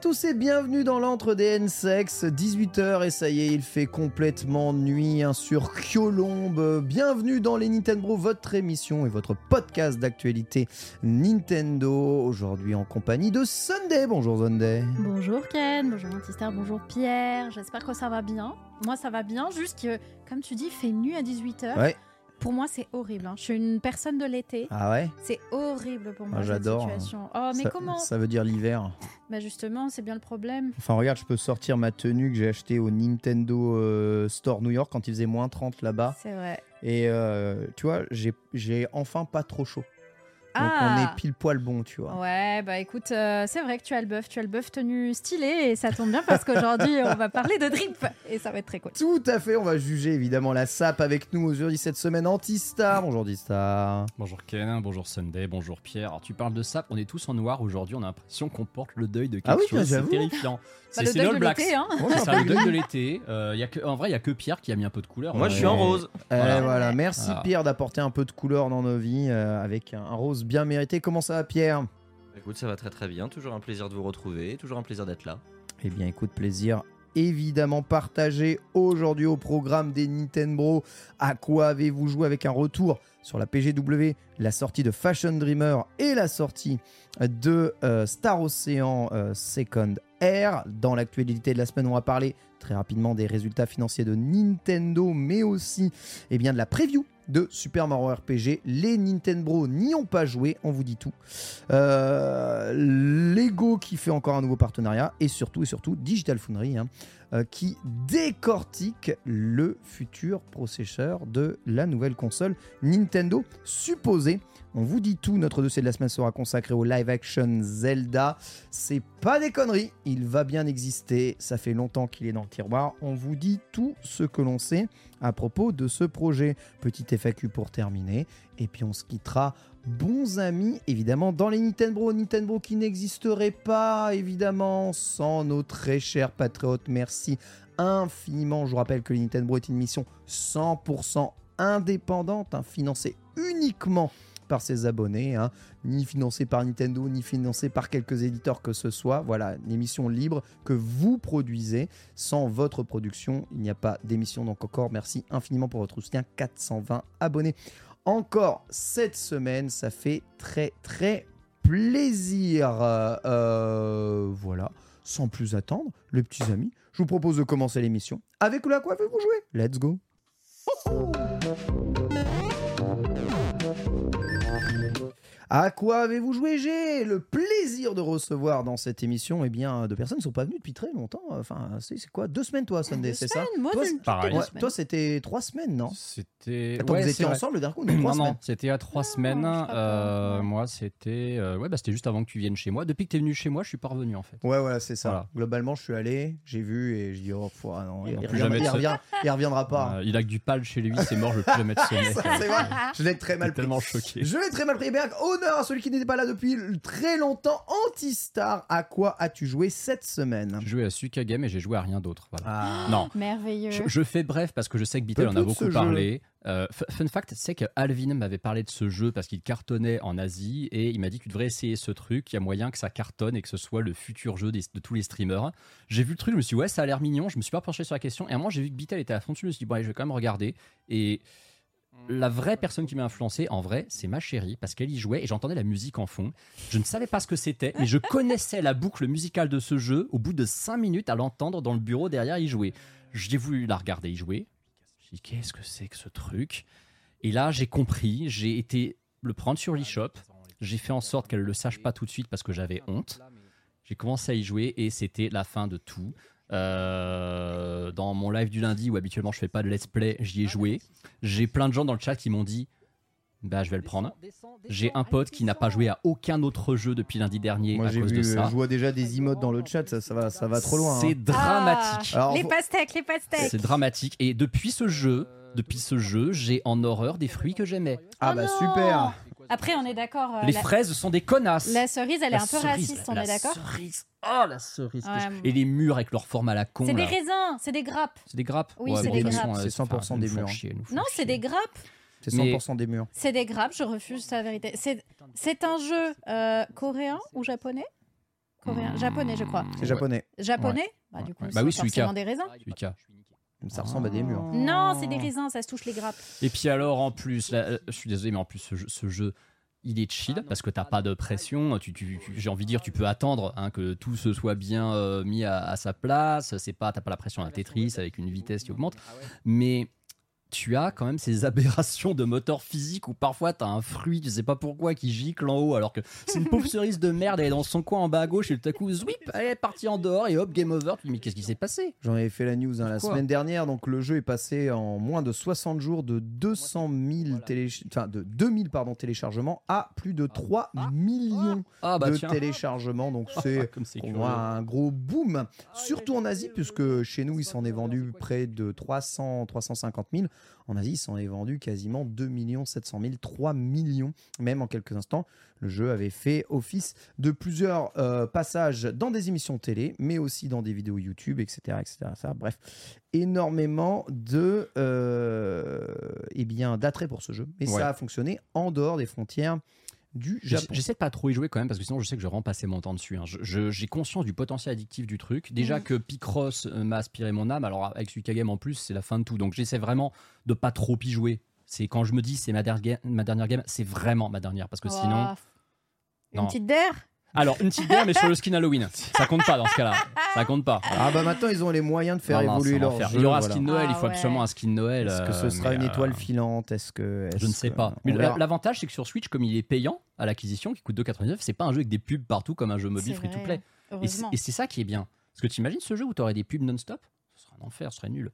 tous et bienvenue dans l'antre des N-Sex, 18h et ça y est, il fait complètement nuit hein, sur Kyolombe. Bienvenue dans les Nintendo, votre émission et votre podcast d'actualité Nintendo. Aujourd'hui en compagnie de Sunday. Bonjour Sunday. Bonjour Ken, bonjour Antistar, bonjour Pierre. J'espère que ça va bien. Moi, ça va bien, juste que, comme tu dis, il fait nuit à 18h. Ouais. Pour moi, c'est horrible. hein. Je suis une personne de l'été. Ah ouais? C'est horrible pour moi, Ah, cette j'adore. situation. Oh, mais ça, comment? ça veut dire l'hiver. Bah justement, c'est bien le problème. Enfin regarde, je peux sortir ma tenue que j'ai achetée au Nintendo euh, Store New York quand il faisait moins 30 là-bas. C'est vrai. Et euh, tu vois, j'ai enfin pas trop chaud. Donc Ah. on est pile poil bon, tu vois. Ouais, bah écoute, euh, c'est vrai que tu as le bœuf, tu as le bœuf tenu stylé et ça tombe bien parce qu'aujourd'hui on va parler de drip et ça va être très cool. Tout à fait, on va juger évidemment la SAP avec nous aujourd'hui cette semaine Antistar. Bonjour Distar. Bonjour Ken, bonjour Sunday, bonjour Pierre. Alors tu parles de ça, on est tous en noir aujourd'hui, on a l'impression qu'on porte le deuil de quelque Ah oui, chose, c'est j'avoue. Bah, le c'est deuil All de Blacks. l'été, hein. Ouais, C'est le deuil de l'été. Euh, y a que, en vrai, il y a que Pierre qui a mis un peu de couleur. Moi, je suis en rose. Voilà. voilà, merci Voilà. Pierre d'apporter un peu de couleur dans nos vies euh, avec un, un rose bien mérité. Comment ça va Pierre? Écoute, ça va très très bien. Toujours un plaisir de vous retrouver. Toujours un plaisir d'être là. Eh bien écoute, plaisir évidemment partagé aujourd'hui au programme des Nintendo. À quoi avez-vous joué avec un retour sur la PGW, la sortie de Fashion Dreamer et la sortie de euh, Star Ocean euh, Second Air. Dans l'actualité de la semaine, on va parler très rapidement des résultats financiers de Nintendo, mais aussi eh bien, de la preview de Super Mario RPG. Les Nintendo n'y ont pas joué, on vous dit tout. Euh, Lego qui fait encore un nouveau partenariat et surtout et surtout Digital Foundry hein, euh, qui décortique le futur processeur de la nouvelle console Nintendo supposée. On vous dit tout, notre dossier de la semaine sera consacré au live action Zelda. C'est pas des conneries, il va bien exister, ça fait longtemps qu'il est dans le tiroir. On vous dit tout ce que l'on sait à propos de ce projet. Petit FAQ pour terminer, et puis on se quittera bons amis, évidemment, dans les Nintendo. Nintendo qui n'existerait pas, évidemment, sans nos très chers patriotes. Merci infiniment. Je vous rappelle que les Nintendo est une mission 100% indépendante, hein, financée uniquement par ses abonnés, hein, ni financée par Nintendo, ni financée par quelques éditeurs que ce soit. Voilà, une émission libre que vous produisez. Sans votre production, il n'y a pas d'émission. Donc encore, merci infiniment pour votre soutien. 420 abonnés encore cette semaine. Ça fait très très plaisir. Euh, euh, voilà. Sans plus attendre, les petits amis, je vous propose de commencer l'émission avec la quoi vous jouer. Let's go. À quoi avez-vous joué? J'ai le plaisir de recevoir dans cette émission eh bien, de personnes qui ne sont pas venues depuis très longtemps. Enfin, c'est quoi? Deux semaines, toi, Sunday, Deux c'est ça? semaines, moi, Toi, Pareil. Ouais, deux semaines. toi, c'était trois semaines, non? C'était. Attends, ouais, vous étiez ensemble, le dernier coup Non, trois Non, semaines. c'était à trois semaines. crois pas, Euh. Moi, c'était. euh, ouais, bah, c'était juste avant que tu viennes chez moi. Depuis que tu es venu chez moi, je suis pas revenu en fait. Ouais, voilà, c'est ça. Voilà. Globalement, je suis allé, j'ai vu et je dis, oh, faut- ah non, il, il reviendra, jamais de il, ce- revient- il reviendra pas. Euh, il a que du pal chez lui, c'est mort, je veux plus jamais ce mec. C'est vrai, je l'ai très mal pris. tellement choqué. Je l'ai très mal pris. Eh Bien, honneur à celui qui n'était pas là depuis très longtemps. Antistar, à quoi as-tu joué cette semaine? J'ai joué à Suka Game et j'ai joué à rien d'autre. Voilà. Ah. Non. Merveilleux. Je, je fais bref parce que je sais que Beatle en a beaucoup parlé. Euh, fun fact, c'est que Alvin m'avait parlé de ce jeu parce qu'il cartonnait en Asie et il m'a dit que tu devrais essayer ce truc. Il y a moyen que ça cartonne et que ce soit le futur jeu des- de tous les streamers. J'ai vu le truc, je me suis dit ouais, ça a l'air mignon. Je me suis pas penché sur la question et à un moment j'ai vu que Beatle était à fond dessus. Je me suis dit bon, allez, je vais quand même regarder. Et la vraie personne qui m'a influencé, en vrai, c'est ma chérie, parce qu'elle y jouait et j'entendais la musique en fond. Je ne savais pas ce que c'était, mais je connaissais la boucle musicale de ce jeu au bout de 5 minutes à l'entendre dans le bureau derrière y jouer. J'ai voulu la regarder y jouer. J'ai dit, qu'est-ce que c'est que ce truc? Et là, j'ai compris, j'ai été le prendre sur l'eShop. J'ai fait en sorte qu'elle ne le sache pas tout de suite parce que j'avais honte. J'ai commencé à y jouer et c'était la fin de tout. Euh, dans mon live du lundi où habituellement je fais pas de let's play, j'y ai joué. J'ai plein de gens dans le chat qui m'ont dit bah je vais le prendre. J'ai un pote qui n'a pas joué à aucun autre jeu depuis lundi dernier Moi, à j'ai cause vu, de je ça. vois déjà des emotes dans le chat, ça, ça va, ça va trop loin. C'est hein. dramatique. Alors, les pastèques, les pastèques. C'est dramatique. Et depuis ce jeu, depuis ce jeu, j'ai en horreur des fruits que j'aimais. Ah Oh bah super. Après, on est d'accord. euh, Les la, fraises sont des connasses. la cerise, elle est La un peu raciste, on la est d'accord cerise. Oh la cerise. Ouais, je-. Et les murs avec leur forme à la con. C'est des raisins, c'est des grappes. C'est des grappes Oui, Ouais, c'est bon, des grappes. C'est 100% enfin, des murs. chier, Non, c'est des grappes. C'est Mais- 100% des murs. C'est des grappes, je refuse sa vérité. C'est c'est un jeu euh, coréen ou japonais? Coréen, japonais, je crois. C'est japonais. Japonais? Ouais. Bah, du coup, c'est Bah oui, forcément Suika. des raisins. Ça ressemble à des murs. Non, c'est des raisins, ça se touche les grappes. Et puis alors en plus, là, euh, je suis désolé, mais en plus ce jeu, ce jeu, il est chill parce que t'as pas de pression. Tu, tu- tu- J'ai envie de dire, tu peux attendre hein, que tout se soit bien euh, mis à, à sa place. C'est pas, t'as pas la pression d'un Tetris avec une vitesse qui augmente, mais tu as quand même ces aberrations de moteur physique où parfois t'as un fruit, tu sais pas pourquoi, qui gicle en haut alors que c'est une pauvre cerise de merde, elle est dans son coin en bas à gauche et tout à coup, zwip, elle est partie en dehors et hop, game over. Tu dis, mais qu'est-ce qui s'est passé? J'en avais fait la news hein, la semaine dernière. Donc le jeu est passé en moins de 60 jours de 200 000 téléch- enfin, de 2000 pardon, téléchargements à plus de 3 millions Ah bah de tiens. téléchargements. Donc c'est Comme c'est pour curieux. moi un gros boom, surtout en Asie, puisque chez nous il s'en est vendu près de 300 350 000. En Asie, il s'en est vendu quasiment 2 700 000, 3 millions, même en quelques instants. Le jeu avait fait office de plusieurs euh, passages dans des émissions télé, mais aussi dans des vidéos YouTube, etc. etc. Ça, bref, énormément de, euh, eh bien, d'attrait pour ce jeu. Et Ouais. ça a fonctionné en dehors des frontières du J'ai- Japon. J'essaie de pas trop y jouer quand même parce que sinon je sais que je vais vraiment passer mon temps dessus. hein. Je- je- J'ai conscience du potentiel addictif du truc. Déjà Mhm. que Picross euh, m'a aspiré mon âme, alors avec Suika Game en plus, c'est la fin de tout. Donc j'essaie vraiment de pas trop y jouer. C'est quand je me dis c'est ma, ma dernière game, c'est vraiment ma dernière parce que Oh, sinon. Une Non. petite d'air Alors une petite game mais sur le skin Halloween. Ça compte pas dans ce cas-là. Ça compte pas. Ah bah maintenant ils ont les moyens de faire Non, non, évoluer leur enfer. jeu. Il y aura un voilà. skin Noël, il Ah faut ouais. absolument un skin Noël. Est-ce que ce euh, sera mais, une euh, étoile filante? Est-ce que Je ne sais que- pas. on Mais verra. l'avantage, c'est que sur Switch, comme il est payant à l'acquisition, qui coûte 2,99, c'est pas un jeu avec des pubs partout comme un jeu mobile C'est free to vrai. play. Et c'est- Heureusement. Et c'est ça qui est bien. Parce que tu imagines ce jeu où tu aurais des pubs non-stop? Un enfer, ce serait nul.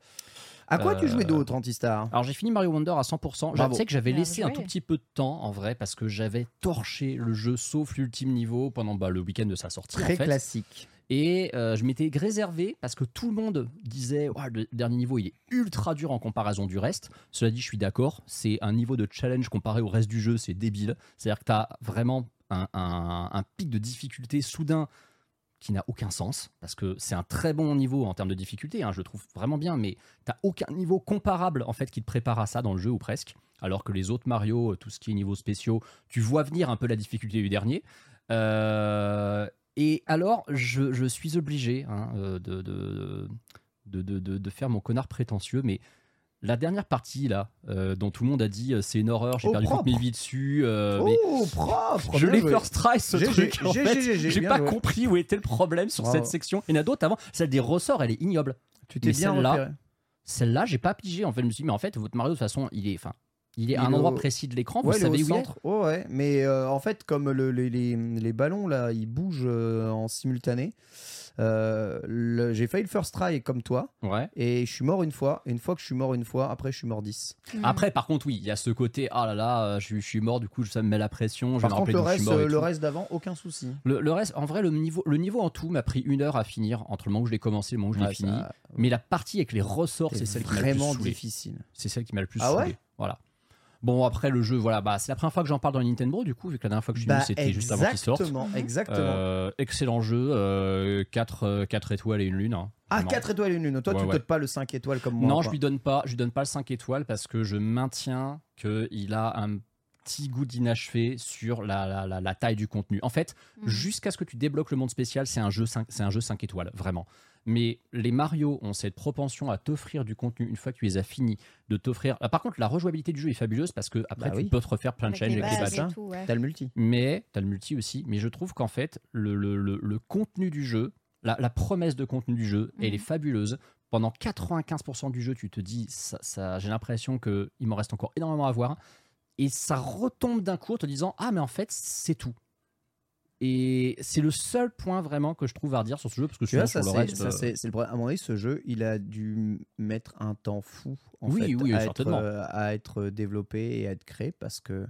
À quoi tu Euh, jouais d'autre, Antistar Alors j'ai fini Mario Wonder à 100%. Je sais que j'avais laissé un tout petit peu de temps en vrai parce que j'avais torché le jeu sauf l'ultime niveau pendant bah, le week-end de sa sortie. Très en fait. classique. Et euh, je m'étais réservé parce que tout le monde disait le dernier niveau il est ultra dur en comparaison du reste. Cela dit, je suis d'accord, c'est un niveau de challenge comparé au reste du jeu, c'est débile. C'est-à-dire que tu as vraiment un, un- un pic de difficulté soudain qui n'a aucun sens parce que c'est un très bon niveau en termes de difficulté, hein, je le trouve vraiment bien, mais tu aucun niveau comparable en fait qui te prépare à ça dans le jeu ou presque. Alors que les autres Mario, euh, tout ce qui est niveau spéciaux, tu vois venir un peu la difficulté du dernier. Euh, et alors, je, suis obligé hein, euh, de faire mon connard prétentieux, mais la dernière partie là, euh, dont tout le monde a dit euh, c'est une horreur, j'ai Oh, perdu toutes mes vies dessus, euh, mais Oh, propre je l'ai first try ce truc. j'ai- pas joué. compris où était le problème sur Bravo. cette section. Il y en a d'autres avant. Celle des ressorts, elle est ignoble. Tu t'es Mais bien celle-là, repéré. Celle-là, j'ai pas pigé. En fait, je me suis dit, mais en fait, votre Mario, de toute façon, il est. Enfin, Il est à un endroit au- précis de l'écran, vous Ouais, savez où il est centre. Ouais, ouais. Mais euh, en fait, comme le- les, les- les ballons là, ils bougent euh, en simultané. Euh, le- j'ai failli le first try comme toi Ouais. et je suis mort une fois. Et une fois que je suis mort une fois, après je suis mort 10. Mm. Après, par contre, oui, il y a ce côté, ah là là, euh, je, suis- je suis mort, du coup, ça me met la pression. Je Par me contre, le reste, euh, le reste d'avant, aucun souci. Le, le reste, en vrai, le niveau, le niveau en tout m'a pris une heure à finir entre le moment où je l'ai commencé et le moment où je l'ai Ouais, fini. ça- Mais la partie avec les ressorts, c'est celle qui m'a le plus vraiment difficile. C'est celle qui m'a le plus Ah ouais. Voilà. Bon, après le jeu, voilà, bah, c'est la première fois que j'en parle dans Nintendo, du coup, vu que la dernière fois que je suis Bah, venu, c'était juste avant qu'il sorte. exactement, exactement. Euh, excellent jeu, 4, étoiles et une lune. hein, ah, vraiment. 4 étoiles et une lune. Toi, Ouais, tu ouais. donnes pas le 5 étoiles comme moi. Non, je lui donne pas, je lui donne pas le 5 étoiles parce que je maintiens qu'il a un petit goût d'inachevé sur la, la, la- la taille du contenu. En fait, Mhm. jusqu'à ce que tu débloques le monde spécial, c'est un jeu 5, c'est un jeu 5 étoiles, vraiment. Mais les Mario ont cette propension à t'offrir du contenu une fois que tu les as finis, de t'offrir. Ah, par contre, la rejouabilité du jeu est fabuleuse parce que après Bah tu oui. peux te refaire plein de challenges avec les badges. ouais. T'as le multi. Mais, tu as le multi aussi, mais je trouve qu'en fait, le, le- le- le contenu du jeu, la, la promesse de contenu du jeu, elle est Mhm. fabuleuse. Pendant 95% du jeu, tu te dis, ça, ça- j'ai l'impression qu'il m'en reste encore énormément à voir. Et ça retombe d'un coup en te disant, ah, mais en fait, c'est tout. Et c'est le seul point vraiment que je trouve à redire sur ce jeu, parce que Tu vois, ça, sur le c'est, reste. ça, euh, c'est, c'est le problème. À mon avis, ce jeu, il a dû mettre un temps fou en Oui, fait, oui, à, être, certainement. euh, à être développé et à être créé parce que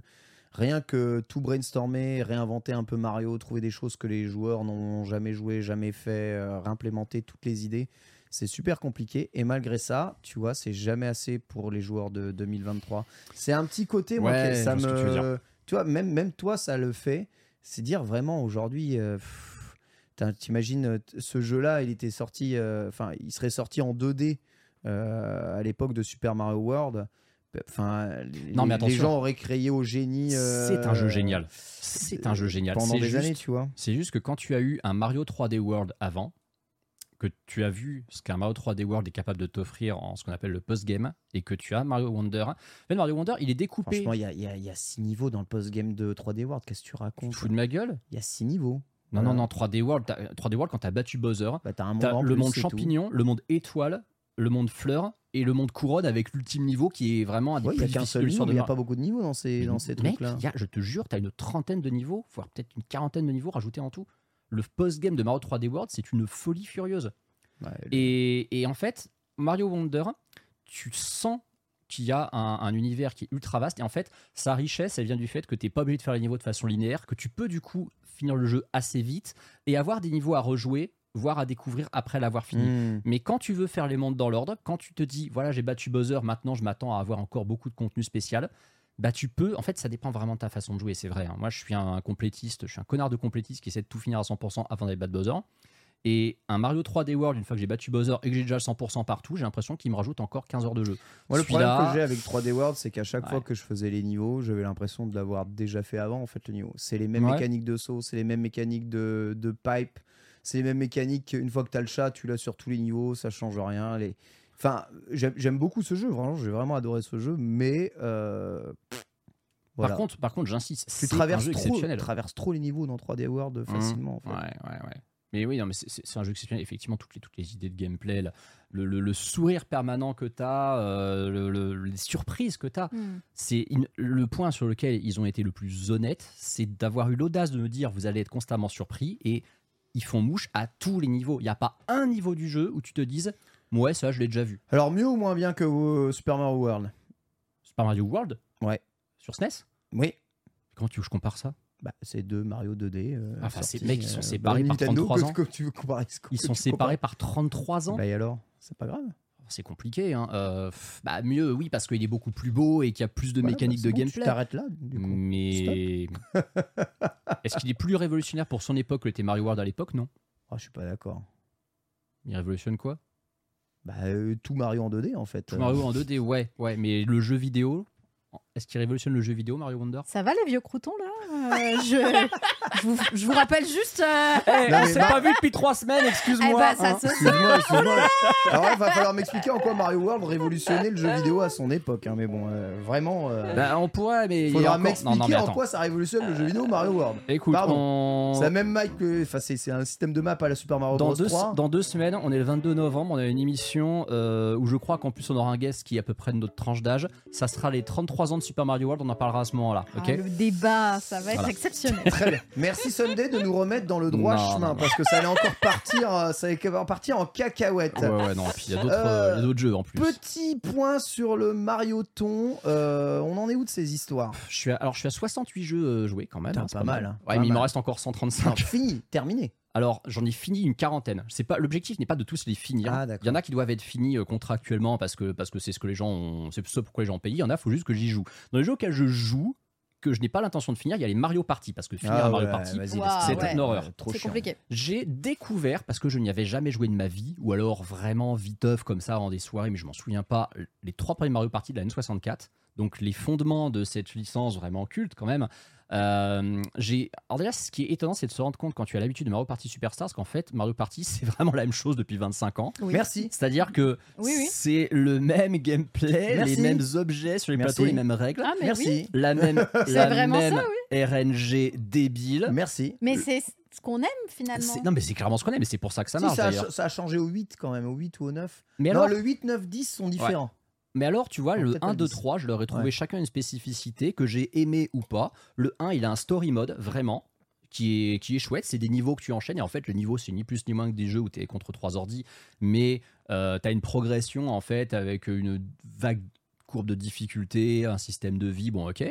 rien que tout brainstormer, réinventer un peu Mario, trouver des choses que les joueurs n'ont jamais joué, jamais fait, euh, réimplémenter toutes les idées, c'est super compliqué. Et malgré ça, tu vois, c'est jamais assez pour les joueurs de 2023. C'est un petit côté, moi, Ouais, ça que tu veux me. Tu vois, même, même toi, ça le fait. C'est dire vraiment aujourd'hui. euh, T'imagines, euh, ce jeu-là, il était sorti, euh, il serait sorti en 2D euh, à l'époque de Super Mario World. Enfin, les, Non, mais les gens auraient créé au génie. euh, C'est un jeu génial. C'est un jeu génial. Pendant des juste- années, tu vois. C'est juste que quand tu as eu un Mario 3D World avant, que tu as vu ce qu'un Mario 3D World est capable de t'offrir en ce qu'on appelle le post-game, et que tu as Mario Wonder. En fait, Mario Wonder, il est découpé. Franchement, il y a, y a- il y a six niveaux dans le post-game de 3D World. Qu'est-ce que tu Tu racontes te fous de ma gueule? Il y a six niveaux. Non, Voilà. non, non, 3D World, t'as- 3D World quand tu as battu Bowser, Bah, t'as un monde t'as le plus, monde tout. champignon, le monde étoile, le monde fleur et le monde couronne avec l'ultime niveau qui est vraiment un des Ouais, il n'y plus a qu'un seul niveau, il n'y a pas beaucoup de niveaux dans ces, dans ces trucs-là. je te jure, tu as une trentaine de niveaux, voire peut-être une quarantaine de niveaux rajoutés en tout. Le post-game de Mario 3D World, c'est une folie furieuse. Ouais, Et, et en fait, Mario Wonder, tu sens qu'il y a un, un univers qui est ultra vaste. Et en fait, sa richesse, elle vient du fait que tu n'es pas obligé de faire les niveaux de façon linéaire, que tu peux du coup finir le jeu assez vite et avoir des niveaux à rejouer, voire à découvrir après l'avoir fini. Hmm. Mais quand tu veux faire les mondes dans l'ordre, quand tu te dis, voilà, j'ai battu Bowser, maintenant je m'attends à avoir encore beaucoup de contenu spécial, bah tu peux, en fait ça dépend vraiment de ta façon de jouer, c'est vrai. hein. Moi je suis un complétiste, je suis un connard de complétiste qui essaie de tout finir à 100% avant d'aller battre Bowser. Et un Mario 3D World, une fois que j'ai battu Bowser et que j'ai déjà le 100% partout, j'ai l'impression qu'il me rajoute encore 15 heures de jeu. Moi, le problème que j'ai avec 3D World, c'est qu'à chaque Ouais. fois que je faisais les niveaux, j'avais l'impression de l'avoir déjà fait avant, en fait, le niveau. C'est les mêmes Ouais. mécaniques de saut, c'est les mêmes mécaniques de, de pipe, c'est les mêmes mécaniques. Une fois que tu as le chat, tu l'as sur tous les niveaux, ça change rien. Les... Enfin, j'aime beaucoup ce jeu, vraiment, j'ai vraiment adoré ce jeu, mais. euh, voilà. Par contre, par contre j'insiste, tu c'est un traverses jeu trop, exceptionnel. traverses trop les niveaux dans 3D World facilement. en fait. Ouais, ouais, ouais. Mais oui, non, mais c'est- un jeu exceptionnel. Effectivement, toutes les, toutes les idées de gameplay, là, le, le- le sourire permanent que tu as, les surprises que tu as, Hmm. c'est le point sur lequel ils ont été le plus honnêtes, c'est d'avoir eu l'audace de me dire vous allez être constamment surpris et ils font mouche à tous les niveaux. Il n'y a pas un niveau du jeu où tu te dises ouais, ça je l'ai déjà vu. Alors, mieux ou moins bien que euh, Super Mario World Super Mario World Ouais. sur SNES Oui. Comment tu veux que je compare ça? Bah, c'est deux Mario 2D. euh, Enfin, ces mecs, ils sont séparés par Nintendo, 33 que- ans. que tu veux comparer, ce que Ils sont séparés par 33 ans Bah, et alors? C'est pas grave. C'est compliqué. Hein. Euh, bah, mieux, oui, parce qu'il est beaucoup plus beau et qu'il y a plus de Ouais, mécaniques bah, de bon, Tu gameplay. t'arrêtes là, du coup. Mais est-ce qu'il est plus révolutionnaire pour son époque que l'était Mario World à l'époque? Non. Ah, je suis pas d'accord. Il révolutionne quoi? Bah, euh, tout Mario en 2D, en fait. Tout Mario en 2D, ouais, ouais. Mais le jeu vidéo, est-ce qu'il révolutionne le jeu vidéo, Mario Wonder? Ça va les vieux croutons là? Euh, je, je, vous, je vous rappelle juste. euh, Eh, Non, on mais s'est bah- pas vu depuis trois semaines, eh excuse-moi. ben, ça hein. se Excuse-moi, excuse-moi. Alors là, il va falloir m'expliquer en quoi Mario World révolutionnait le jeu vidéo à son époque. hein, Mais bon, euh, vraiment, euh, Bah, on pourrait, mais il y a faudra encore- m'expliquer non, mais en attends. quoi ça révolutionne le jeu vidéo Mario World. Écoute, Pardon. on- C'est la même map que. Enfin, c'est c'est un système de map à la Super Mario dans Bros. deux, 3. dans deux semaines, on est le 22 novembre, on a une émission euh, où je crois qu'en plus on aura un guest qui est à peu près de notre tranche d'âge. Ça sera les 33 ans de Super Mario World, on en parlera à ce moment-là. Ah, Ok le débat, ça va être Voilà. exceptionnel. Très bien. Merci Sunday de nous remettre dans le droit Non, chemin non, non. parce que ça allait encore partir, euh, ça allait encore partir en cacahuète. Ouais, ouais, non, et puis il y a d'autres Euh, il y a d'autres jeux en plus. Petit point sur le Mario Ton. Euh, on en est où de ces histoires? Je suis à- alors je suis à 68 jeux euh, joués quand même. Hein, c'est pas mal, hein, Ouais, pas mais il me mal. reste encore Non, 135. Fini, terminé. Alors j'en ai fini une quarantaine. C'est pas l'objectif n'est pas de tous les finir. Ah, il y en a qui doivent être finis euh, contractuellement parce que parce que c'est ce que les gens ont, c'est ce pourquoi les gens payent. Il y en a, faut juste que j'y joue. Dans les jeux auxquels je joue que je n'ai pas l'intention de finir, il y a les Mario Party parce que finir Ah un Mario ouais, Party, c'est ouais. une horreur. Ouais, trop C'est chiant. compliqué. J'ai découvert, parce que je n'y avais jamais joué de ma vie, ou alors vraiment viteuf comme ça en des soirées, mais je m'en souviens pas, les trois premiers Mario Party de la N64, donc les fondements de cette licence vraiment culte quand même. Euh, alors déjà ce qui est étonnant c'est de se rendre compte quand tu as l'habitude de Mario Party Superstars qu'en fait Mario Party c'est vraiment la même chose depuis 25 ans Oui. Merci. c'est-à-dire que Oui, oui. c'est le même gameplay Merci. les mêmes objets sur les Merci. plateaux les mêmes règles Ah, mais oui. Merci. la même, C'est la vraiment même ça, RNG débile Merci. Mais c'est ce qu'on aime finalement. Non mais c'est clairement ce qu'on aime mais c'est pour ça que ça Si, marche ça, a, d'ailleurs ça a changé au 8 quand même, au 8 ou au 9. mais non, alors le 8, 9, 10 sont différents. Mais alors, tu vois, le peut-être pas 1, le 2, 10. 3, je leur ai trouvé Ouais. chacun une spécificité que j'ai aimé ou pas. Le 1, il a un story mode, vraiment, qui est, qui est chouette. C'est des niveaux que tu enchaînes. Et en fait, le niveau, c'est ni plus ni moins que des jeux où tu es contre trois ordi. Mais tu as une progression, en fait, avec une vague courbe de difficulté, un système de vie, bon ok.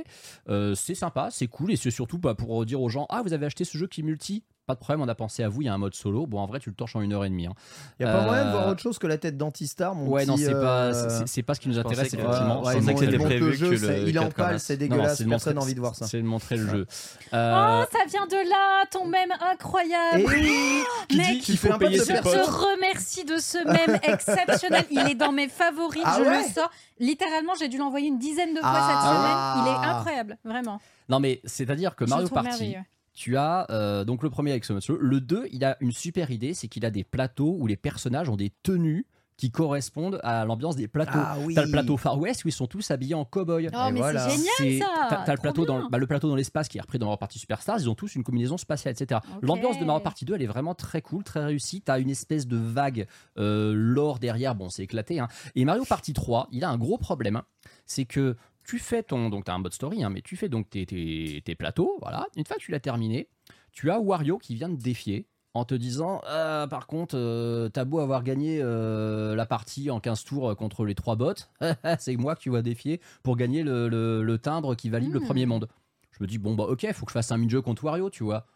Euh, c'est sympa, c'est cool et c'est surtout pas pour dire aux gens ah vous avez acheté ce jeu qui est multi, pas de problème, on a pensé à vous, il y a un mode solo. Bon en vrai tu le torches en une heure et demie. hein. Il n'y a pas Euh, moyen de voir autre chose que la tête d'Antistar, mon Ouais petit, non c'est pas euh, c'est- c'est pas ce qui nous intéresse que- effectivement. Ouais, montent- que c'était montent le prévu jeu, que c'est- le il est en 4 pâle, Comas. c'est Non, non, dégueulasse, c'est de personne n'a montrer- envie de voir ça. C'est de montrer le jeu. Oh, Euh, ça vient de là, ton mème incroyable. Et oui qui Mec, dit qu'il faut payer Je potes. te remercie de ce mème exceptionnel. Il est dans mes favoris. Ah je ouais le sors. Littéralement, j'ai dû l'envoyer une dizaine de fois Ah. cette semaine. Il est incroyable, vraiment. Non mais c'est-à-dire que Mario Party. Tu as euh, donc le premier avec ce monsieur. Le 2, il a une super idée, c'est qu'il a des plateaux où les personnages ont des tenues qui correspondent à l'ambiance des plateaux. Ah oui. T'as le plateau Far West où ils sont tous habillés en cow-boy. Oh, mais voilà. c'est C'est- génial ça. T'as, t'as le plateau dans, bah, le plateau dans l'espace qui est repris dans Mario Party Superstars. Ils ont tous une combinaison spatiale, etc. L'ambiance de Mario Party 2, elle est vraiment très cool, très réussie. T'as une espèce de vague euh, lore derrière. Bon, c'est éclaté. hein. Et Mario Party 3, il a un gros problème. C'est que tu fais ton. Donc, t'as un mode story, hein, mais tu fais donc tes, tes- tes plateaux. Voilà. Une fois que tu l'as terminé, tu as Wario qui vient te défier en te disant Ah, par contre euh, t'as beau avoir gagné euh, la partie en 15 tours euh, contre les trois bots c'est moi que tu vas défier pour gagner le, le- le timbre qui valide le Hmm. premier monde je me dis bon bah ok faut que je fasse un mini-jeu contre Wario tu vois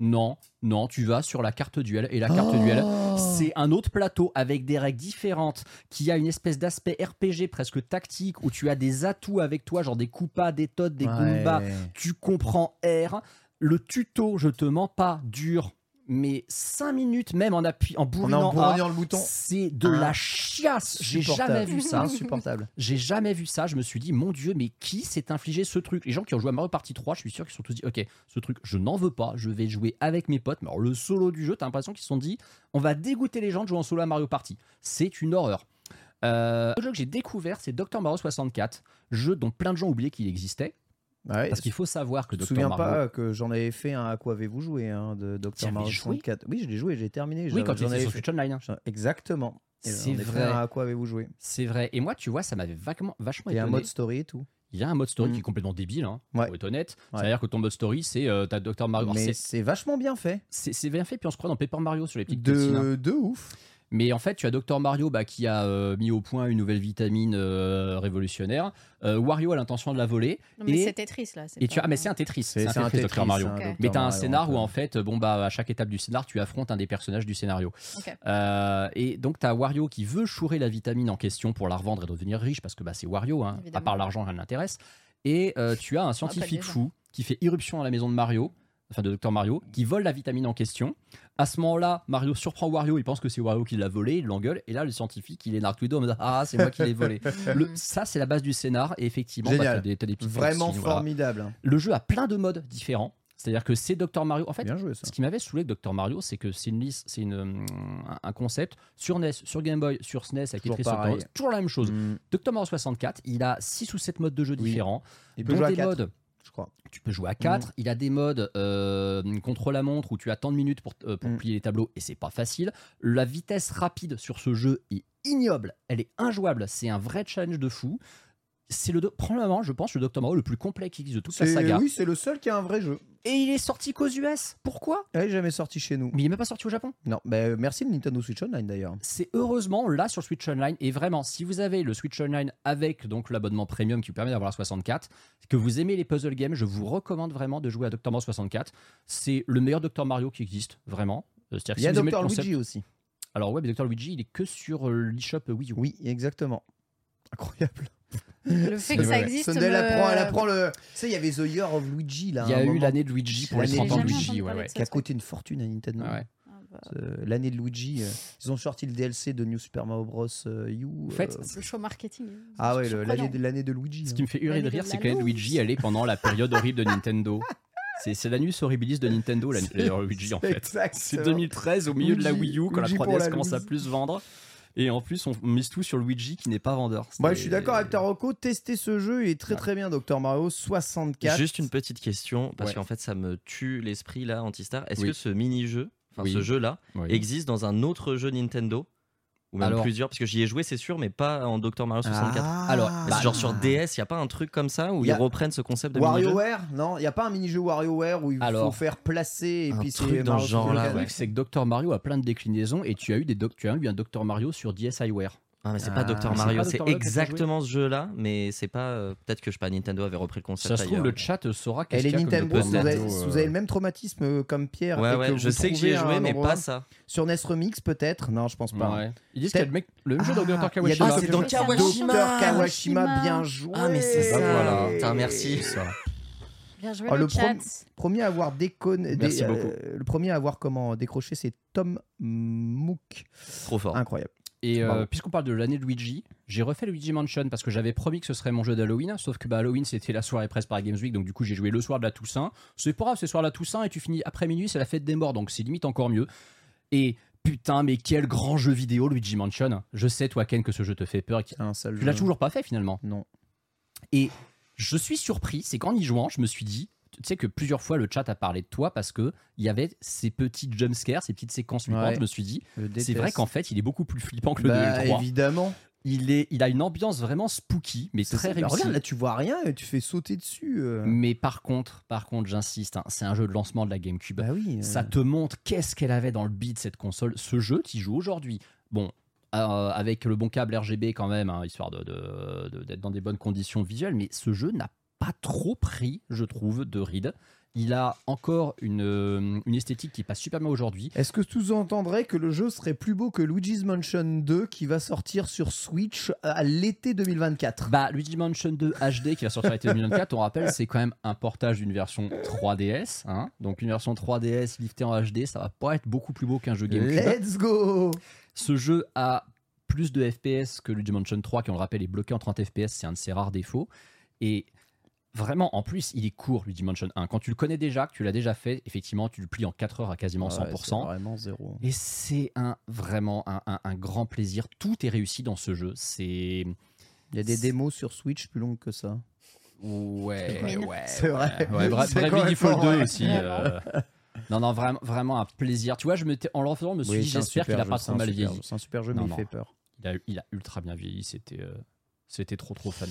non non tu vas sur la carte duel et la carte Oh. duel c'est un autre plateau avec des règles différentes qui a une espèce d'aspect RPG presque tactique où tu as des atouts avec toi genre des Koopas des Toads des Ouais. Goombas tu comprends R. Le tuto, je te mens pas, dure, mais 5 minutes même en appui, en bourrinant en bourrinant le bouton. C'est de Ah. la chiasse. J'ai jamais vu ça. Insupportable. J'ai jamais vu ça. Je me suis dit, mon Dieu, mais qui s'est infligé ce truc? Les gens qui ont joué à Mario Party 3, je suis sûr qu'ils se sont tous dit, ok, ce truc, je n'en veux pas. Je vais jouer avec mes potes. Mais alors, le solo du jeu, t'as l'impression qu'ils se sont dit, on va dégoûter les gens de jouer en solo à Mario Party. C'est une horreur. Euh, le jeu que j'ai découvert, c'est Dr Mario 64, jeu dont plein de gens oubliaient qu'il existait. Ouais, Parce qu'il faut savoir que Je me Dr souviens pas que j'en avais fait un à quoi avez-vous joué hein, de Dr joué 64. Oui, je l'ai joué, j'ai terminé. Oui, quand j'en avais sur fait- Online. hein. Exactement. C'est vrai. à quoi avez-vous joué C'est vrai. Et moi, tu vois, ça m'avait vachement, vachement Il y a un étonné. mode story et tout. Il y a un mode story Mm. qui est complètement débile, hein, Ouais. faut être honnête. Ouais. C'est-à-dire que ton mode story, c'est euh, t'as Dr Mario. Alors, Mais c'est- vachement bien fait. C'est bien fait, puis on se croit dans Paper Mario sur les petites cutscenes, hein. De, de ouf. Mais en fait, tu as Dr Mario bah, qui a euh, mis au point une nouvelle vitamine euh, révolutionnaire. Euh, Wario a l'intention de la voler. Non, mais et c'est Tetris là. et tu as, mais c'est un Tetris. C'est un Tetris, Dr Mario. Mais tu as un scénar où en fait, bon bah à chaque étape du scénar, tu affrontes un des personnages du scénario. Euh, et donc tu as Wario qui veut chourer la vitamine en question pour la revendre et devenir riche parce que bah, c'est Wario, hein. à part l'argent, rien ne l'intéresse. Et euh, tu as un scientifique fou qui fait irruption à la maison de Mario enfin de Dr Mario, qui vole la vitamine en question. À ce moment-là, Mario surprend Wario, il pense que c'est Wario qui l'a volé, il l'engueule, et là le scientifique il est les deux en mode ah c'est moi qui l'ai volé. Le- ça c'est la base du scénar et effectivement bah, t'as des, des petites Vraiment voilà. formidable. hein. Le jeu a plein de modes différents. C'est-à-dire que c'est Dr Mario. En fait, joué ce qui m'avait saoulé avec Dr Mario, c'est que c'est une liste, c'est une, hum, un- concept sur NES, sur Game Boy, sur SNES avec Toujours Tetris toujours la même chose. Mm. Dr Mario 64, il a 6 ou 7 modes de jeu Oui. différents. Peut dont des modes je crois. tu peux jouer à 4. Il a des modes euh, contre la montre où tu as tant de minutes pour, euh, pour Mm. plier les tableaux et c'est pas facile. La vitesse rapide sur ce jeu est ignoble. Elle est injouable. C'est un vrai challenge de fou. C'est le probablement, je pense, le Dr Mario le plus complet qui existe de toute la saga. Oui, c'est le seul qui a un vrai jeu. Et il est sorti qu'aux US. Pourquoi? Il est jamais sorti chez nous. Mais il est même pas sorti au Japon. Non, bah, merci le Nintendo Switch Online d'ailleurs. C'est heureusement là sur Switch Online. Et vraiment, si vous avez le Switch Online avec donc l'abonnement premium qui vous permet d'avoir la 64, que vous aimez les puzzle games, je vous recommande vraiment de jouer à Dr Mario 64. C'est le meilleur Dr Mario qui existe, vraiment. Euh, Il y a si concept- Luigi aussi. Alors ouais, mais Dr Luigi, il est que sur euh, l'eShop Wii U. Oui, exactement. Incroyable. Le fait que ça existe. Me- apprend, elle apprend le. Tu sais, il y avait The Year of Luigi là. Il y a eu l'année de Luigi pour les L'année 30 ans de Luigi. Ouais, ouais. qui a coûté une fortune à Nintendo. Ouais, ouais. Ah bah, Euh, L'année de Luigi, euh, ils ont sorti le DLC de New Super Mario Bros. euh, U. En fait, euh, Le show marketing. ah ouais, l'année de, l'année de Luigi. Ce hein. qui me fait hurler de rire, c'est que l'année de. Luigi, elle est pendant la période horrible de Nintendo. C'est l'anus horribilis de Nintendo, l'année de Luigi en fait. C'est 2013 au milieu de la Wii U quand Luigi la pour 3DS la commence à plus se vendre. Et en plus, on mise tout sur Luigi qui n'est pas vendeur. Moi, C'est- je suis d'accord avec Taroko. Tester ce jeu est très très bien, Dr Mario 64. Juste une petite question, parce Ouais. qu'en fait ça me tue l'esprit là, Antistar. Est-ce Oui. que ce mini-jeu, enfin Oui. ce jeu-là, Oui. existe dans un autre jeu Nintendo? Ou même Alors- plusieurs Parce que j'y ai joué, c'est sûr, mais pas en Dr. Mario 64. Ah. Alors, bah, genre sur DS, il y a pas un truc comme ça où Y a- ils reprennent ce concept de mini-jeu WarioWare? Non, il n'y a pas un mini-jeu WarioWare où il faut Alors, faire placer et un puis truc c'est dans Mario ce genre-là, Le 64. truc, c'est que Dr Mario a plein de déclinaisons et tu as eu, des doc- tu as eu un Dr Mario sur DSiWare. Ah, mais c'est Ah, pas Dr. c'est Mario, c'est exactement ce jeu-là, mais c'est pas. euh, Peut-être que je sais pas, Nintendo avait repris le concept Ça se trouve, ailleurs. le chat saura Et qu'est-ce les qu'il y a comme Nintendo, si vous, avez, si euh, vous avez le même traumatisme euh, comme Pierre, Ouais, et ouais, que je vous sais que j'y trouvez ai joué, un mais endroit- pas ça. Sur NES Remix peut-être? Non, je pense pas. Ouais. Ils disent C'est- qu'il y a le, mec, le même jeu de Ah, Dr il y a Kawashima. Ah, c'est dans Dr. Kawashima. Dr Kawashima, Kawashima. bien joué. Ah, mais c'est ça. Voilà. Putain, merci. Bien joué Oh, le, le chat. prom- Premier à avoir déconné, Merci dé- euh, beaucoup. le premier à avoir comment décroché, c'est Tom Mook. Trop fort. Incroyable. Et euh, puisqu'on parle de l'année de Luigi, j'ai refait Luigi Mansion parce que j'avais promis que ce serait mon jeu d'Halloween, sauf que bah, Halloween c'était la soirée presse par Games Week, donc du coup j'ai joué le soir de la Toussaint. C'est pas grave, c'est le soir de la Toussaint et tu finis après minuit, c'est la fête des morts, donc c'est limite encore mieux. Et putain, mais quel grand jeu vidéo Luigi Mansion. Je sais toi Ken que ce jeu te fait peur. Un seul Tu l'as toujours pas fait finalement. Non. Et je suis surpris, c'est qu'en y jouant, je me suis dit, tu sais que plusieurs fois le chat a parlé de toi parce que il y avait ces petits jumpscares, ces petites séquences flippantes. Ouais. Je me suis dit, c'est vrai qu'en fait, il est beaucoup plus flippant que le 2 et Bah, le 3. évidemment. Il, est, il a une ambiance vraiment spooky, mais très. Bah, réussie. regarde, là tu vois rien et tu fais sauter dessus. euh. Mais par contre, par contre, j'insiste, hein, c'est un jeu de lancement de la GameCube. Bah oui. euh. Ça te montre qu'est-ce qu'elle avait dans le beat cette console. Ce jeu, tu joues aujourd'hui. Bon, euh, avec le bon câble RGB quand même, hein, histoire de, de- de- d'être dans des bonnes conditions visuelles, mais ce jeu n'a pas trop pris, je trouve, de ride. Il a encore une, euh, une esthétique qui passe super bien aujourd'hui. Est-ce que tu entendrais que le jeu serait plus beau que Luigi's Mansion 2 qui va sortir sur Switch à l'été 2024 Bah, Luigi Mansion 2 HD qui va sortir l'été 2024, on rappelle, c'est quand même un portage d'une version 3DS. hein. Donc une version 3DS liftée en HD, ça va pas être beaucoup plus beau qu'un jeu GameCube. Let's go Ce jeu a plus de FPS que Luigi Mansion 3, qui on le rappelle est bloqué en 30 FPS, c'est un de ses rares défauts. Et vraiment, en plus, il est court, Luigi Mansion 1. Quand tu le connais déjà, que tu l'as déjà fait, effectivement, tu le plies en 4 heures à quasiment Ouais, 100%. c'est vraiment zéro. Et c'est un vraiment un, un- un grand plaisir. Tout est réussi dans ce jeu. C'est Il y a des démos sur Switch plus longues que ça. ouais, non. ouais, C'est vrai. ouais, ouais, Bra- C'est Bravely Default complètement 2 vrai. aussi. euh, Non, non, vraiment, vraiment un plaisir. Tu vois, je en le refaisant, je me suis Oui, dit, j'espère qu'il a jeu, pas trop mal super vieilli. C'est un super jeu, Non, mais non. il fait peur. Il a, il a ultra bien vieilli. C'était, euh, c'était trop, trop fun.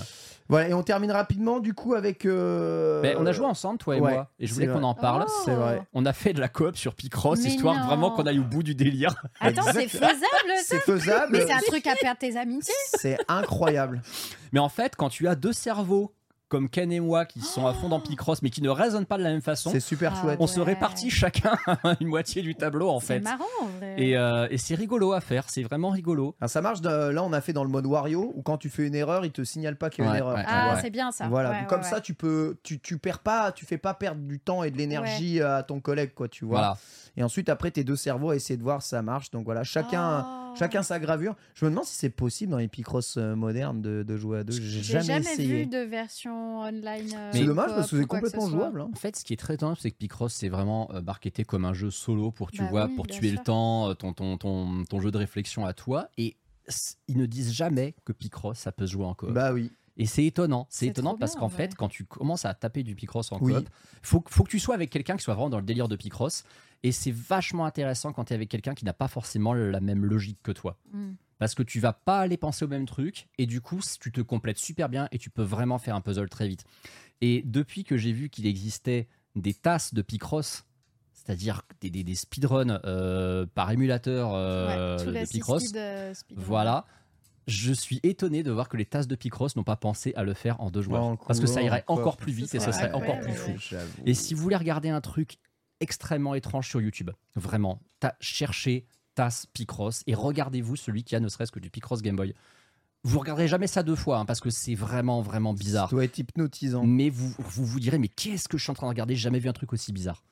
Voilà, et on termine rapidement du coup avec. euh, Ben, on a joué ensemble, toi et ouais, moi, et je voulais qu'on en parle. Oh. C'est vrai. On a fait de la coop sur Picross, Mais histoire non. vraiment qu'on aille au bout du délire. Attends, c'est faisable ça C'est faisable. Mais c'est un truc à perdre tes amitiés. C'est incroyable. Mais en fait, quand tu as deux cerveaux comme Ken et moi qui sont à fond dans Picross mais qui ne raisonnent pas de la même façon. C'est super Ah chouette. On se répartit chacun une moitié du tableau en C'est fait. marrant en vrai. Et, euh, et c'est rigolo à faire, c'est vraiment rigolo. Alors, ça marche, de- là on a fait dans le mode Wario où quand tu fais une erreur, il te signale pas qu'il y a Ouais, une erreur. ouais, ah, c'est bien ça. Voilà, donc comme ouais. ça tu peux, tu, tu perds pas, tu fais pas perdre du temps et de l'énergie à ton collègue, quoi, tu vois. Voilà. Et ensuite après tes deux cerveaux à essayer de voir si ça marche. Donc voilà, chacun, Oh. chacun sa gravure. Je me demande si c'est possible dans les Picross euh, modernes de, de jouer à deux. J'ai J'ai jamais, jamais essayé. vu de version online. euh, C'est dommage parce que c'est quoi que ce complètement jouable. hein. En fait, ce qui est très étonnant, c'est que Picross, c'est vraiment euh, marketé comme un jeu solo pour, tu Bah vois, oui, pour tuer sûr. le temps, euh, ton, ton, ton, ton jeu de réflexion à toi. Et ils ne disent jamais que Picross, ça peut se jouer en coop. Bah oui. Et c'est étonnant. C'est étonnant parce qu'en en fait, quand tu commences à taper du Picross en Oui. coop, faut, faut que tu sois avec quelqu'un qui soit vraiment dans le délire de Picross. Et c'est vachement intéressant quand tu es avec quelqu'un qui n'a pas forcément la même logique que toi. Mm. Parce que tu vas pas aller penser au même truc. Et du coup, tu te complètes super bien et tu peux vraiment faire un puzzle très vite. Et depuis que j'ai vu qu'il existait des tasses de Picross, c'est-à-dire des, des, des speedruns euh, par émulateur euh, Ouais, de Picross, euh, voilà. Je suis étonné de voir que les tasses de Picross n'ont pas pensé à le faire en deux joueurs. Parce que ça irait encore plus vite et ce serait ouais, encore ouais, plus ouais, fou. Et si vous voulez regarder un truc extrêmement étrange sur YouTube, vraiment, ta- cherchez TAS Picross et regardez-vous celui qui a ne serait-ce que du Picross Game Boy. Vous regarderez jamais ça deux fois hein, parce que c'est vraiment, vraiment Ça bizarre. doit être hypnotisant. Mais vous, vous vous direz, mais qu'est-ce que je suis en train de regarder? J'ai jamais vu un truc aussi bizarre.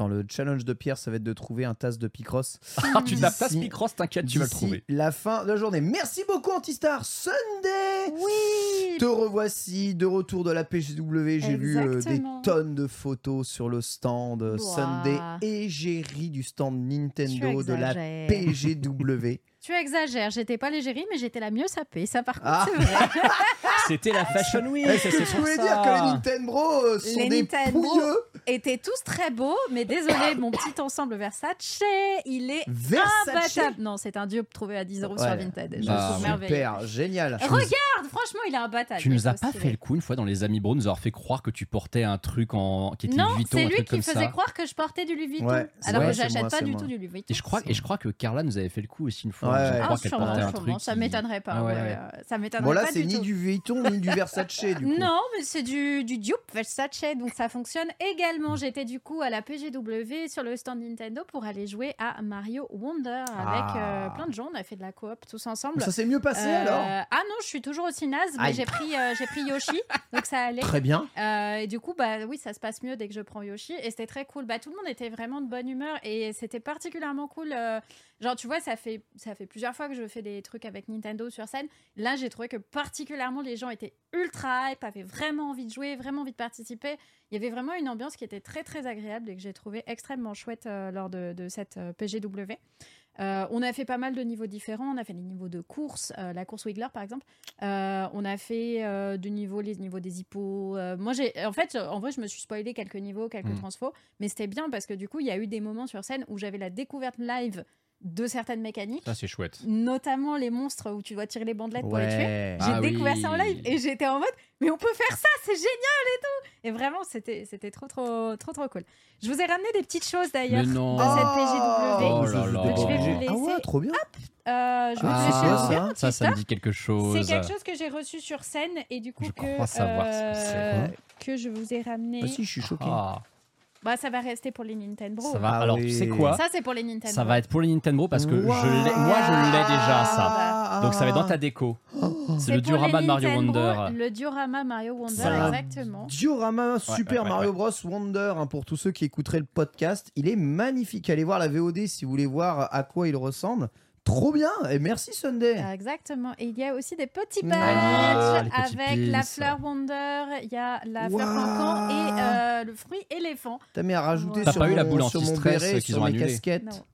Attends, le challenge de Pierre, ça va être de trouver un tasse de Picross. Ah, tu tapes TAS D'ici- Picross, t'inquiète, tu vas le trouver. La fin de la journée. Merci beaucoup, Antistar Sunday. Oui. Te revoici de retour de la PGW. J'ai vu euh, des tonnes de photos sur le stand euh, Ouah. Sunday égérie du stand Nintendo de la. PGW. Tu exagères, j'étais pas l'égérie, mais j'étais la mieux sapée. Ça, par contre, Ah. c'est vrai. C'était la Fashion Week. Tu pour voulais ça. dire que les Nintendo euh, sont Les des Nintendo. pouilleux étaient tous très beaux, mais désolé, mon petit ensemble Versace, il est Versace imbattable. Non, c'est un dupe trouvé à 10 euros sur Ouais. Vinted. Je Bah, trouve merveilleux. Super, génial. Regarde, franchement, il est imbattable. Tu nous as pas fait le coup une fois dans les Amis Bro, nous avoir fait croire que tu portais un truc en qui était Non, Louis Vuitton, c'est lui qui faisait ça. croire que je portais du Louis Vuitton. Ouais, alors que j'achète pas du tout du Louis Vuitton. Et je crois et je crois que Carla nous avait fait le coup aussi une fois. Ouais. Je Ah, crois Ah, qu'elle sûrement, portait un truc. ça qui- m'étonnerait pas. Ah ouais, ouais, ouais. Ça m'étonnerait Bon là, pas c'est ni tout. du Vuitton ni du Versace du coup. Non, mais c'est du, du dupe Versace, donc ça fonctionne également. J'étais du coup à la PGW sur le stand Nintendo pour aller jouer à Mario Wonder avec Ah. euh, plein de gens. On a fait de la coop tous ensemble. Ça s'est mieux passé Euh, alors? Ah non, je suis toujours aussi naze, mais j'ai pris, euh, j'ai pris Yoshi, donc ça allait. Très bien. Euh, et du coup, bah oui, ça se passe mieux dès que je prends Yoshi. Et c'était très cool. Bah, tout le monde était vraiment de bonne humeur et c'était particulièrement cool. euh, genre, tu vois, ça fait, ça fait plusieurs fois que je fais des trucs avec Nintendo sur scène. Là, j'ai trouvé que particulièrement les gens étaient ultra hype, avaient vraiment envie de jouer, vraiment envie de participer. Il y avait vraiment une ambiance qui était très très agréable et que j'ai trouvé extrêmement chouette euh, lors de, de cette euh, PGW. Euh, on a fait pas mal de niveaux différents. On a fait les niveaux de course, euh, la course Wiggler par exemple. Euh, on a fait du niveau, les niveaux des hippos. Moi, j'ai, en fait, en vrai, je me suis spoilé quelques niveaux, quelques Mm. transfos, mais c'était bien parce que du coup, il y a eu des moments sur scène où j'avais la découverte live de certaines mécaniques, Ça c'est chouette. notamment les monstres où tu dois tirer les bandelettes pour les tuer. J'ai Ah découvert oui. ça en live et j'étais en mode, mais on peut faire ça, c'est génial et tout. Et vraiment, c'était, c'était trop, trop, trop, trop cool. Je vous ai ramené des petites choses d'ailleurs de non. cette Oh PGW. là là. Donc, je vais vous Ah ouais, laisser. trop bien. Euh, je Ah, laisser ça mon Ça, ça me dit quelque chose. C'est quelque chose que j'ai reçu sur scène et du coup Je que, crois savoir ce que euh, c'est. que je vous ai ramené. Ah si, je suis choqué. Ah, Bah ça va rester pour les Nintendo. ça va. Ah Alors oui. tu sais quoi Ça c'est pour les Nintendo. Ça va être pour les Nintendo parce que je moi je l'ai déjà ça. Donc ça va être dans ta déco. C'est Oh. C'est le diorama de Mario Nintendo, Wonder. Le diorama Mario Wonder, Ça. exactement. Diorama Super ouais, ouais, Mario Bros Wonder hein, pour tous ceux qui écouteraient le podcast. Il est magnifique. Allez voir la VOD si vous voulez voir à quoi il ressemble. Trop bien et merci Sunday. Euh, Exactement. Et il y a aussi des petits Ah, badges les petits avec la fleur Wonder, il y a la fleur cancan et euh, le fruit éléphant. T'as mis à rajouter sur, pas eu la mon- boule sur mon béret, qu'ils sur ont mes casquettes. Non.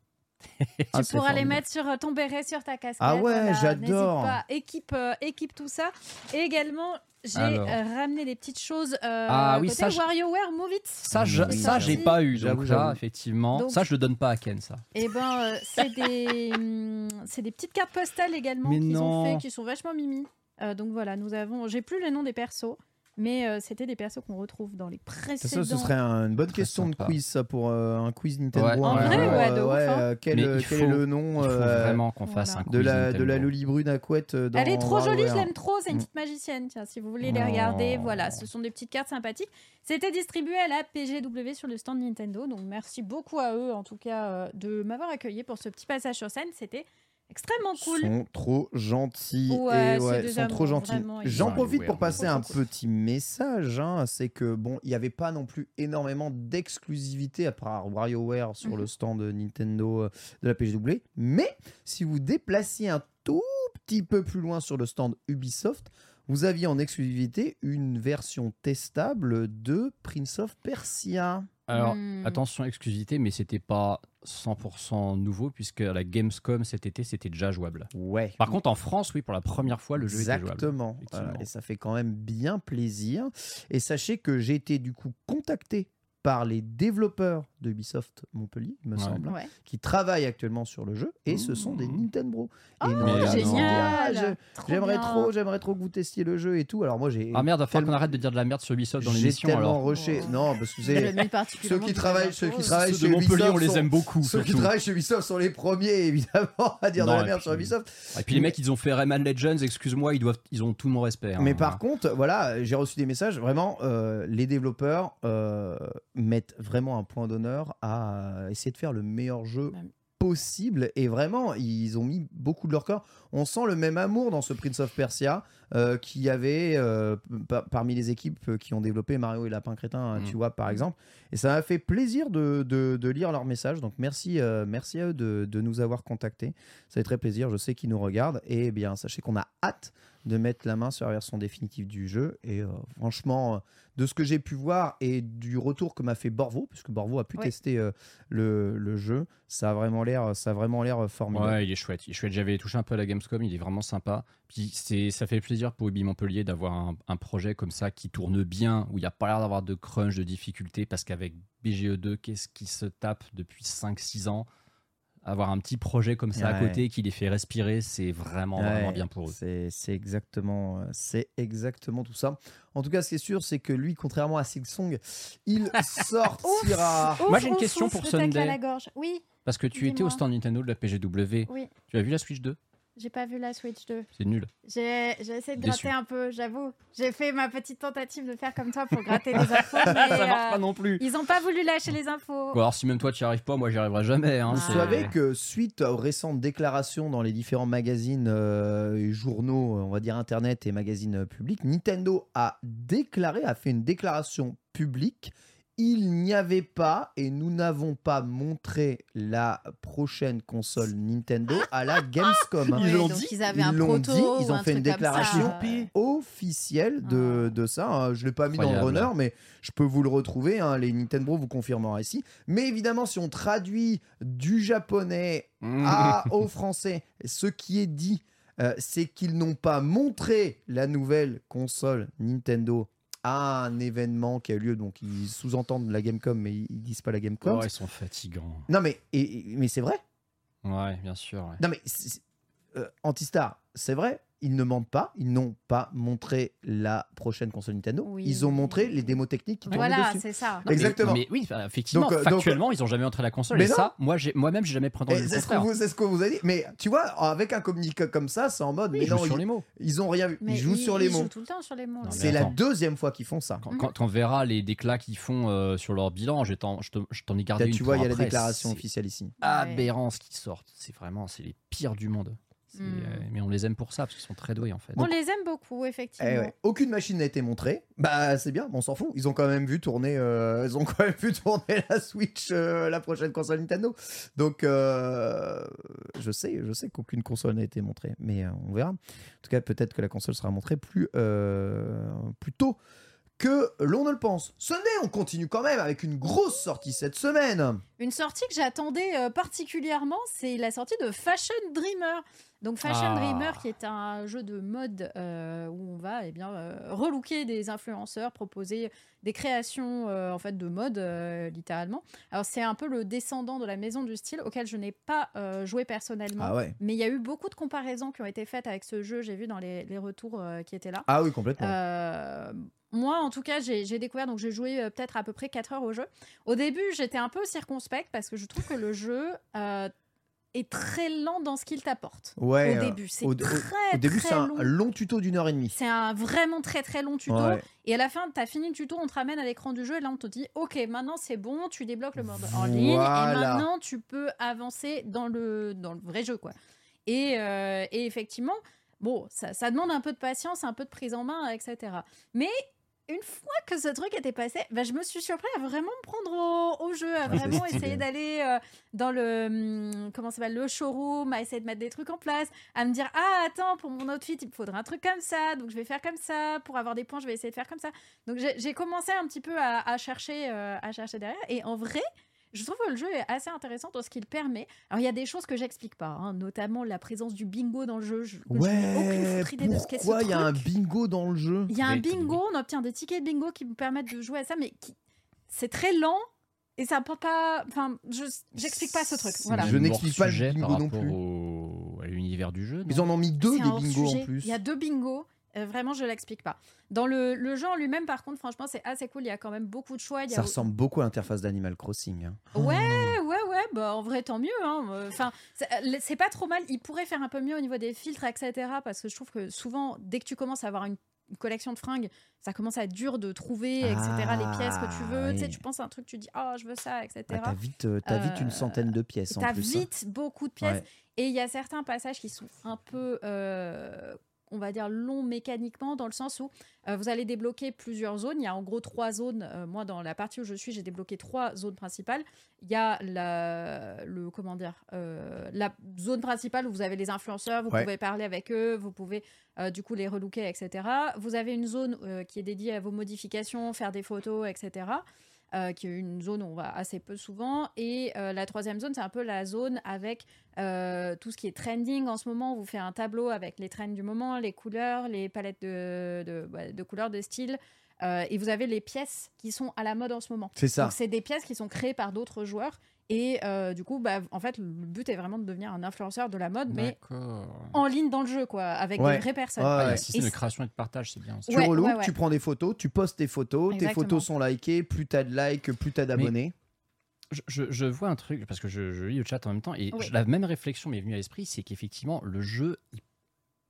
Ah, tu pourras les mettre sur euh, ton béret, sur ta casquette. Ah ouais, voilà, j'adore. N'hésite pas, équipe, euh, équipe tout ça. Et également, j'ai Alors. euh, ramené des petites choses. Euh, Ah oui, côté ça, je- WarioWare Move It. Ça, je- Oui, ça j'ai pas eu. J'avoue, Donc là, j'avoue. effectivement, Donc- ça je le donne pas à Ken ça. Et ben, euh, c'est des, hum, c'est des petites cartes postales également Mais qu'ils ont non. fait, qui sont vachement mimi. Euh, donc voilà, nous avons, j'ai plus le nom des persos. Mais euh, c'était des persos qu'on retrouve dans les Ça, précédents. ce serait un- une bonne question sympa. de quiz, ça, pour euh, un quiz Nintendo. Ouais. En un vrai, ouais, de euh, ouf, hein. euh, quel, euh, faut- est le nom Il faut euh, vraiment qu'on fasse voilà. un de la, de la. Loli brune à couette euh, dans Elle est trop jolie, je l'aime trop, c'est une petite magicienne. Tiens, si vous voulez les regarder, Oh. voilà, ce sont des petites cartes sympathiques. C'était distribué à la PGW sur le stand Nintendo, donc merci beaucoup à eux, en tout cas, euh, de m'avoir accueilli pour ce petit passage sur scène. C'était extrêmement cool. sont trop gentils Ouais, et ouais, sont trop gentils. ils J'en profite pour passer ils un cool. petit message. hein, c'est que bon, il n'y avait pas non plus énormément d'exclusivité à part WarioWare sur Mhm. le stand de Nintendo euh, de la PGW. Mais si vous déplaciez un tout petit peu plus loin sur le stand Ubisoft, vous aviez en exclusivité une version testable de Prince of Persia. Alors, Hmm. attention, exclusivité, mais c'était pas 100% nouveau, puisque à la Gamescom cet été, c'était déjà jouable. Ouais. Par contre, en France, oui, pour la première fois, le jeu était jouable. Exactement. Et ça fait quand même bien plaisir. Et sachez que j'ai été du coup contacté par les développeurs de Ubisoft Montpellier, il me Ouais. semble, hein, Ouais. qui travaillent actuellement sur le jeu, et ce sont des Nintendo. Oh, et non, génial. ah, J'aimerais trop, j'aimerais trop que vous testiez le jeu et tout. Alors moi j'ai Ah merde, il va falloir qu'on arrête de dire de la merde sur Ubisoft dans j'ai l'émission. tellement rushé. Oh. Non, parce que ceux qui travaillent, les ceux qui travaillent Ceux chez de Montpellier, Ubisoft on les aime beaucoup. Ceux qui travaillent chez Ubisoft sont les premiers évidemment à dire Non, de la merde puis- sur Ubisoft. Et puis les mecs, ils ont fait Rayman Legends, excuse-moi, ils, doivent, ils ont tout mon respect. hein. Mais par contre, voilà, j'ai reçu des messages. Vraiment, euh, les développeurs euh, mettent vraiment un point d'honneur à essayer de faire le meilleur jeu Ouais. possible. Et vraiment, ils ont mis beaucoup de leur corps. On sent le même amour dans ce Prince of Persia euh, qu'il y avait euh, pa- parmi les équipes qui ont développé Mario et Lapin Crétin, Mm. tu vois, par exemple. Et ça m'a fait plaisir de, de- de lire leurs messages. Donc merci, euh, merci à eux de, de nous avoir contactés. Ça fait très plaisir. Je sais qu'ils nous regardent. Et eh bien, sachez qu'on a hâte de mettre la main sur la version définitive du jeu. Et euh, franchement, euh, de ce que j'ai pu voir et du retour que m'a fait Borvo, puisque Borvo a pu Ouais. tester euh, le, le jeu, ça a vraiment l'air, ça a vraiment l'air euh, formidable. Ouais, il est chouette. Il est chouette. J'avais touché un peu à la Gamescom, il est vraiment sympa. Puis c'est, ça fait plaisir pour Ubi Montpellier d'avoir un, un projet comme ça qui tourne bien, où il n'y a pas l'air d'avoir de crunch, de difficulté, parce qu'avec BGE2, qu'est-ce qui se tape depuis 5-6 ans? Avoir un petit projet comme ça à côté qui les fait respirer, c'est vraiment, vraiment bien pour eux. C'est, c'est exactement, c'est exactement tout ça. En tout cas, ce qui est sûr, c'est que lui, contrairement à Silksong, il sortira. Ouf, Moi, j'ai une question ouf, pour Sunday. à la gorge. Oui, Parce que tu étais au stand Nintendo de la PGW. oui. Tu as vu la Switch 2 J'ai pas vu la Switch 2. C'est nul. J'ai essayé de Déçu. gratter un peu, j'avoue. J'ai fait ma petite tentative de faire comme toi pour gratter les infos. mais, ça marche euh, pas non plus. Ils ont pas voulu lâcher les infos. Bon, alors si même toi tu n'y arrives pas, moi j'y arriverai jamais. hein, Vous savez que suite aux récentes déclarations dans les différents magazines euh, et journaux, on va dire internet et magazines publics, Nintendo a déclaré, a fait une déclaration publique. Il n'y avait pas et nous n'avons pas montré la prochaine console Nintendo à la Gamescom. Ils l'ont dit Ils avaient Ils un l'ont proto. dit, ils ont un fait une déclaration officielle de, Ah. de ça. hein. Je ne l'ai pas mis dans le runner, mais je peux vous le retrouver. hein. Les Nintendo vous confirmeront ici. Mais évidemment, si on traduit du japonais Mmh. à, au français, ce qui est dit, euh, c'est qu'ils n'ont pas montré la nouvelle console Nintendo à un événement qui a eu lieu. Donc, ils sous-entendent la Gamecom, mais ils disent pas la Gamecom. Oh, ils sont fatigants. Non, mais, et- mais c'est vrai. Ouais, bien sûr. ouais. Non, mais euh, Antistar, c'est vrai, ils ne mentent pas. Ils n'ont pas montré la prochaine console Nintendo. Oui. Ils ont montré les démos techniques qui Voilà, dessus. c'est ça. Non, Exactement. Mais, oui, effectivement, Donc, euh, donc- factuellement, ils ont jamais entré la console. Mais et non. ça, moi, j'ai, moi-même, j'ai jamais prétendu C'est ce, qu'on contraire. vous, c'est ce qu'on vous a dit. Mais tu vois, avec un communiqué comme ça, c'est en mode. Oui, mais ils jouent sur ils, les mots. ils ont rien vu. Mais ils jouent sur les ils mots. jouent tout le temps sur les mots. C'est la deuxième fois qu'ils font ça. Quand, quand on verra les déclats qu'ils font euh, sur leur bilan, je t'en, ai gardé une tu vois, il y a la déclaration officielle ici. aberrant ce qu'ils sortent. C'est vraiment, c'est les pires du monde. Euh, mais on les aime pour ça parce qu'ils sont très doués en fait. On les aime beaucoup, effectivement. Eh ouais. Aucune machine n'a été montrée. Bah c'est bien, on s'en fout. Ils ont quand même vu tourner, euh, ils ont quand même vu tourner la Switch, euh, la prochaine console Nintendo. Donc euh, je sais, je sais qu'aucune console n'a été montrée, mais euh, on verra. En tout cas, peut-être que la console sera montrée plus euh, plus tôt que l'on ne le pense. Ce n'est, on continue quand même avec une grosse sortie cette semaine. Une sortie que j'attendais euh, particulièrement, c'est la sortie de Fashion Dreamer. Donc Fashion Ah. Dreamer, qui est un jeu de mode euh, où on va eh bien euh, relooker des influenceurs, proposer des créations euh, en fait de mode euh, littéralement. Alors c'est un peu le descendant de la Maison du Style auquel je n'ai pas euh, joué personnellement. Ah ouais. Mais il y a eu beaucoup de comparaisons qui ont été faites avec ce jeu. J'ai vu dans les, les retours euh, qui étaient là. Ah oui, complètement. Moi, en tout cas, j'ai découvert, donc j'ai joué euh, peut-être à peu près 4 heures au jeu. Au début, j'étais un peu circonspecte parce que je trouve que le jeu euh, est très lent dans ce qu'il t'apporte. Ouais, au euh, début, c'est très, au début, c'est un long. long tuto d'une heure et demie. C'est un vraiment très très long tuto. Ouais. Et à la fin, tu as fini le tuto, on te ramène à l'écran du jeu et là on te dit Ok, maintenant c'est bon, tu débloques le mode en ligne et Voilà. maintenant tu peux avancer dans le, dans le vrai jeu. quoi. Et, euh, et effectivement, bon, ça, ça demande un peu de patience, un peu de prise en main, etc. Mais une fois que ce truc était passé, bah, je me suis surpris à vraiment me prendre au, au jeu, à Ah, vraiment essayer d'aller euh, dans le hum, comment ça s'appelle le showroom, à essayer de mettre des trucs en place, à me dire ah attends pour mon outfit il me faudra un truc comme ça, donc je vais faire comme ça pour avoir des points, je vais essayer de faire comme ça. Donc j'ai j'ai commencé un petit peu à, à chercher euh, à chercher derrière et en vrai je trouve que le jeu est assez intéressant dans ce qu'il permet. Alors, il y a des choses que j'explique pas, hein, notamment la présence du bingo dans le jeu. Je, aucune Ouais, foutre idée de ce qu'est ce pourquoi il y a un bingo dans le jeu Il y a un bingo, on obtient des tickets de bingo qui vous permettent de jouer à ça, mais qui... c'est très lent et ça peut pas. Enfin, je j'explique pas ce truc. Voilà. Je n'explique pas le bingo par non plus. au- à l'univers du jeu. Ils en ont mis deux des bingos en plus. Il y a deux bingos. Euh, vraiment, je l'explique pas. Dans le, le en lui-même, par contre, franchement, c'est assez cool. Il y a quand même beaucoup de choix. Il y a Ça ressemble beaucoup à l'interface d'Animal Crossing. hein. Ouais, ouais, ouais. Bah, en vrai, tant mieux. hein. Enfin, c'est- euh, c'est pas trop mal. Il pourrait faire un peu mieux au niveau des filtres, etc. Parce que je trouve que souvent, dès que tu commences à avoir une une collection de fringues, ça commence à être dur de trouver, etc. les pièces que tu veux. Tu sais, tu penses à un truc, tu dis, oh, je veux ça, etc. Ah, t'as vite, euh, t'as vite une centaine de pièces en T'as plus. hein. vite beaucoup de pièces. Ouais. Et il y a certains passages qui sont un peu, euh, on va dire, longs mécaniquement, dans le sens où euh, vous allez débloquer plusieurs zones. Il y a en gros trois zones. Euh, moi, dans la partie où je suis, j'ai débloqué trois zones principales. Il y a la, le, comment dire, euh, la zone principale où vous avez les influenceurs, vous Ouais. pouvez parler avec eux, vous pouvez du coup les relooker, etc. Vous avez une zone qui est dédiée à vos modifications, faire des photos, etc euh, qui est une zone où on va assez peu souvent. Et euh, la troisième zone, c'est un peu la zone avec euh, tout ce qui est trending en ce moment. On vous fait un tableau avec les trends du moment, les couleurs, les palettes de, de, de couleurs, de style. Euh, et vous avez les pièces qui sont à la mode en ce moment. C'est ça. Donc, c'est des pièces qui sont créées par d'autres joueurs. Et euh, du coup, bah, en fait, le but est vraiment de devenir un influenceur de la mode, mais en ligne dans le jeu, quoi, avec Ouais. des vraies personnes. Ouais, ouais. le système Et de création et de partage, c'est bien. ça. Tu Ouais, relookes, ouais, ouais. tu prends des photos, tu postes tes photos, tes photos sont likées, plus t'as de likes, plus t'as d'abonnés. Je, je- je vois un truc, parce que je, je lis le chat en même temps, et Oui. la même réflexion m'est venue à l'esprit, c'est qu'effectivement, le jeu, il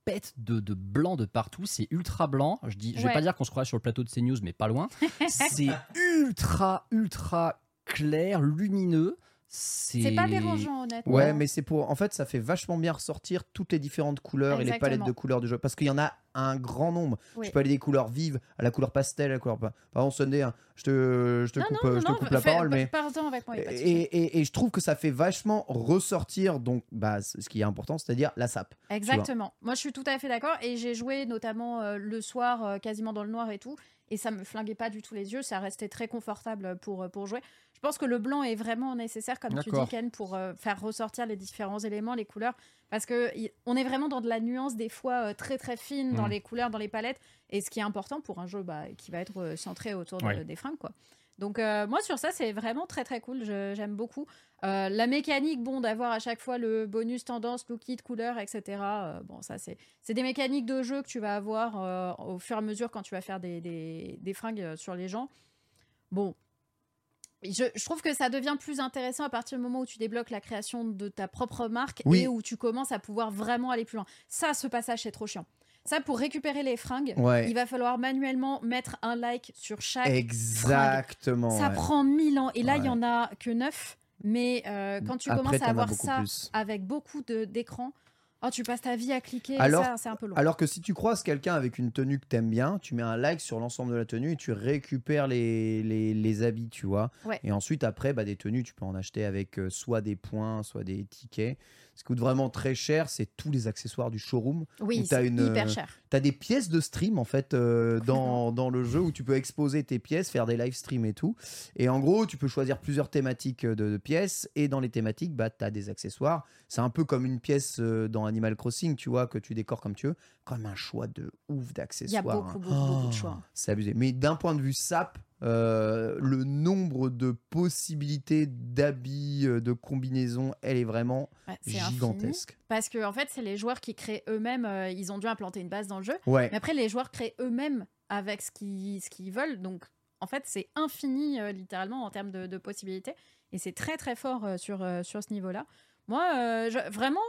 pète de, de blanc de partout, c'est ultra blanc. Je dis, je vais pas dire qu'on se croit sur le plateau de CNews, mais pas loin. c'est ultra, ultra clair, lumineux. C'est pas dérangeant, honnêtement. Ouais, mais c'est pour. En fait, ça fait vachement bien ressortir toutes les différentes couleurs et les palettes de couleurs du jeu. Parce qu'il y en a un grand nombre. Oui. Tu peux aller des couleurs vives à la couleur pastel, à la couleur. Pardon, Sunday, hein, je te, je te Non, coupe, non, euh, je te non, coupe la fais- parole, mais. Pardon avec moi, et- et je trouve que ça fait vachement ressortir donc bah, ce qui est important, c'est-à-dire la sape. Exactement. Moi, je suis tout à fait d'accord. Et j'ai joué notamment euh, le soir, euh, quasiment dans le noir et tout. Et ça me flinguait pas du tout les yeux. Ça restait très confortable pour, euh, pour jouer. Je pense que le blanc est vraiment nécessaire, comme tu dis. Ken, pour euh, faire ressortir les différents éléments, les couleurs. Parce que y- on est vraiment dans de la nuance, des fois euh, très très fine dans Mm. les couleurs, dans les palettes. Et ce qui est important pour un jeu bah, qui va être centré autour de- des fringues, quoi. Donc euh, moi sur ça c'est vraiment très très cool, j'aime beaucoup. Euh, la mécanique, bon, d'avoir à chaque fois le bonus tendance, look it, couleur, etc. euh, bon, ça c'est c'est des mécaniques de jeu que tu vas avoir au fur et à mesure quand tu vas faire des, des, des fringues sur les gens. Bon. Je, je trouve que ça devient plus intéressant à partir du moment où tu débloques la création de ta propre marque Oui. et où tu commences à pouvoir vraiment aller plus loin. Ça, ce passage, c'est trop chiant. Ça, pour récupérer les fringues, Ouais. il va falloir manuellement mettre un like sur chaque Exactement. ça ouais. prend mille ans. Et là, il y Ouais. en a que neuf. Mais euh, quand tu Après, commences à avoir ça plus. avec beaucoup de- d'écrans, oh, tu passes ta vie à cliquer. Alors- c'est un peu long. Alors que si tu croises quelqu'un avec une tenue que t'aimes bien, tu mets un like sur l'ensemble de la tenue et tu récupères les, les, les habits, tu vois. Ouais. Et ensuite, après, bah, des tenues, tu peux en acheter avec euh, soit des points, soit des tickets. Ce qui coûte vraiment très cher, c'est tous les accessoires du showroom. oui, c'est une, hyper euh, cher. Tu as des pièces de stream en fait euh, dans, dans le jeu où tu peux exposer tes pièces, faire des live streams et tout. Et en gros, tu peux choisir plusieurs thématiques de, de pièces et dans les thématiques, bah, tu as des accessoires. C'est un peu comme une pièce euh, dans Animal Crossing, tu vois, que tu décores comme tu veux. Même un choix de ouf Il y a d'accessoires. beaucoup, hein. beaucoup, beaucoup de choix. C'est abusé. Mais d'un point de vue SAP, euh, le nombre de possibilités d'habits, euh, de combinaisons, elle est vraiment Ouais, c'est infini. gigantesque. Parce que, en fait, c'est les joueurs qui créent eux-mêmes. euh, ils ont dû implanter une base dans le jeu. Ouais. Mais après, les joueurs créent eux-mêmes avec ce qu'ils ce qu'ils veulent. Donc, en fait, c'est infini, euh, littéralement, en termes de, de possibilités. Et c'est très, très fort sur, sur ce niveau-là. Moi, je- vraiment,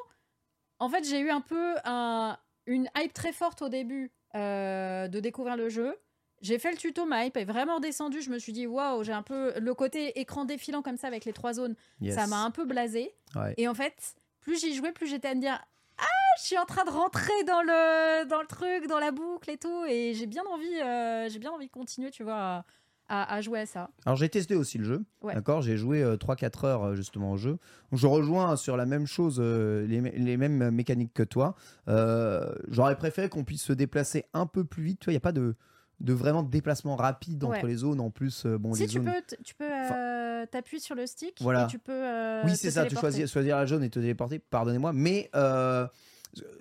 en fait, j'ai eu un peu un- une hype très forte au début de découvrir le jeu. J'ai fait le tuto, ma hype est vraiment descendue. Je me suis dit, waouh, j'ai un peu le côté écran défilant comme ça avec les trois zones. Yes. Ça m'a un peu blasé. Ouais. Et en fait, plus j'y jouais, plus j'étais à me dire Ah, je suis en train de rentrer dans le, dans le truc, dans la boucle et tout. Et j'ai bien envie, euh, j'ai bien envie de continuer, tu vois, à, à- à jouer à ça. Alors j'ai testé aussi le jeu, Ouais. d'accord? J'ai joué 3-4 heures euh, justement au jeu. Je rejoins sur la même chose, euh, les, les mêmes mécaniques que toi. Euh, J'aurais préféré qu'on puisse se déplacer un peu plus vite. Tu vois, il n'y a pas de, de vraiment de déplacement rapide entre Ouais. les zones. En plus, euh, bon, si les tu zones... peux, t- tu peux euh, t'appuyer sur le stick Voilà. et tu peux. euh, Oui, c'est ça, tu choisis choisir la jaune et te téléporter, pardonnez-moi. Mais euh,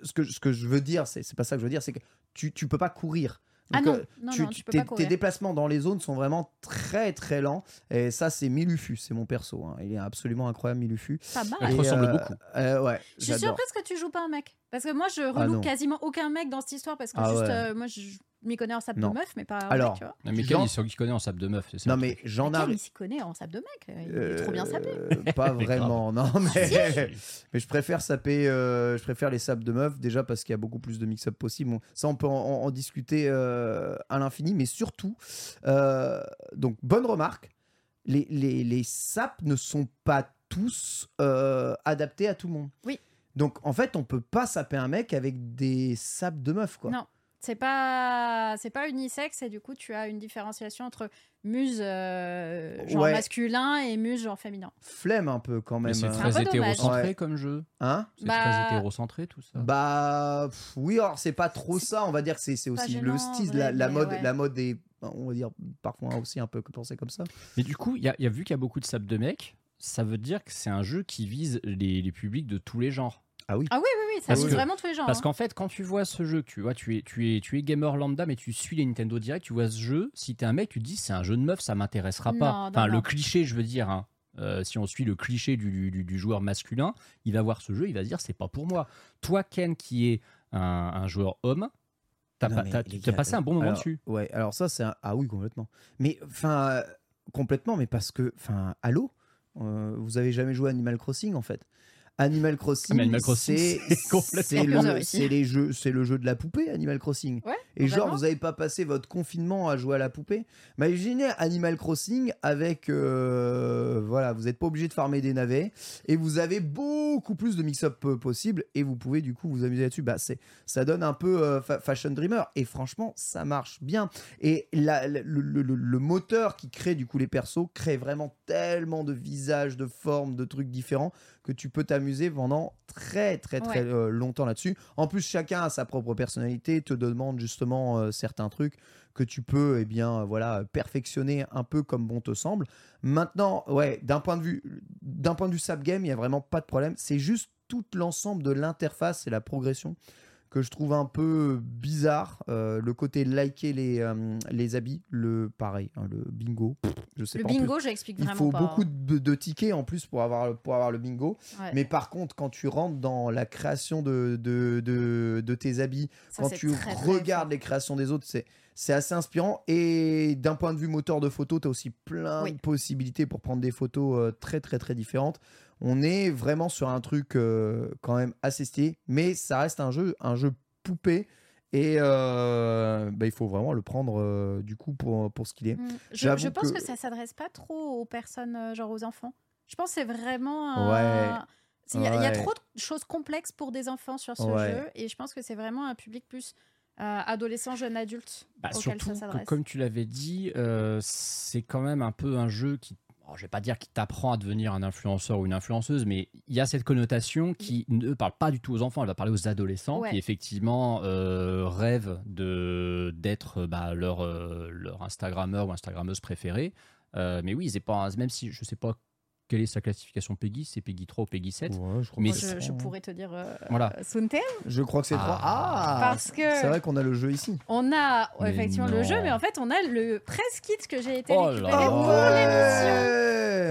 ce, que, ce que je veux dire, c'est c'est pas ça que je veux dire, c'est que tu, tu peux pas courir. Ah non, euh, non, tu- non, tu- peux tes, pas tes déplacements dans les zones sont vraiment très très lents. Et ça, c'est Milufus, c'est mon perso. hein. Il est absolument incroyable, Milufus. Pas mal. Et, ressemble euh, beaucoup. euh, ouais, Je suis surprise que tu joues pas un mec. Parce que moi, je Ah reloue quasiment aucun mec dans cette histoire parce que Ah juste, ouais. euh, moi, je m'y connais en sable Non. de meuf, mais pas un Alors, mec, tu vois. Mais Genre- Ken, il connaît en sable de meuf. c'est ça Non, mais j'en arrive. il s'y connaît en sable de mec. Il est trop bien sapé. Euh, Pas Mais vraiment, non, mais, Si. mais je préfère saper, euh, je préfère les sables de meuf déjà parce qu'il y a beaucoup plus de mix-up possible. Bon, ça, on peut en, en- en discuter euh, à l'infini, mais surtout, euh, donc bonne remarque, les, les, les sapes ne sont pas tous euh, adaptés à tout le monde. Oui. Donc en fait, on peut pas saper un mec avec des sapes de meuf, quoi. Non, c'est pas c'est pas unisexe et du coup tu as une différenciation entre muse euh, genre Ouais. masculin et muse genre féminin. Flemme un peu quand même. c'est un très hétérocentré Ouais. comme jeu. Hein C'est Bah- très hétérocentré tout ça. Bah pff, oui, alors c'est pas trop ça, on va dire que c'est aussi gênant, le style, la, mode, ouais. la mode est, on va dire parfois aussi un peu pensé comme ça. Mais du coup, il y a, il y a vu qu'il y a beaucoup de sable de mecs. Ça veut dire que c'est un jeu qui vise les, les publics de tous les genres. Ah oui. Ah oui oui oui, ça Parce que- vraiment tous les genres. Parce hein. qu'en fait, quand tu vois ce jeu, tu vois, tu es, tu es, tu es gamer lambda, mais tu suis les Nintendo Direct, tu vois ce jeu. Si t'es un mec, tu te dis c'est un jeu de meuf, ça m'intéressera pas. Non, non, enfin, le non. cliché, je veux dire. hein. Euh, si on suit le cliché du, du- du joueur masculin, il va voir ce jeu, il va se dire c'est pas pour moi. Toi, Ken, qui est un, un joueur homme, t'as pas- passé un bon moment alors, dessus. Ouais, alors ça c'est un- ah oui complètement. Mais enfin euh, complètement, mais parce que enfin allô, Euh, vous avez jamais joué à Animal Crossing en fait? Animal Crossing, mais Animal Crossing, c'est le, c'est les jeux, c'est le jeu de la poupée Animal Crossing. Ouais, Et genre, vous avez pas passé votre confinement à jouer à la poupée Mais imaginez Animal Crossing avec. euh, voilà, vous n'êtes pas obligé de farmer des navets et vous avez beaucoup plus de mix-up euh, possible et vous pouvez du coup vous amuser là-dessus. Bah, c'est, ça donne un peu euh, fa- Fashion Dreamer et franchement, ça marche bien. Et la- la- le, le- le- le moteur qui crée du coup les persos crée vraiment tellement de visages, de formes, de trucs différents que tu peux t'amuser pendant très très très Ouais. euh, longtemps là-dessus. En plus, chacun a sa propre personnalité, te demande justement euh, certains trucs que tu peux eh bien euh, voilà perfectionner un peu comme bon te semble. Maintenant, ouais, d'un point de vue d'un point de vue sap game, il y a vraiment pas de problème. C'est juste tout l'ensemble de l'interface et la progression que je trouve un peu bizarre. Euh, le côté liker les, euh, les habits, le pareil, hein, le bingo. pff, Je sais Le pas. bingo, j'explique il vraiment faut pas. beaucoup de, de tickets en plus pour avoir, pour avoir le bingo. Ouais. Mais par contre, quand tu rentres dans la création de, de, de, de tes habits, Ça, quand tu très, regardes les créations des autres, c'est, c'est assez inspirant. Et d'un point de vue moteur de photo, tu as aussi plein Oui. de possibilités pour prendre des photos euh, très, très, très différentes. On est vraiment sur un truc euh, quand même assez stylé, mais ça reste un jeu, un jeu poupée. Et euh, bah, il faut vraiment le prendre euh, du coup pour, pour ce qu'il est. Mm. Je, pense que, que- ça s'adresse pas trop aux personnes, euh, genre aux enfants. Je pense que c'est vraiment. Ouais. Il y, a- y trop de choses complexes pour des enfants sur ce Ouais. jeu. Et je pense que c'est vraiment un public plus euh, adolescent, jeune adulte Bah, auquel surtout, ça s'adresse. comme tu l'avais dit, euh, c'est quand même un peu un jeu qui, alors, je vais pas dire qui t'apprend à devenir un influenceur ou une influenceuse, mais il y a cette connotation qui ne parle pas du tout aux enfants, elle va parler aux adolescents Ouais. qui effectivement euh, rêvent de d'être bah, leur euh, leur Instagrammeur ou Instagrammeuse préférée. Euh, mais oui, c'est pas même si je sais pas quelle est sa classification Peggy, c'est Peggy 3 ou Peggy 7. Ouais, je crois Mais je, pourrais te dire euh, Voilà. Suntem. Je crois que c'est Ah. 3. Ah Parce que- C'est vrai qu'on a le jeu ici. On a Mais effectivement le jeu, mais en fait, on a le press kit que j'ai été Oh pour l'émission.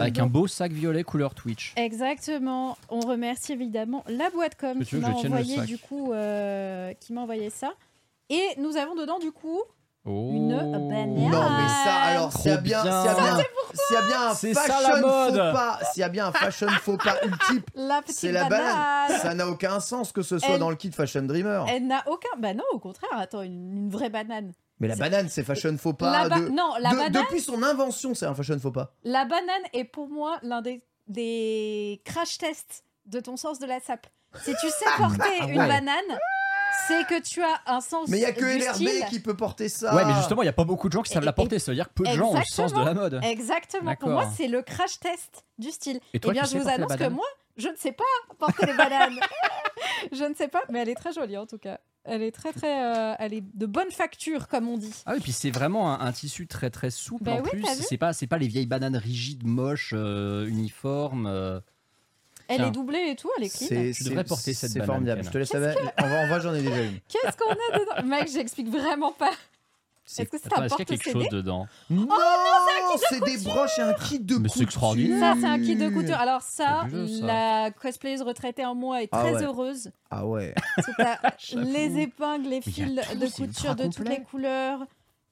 Avec un beau sac violet couleur Twitch. Exactement. On remercie évidemment la boîte com qui m'a envoyé du coup, euh, qui m'a envoyé ça. Et nous avons dedans du coup Une banane. Non, mais ça, alors, s'il y a bien, bien. s'il y a bien, s'il y a bien un ça, fashion mode. faux pas, s'il y a bien un fashion faux pas ultime, c'est la banane. Ça n'a aucun sens que ce soit Elle- dans le kit Fashion Dreamer. Elle n'a aucun. Bah non, au contraire, attends, une, une vraie banane. Mais la banane, c'est fashion faux pas. La ba- de- non, la de- banane- Depuis son invention, c'est un fashion faux pas. La banane est pour moi l'un des, des crash tests de ton sens de la sape. Si tu sais porter Ah une ouais. banane, c'est que tu as un sens Mais il y a que du LRB style. qui peut porter ça. Ouais, mais justement, il n'y a pas beaucoup de gens qui savent la porter. Ça veut dire que peu de gens ont le sens de la mode. Exactement. Pour moi, c'est le crash test du style. Et toi, eh bien, je vous annonce que moi, je ne sais pas porter les bananes. je ne sais pas, mais elle est très jolie en tout cas. Elle est très très, euh, elle est de bonne facture comme on dit. Ah oui, puis c'est vraiment un, un tissu très très souple Bah en oui, plus. C'est pas c'est pas les vieilles bananes rigides, moches, euh, uniformes. euh. Elle Tiens. est doublée et tout, elle est clean. C'est Tu devrais c'est- porter cette C'est formidable. Je te laisse avec. En vrai, en vrai, j'en ai déjà une. Qu'est-ce qu'on a dedans? Mec, j'explique vraiment pas. Est-ce que c'est un est-ce qu'il y a quelque chose dedans? Non, c'est des broches et un kit de Mais c'est couture. extraordinaire. Ça, c'est un kit de couture. Alors ça, la cosplayeuse retraitée en moi est Ah très ouais. heureuse. Ah ouais. Que les épingles, les fils de c'est couture de toutes les couleurs,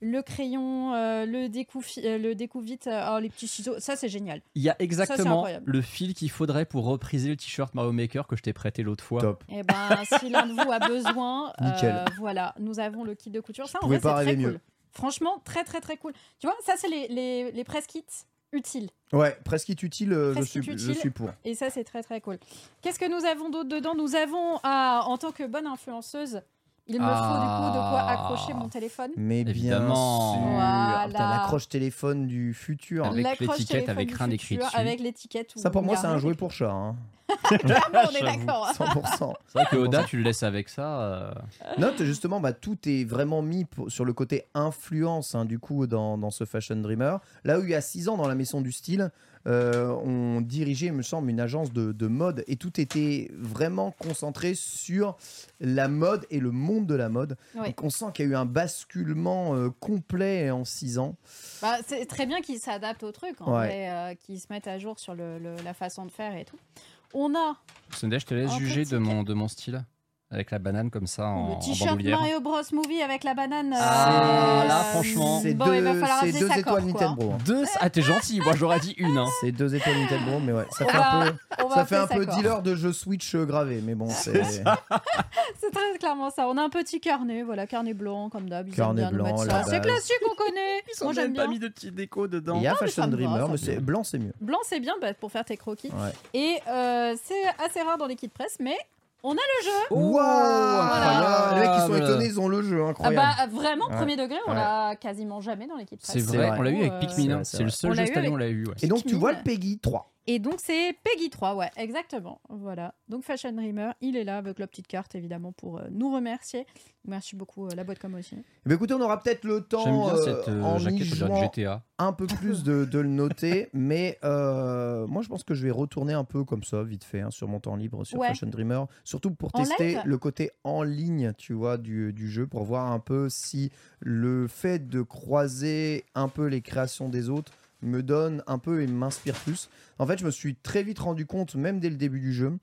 le crayon, euh, le découfi- euh, le découvite, euh, oh, les petits ciseaux. Ça, c'est génial. Il y a exactement le fil qu'il faudrait pour repriser le t-shirt Mario Maker que je t'ai prêté l'autre fois. Top. Et ben, si l'un de vous a besoin, euh, voilà, nous avons le kit de couture. Ça, en pouvais vrai, pas c'est très cool. mieux. Franchement, très, très, très cool. Tu vois, ça, c'est les, les, les press kits utiles. Ouais, presque utile, euh, je Presque suis, je utile. suis pour. Et ça, c'est très très cool. Qu'est-ce que nous avons d'autre dedans? Nous avons, ah, en tant que bonne influenceuse, il me faut du coup de quoi Ah. accrocher mon téléphone. Mais bien Évidemment. sûr. Voilà. T'as l'accroche téléphone du futur. Avec l'étiquette avec rien d'écrit. Avec l'étiquette. Ça pour moi c'est un jouet pour chat. Hein. Clairement, on est d'accord. 100%. C'est vrai que Oda, tu le laisses avec ça. euh, Note justement, bah, tout est vraiment mis pour- sur le côté influence hein, du coup dans, dans ce Fashion Dreamer. Là où il y a 6 ans dans la maison du style, euh, on dirigeait, il me semble, une agence de, de mode et tout était vraiment concentré sur la mode et le monde de la mode. Oui. Donc on sent qu'il y a eu un basculement euh, complet en 6 ans. Bah, c'est très bien qu'ils s'adaptent au truc, en Ouais. vrai, euh, qu'ils se mettent à jour sur le, le- la façon de faire et tout. On a Sunday, je te laisse juger petit de mon, de mon style. Avec la banane comme ça en, le t-shirt. Mario Bros Movie avec la banane. euh, Ah, là, franchement. C'est bon, il va deux, deux étoiles quoi. Nintendo. hein. Deux Ah, t'es gentil. Moi, j'aurais dit une. hein. C'est deux étoiles Nintendo, mais ouais, ça On fait va- un peu, ça fait un appeler peu corde. dealer de jeux Switch euh, gravé, mais bon, c'est C'est très clairement ça. On a un petit carnet, voilà, carnet blanc comme d'hab. Ils Carnet blanc. C'est classique, on connaît. Moi j'aime bien. de petits déco dedans. Il y a Fashion Dreamer, mais me c'est blanc, c'est mieux. Blanc c'est bien bah, pour faire tes croquis. Et euh, c'est assez rare dans les kits presse, mais on a le jeu. Waouh incroyable. Les mecs qui sont étonnés, ils ont le jeu, Ah incroyable. bah vraiment Ouais. premier degré, on Ouais. l'a quasiment jamais dans kits C'est vrai, on l'a eu avec Pikmin. hein. c'est le seul On jeu cette année, on l'a eu. ouais. Et donc tu vois le Peggy 3. Et donc c'est Peggy 3, ouais, exactement. Voilà. Donc Fashion Dreamer, il est là avec la petite carte évidemment pour euh, nous remercier. Merci beaucoup euh, la boîte comme aussi. Eh bien, écoutez, on aura peut-être le temps J'aime bien euh, cette euh, en y GTA. un peu plus de, de le noter, mais euh, moi je pense que je vais retourner un peu comme ça, vite fait, hein, sur mon temps libre sur Ouais. Fashion Dreamer, surtout pour En tester le côté en ligne, tu vois, du, du jeu, pour voir un peu si le fait de croiser un peu les créations des autres me donne un peu et m'inspire plus. En fait, je me suis très vite rendu compte, même dès le début du jeu,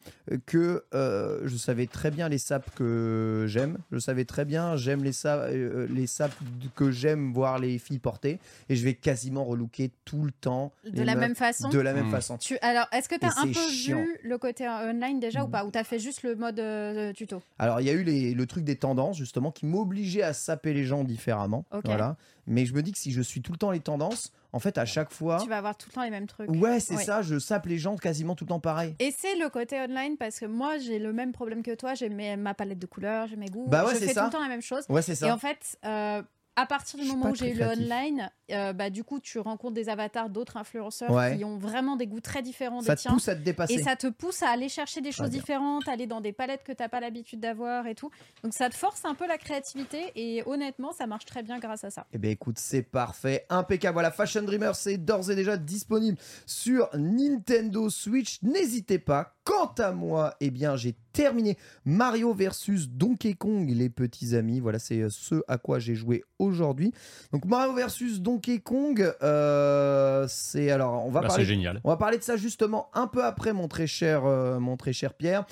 que euh, je savais très bien les sapes que j'aime. Je savais très bien, j'aime les sapes, euh, les sapes que j'aime voir les filles porter, et je vais quasiment relooker tout le temps. De la meufs même façon. De la même Mm. façon. Tu, alors, est-ce que tu Et as un peu chiant. vu le côté euh, online déjà ou Mm. pas? Ou tu as fait juste le mode euh, tuto? Alors, il y a eu les- le truc des tendances, justement, qui m'obligeait à saper les gens différemment. Ok. Voilà. Mais je me dis que si je suis tout le temps les tendances, en fait, à chaque fois. Tu vas avoir tout le temps les mêmes trucs. Ouais, c'est ça, je sape les gens quasiment tout le temps pareil. Et c'est le côté online parce que moi j'ai le même problème que toi, j'ai ma palette de couleurs, j'ai mes goûts, Bah ouais, je fais ça. tout le temps la même chose. Ouais, c'est ça. Et en fait, euh, à partir du moment où j'ai eu le online, euh, bah, du coup tu rencontres des avatars d'autres influenceurs Ouais. qui ont vraiment des goûts très différents ça des te tiens. pousse à te dépasser. Et ça te pousse à aller chercher des choses différentes, aller dans des palettes que tu n'as pas l'habitude d'avoir et tout. Donc ça te force un peu la créativité et honnêtement, ça marche très bien grâce à ça. Eh bien écoute, c'est parfait, impeccable. Voilà, Fashion Dreamer, c'est d'ores et déjà disponible sur Nintendo Switch. N'hésitez pas. Quant à moi, eh bien j'ai terminé Mario versus Donkey Kong, les petits amis. Voilà, c'est euh, ce à quoi j'ai joué aujourd'hui. Donc Mario versus Donkey Kong, euh, c'est alors on va Bah, parler. c'est génial. On va parler de ça justement un peu après, mon très cher, euh, mon très cher Pierre.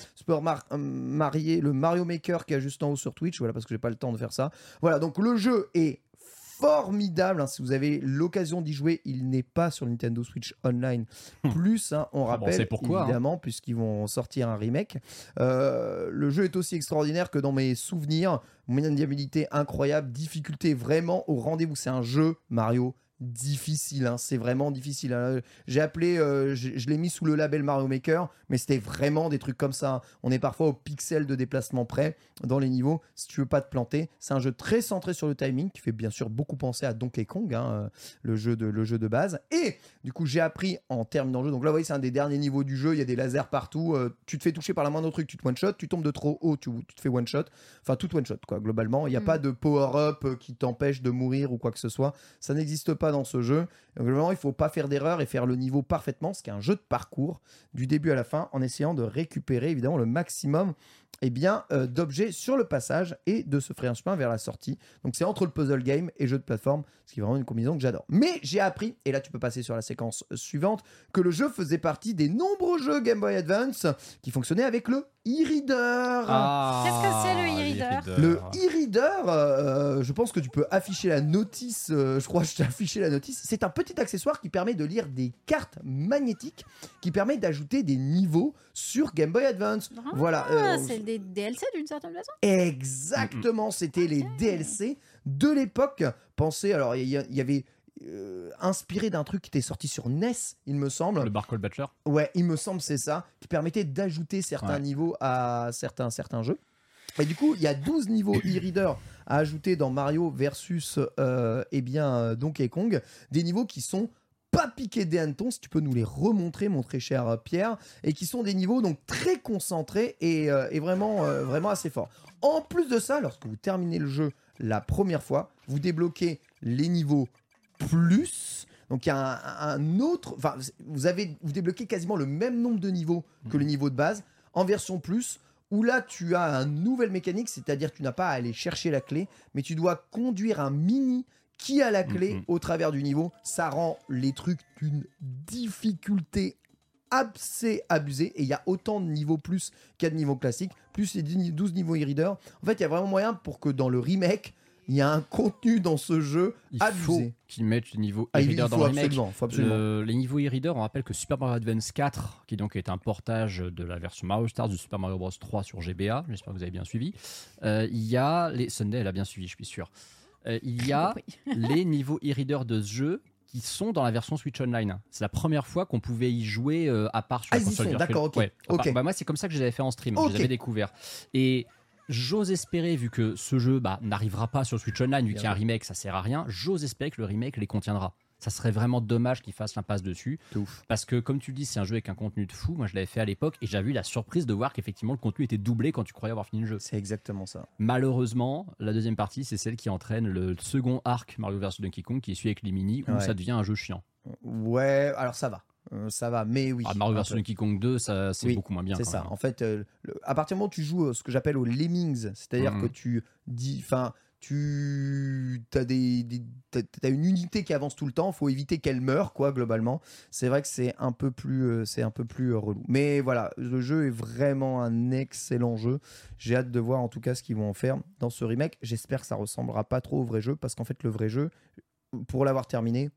Marier le Mario Maker qui est juste en haut sur Twitch, voilà, parce que j'ai pas le temps de faire ça. Voilà, donc le jeu est formidable. hein. Si vous avez l'occasion d'y jouer, il n'est pas sur Nintendo Switch Online Plus. hein, on bon, rappelle, pourquoi, hein. évidemment, puisqu'ils vont sortir un remake. Euh, le jeu est aussi extraordinaire que dans mes souvenirs. Moyen de viabilité incroyable, difficulté vraiment au rendez-vous. C'est un jeu Mario difficile, hein, c'est vraiment difficile. hein. J'ai appelé, euh, je l'ai mis sous le label Mario Maker, mais c'était vraiment des trucs comme ça. hein. On est parfois au pixel de déplacement près dans les niveaux. Si tu veux pas te planter, c'est un jeu très centré sur le timing qui fait bien sûr beaucoup penser à Donkey Kong, hein, euh, le, jeu de, le jeu de base. Et du coup, j'ai appris en terminant le jeu. Donc là, vous voyez, c'est un des derniers niveaux du jeu. Il y a des lasers partout. euh, tu te fais toucher par la moindre truc, tu te one shot. Tu tombes de trop haut, tu, tu te fais one shot. Enfin, tout one shot, quoi, globalement. Il n'y a Mm. pas de power-up euh, qui t'empêche de mourir ou quoi que ce soit. Ça n'existe pas dans ce jeu. Donc, globalement, il faut pas faire d'erreur et faire le niveau parfaitement, ce qui est un jeu de parcours du début à la fin, en essayant de récupérer évidemment le maximum eh bien, euh, d'objets sur le passage et de se frayer un chemin vers la sortie. Donc c'est entre le puzzle game et jeu de plateforme, ce qui est vraiment une combinaison que j'adore. Mais j'ai appris, et là tu peux passer sur la séquence euh, suivante, que le jeu faisait partie des nombreux jeux Game Boy Advance qui fonctionnaient avec le e-reader. Ah, Qu'est-ce que c'est, le e-reader Le e-reader, euh, je pense que tu peux afficher la notice. euh, je crois que je t'ai affiché la notice. C'est un petit accessoire qui permet de lire des cartes magnétiques, qui permet d'ajouter des niveaux sur Game Boy Advance. Ah, voilà. euh, c'est des DLC d'une certaine façon? Exactement, c'était les DLC de l'époque. Pensez, alors il y, avait euh, inspiré d'un truc qui était sorti sur NES, il me semble. Le Barcode Batcher. Ouais, il me semble c'est ça, qui permettait d'ajouter certains Ouais. niveaux à certains, certains jeux. Et du coup, il y a 12 niveaux e-reader à ajouter dans Mario versus euh, eh bien, euh, Donkey Kong. Des niveaux qui sont pas piqués des hannetons, si tu peux nous les remontrer, mon très cher Pierre, et qui sont des niveaux donc très concentrés et, euh, et vraiment, euh, vraiment assez forts. En plus de ça, lorsque vous terminez le jeu la première fois, vous débloquez les niveaux plus. Donc il y a un, un autre, enfin vous avez vous débloquez quasiment le même nombre de niveaux que les niveaux de base en version plus où là tu as une nouvelle mécanique, c'est-à-dire tu n'as pas à aller chercher la clé, mais tu dois conduire un mini qui a la clé Mhm. au travers du niveau. Ça rend les trucs d'une difficulté assez abusée et il y a autant de niveaux plus qu'il y a de niveaux classiques, plus les 10 12 niveaux e-reader. En fait, il y a vraiment moyen pour que dans le remake, il y a un contenu dans ce jeu Il faut abusé. qu'ils mettent les niveaux Ah, e-reader dans faut le remake. absolument, faut absolument. Le- les niveaux e-reader, on rappelle que Super Mario Advance 4, qui donc est un portage de la version Mario Stars du Super Mario Bros 3 sur GBA, j'espère que vous avez bien suivi. euh, il y a les Sunday, elle a bien suivi, je suis sûr. Euh, il y a Oui. les niveaux e-reader de ce jeu qui sont dans la version Switch Online. C'est la première fois qu'on pouvait y jouer euh, à part sur Ah, la console d'accord, ok. Ouais, part- bah, moi, c'est comme ça que je les avais fait en stream. Ok. Je les avais découverts. Et j'ose espérer, vu que ce jeu bah, n'arrivera pas sur Switch Online, vu qu'il y a un remake, ça sert à rien, j'ose espérer que le remake les contiendra. Ça serait vraiment dommage qu'ils fassent l'impasse dessus. Parce que, comme tu le dis, c'est un jeu avec un contenu de fou. Moi, je l'avais fait à l'époque et j'avais eu la surprise de voir qu'effectivement, le contenu était doublé quand tu croyais avoir fini le jeu. C'est exactement ça. Malheureusement, la deuxième partie, c'est celle qui entraîne le second arc Mario vs Donkey Kong, qui est celui avec les mini, où Ouais. ça devient un jeu chiant. Ouais, alors ça va. Euh, ça va, mais oui. Ah, Mario vs. Donkey Kong 2, ça, c'est Oui, beaucoup moins bien. C'est ça. même. En fait, euh, le- à partir du moment où tu joues euh, ce que j'appelle aux lemmings, c'est-à-dire Mhm. que tu dis, enfin, tu as une unité qui avance tout le temps. Faut éviter qu'elle meure, quoi, globalement. C'est vrai que c'est un peu plus, euh, un peu plus euh, relou. Mais voilà, le jeu est vraiment un excellent jeu. J'ai hâte de voir en tout cas ce qu'ils vont en faire dans ce remake. J'espère que ça ressemblera pas trop au vrai jeu, parce qu'en fait, le vrai jeu, pour l'avoir terminé,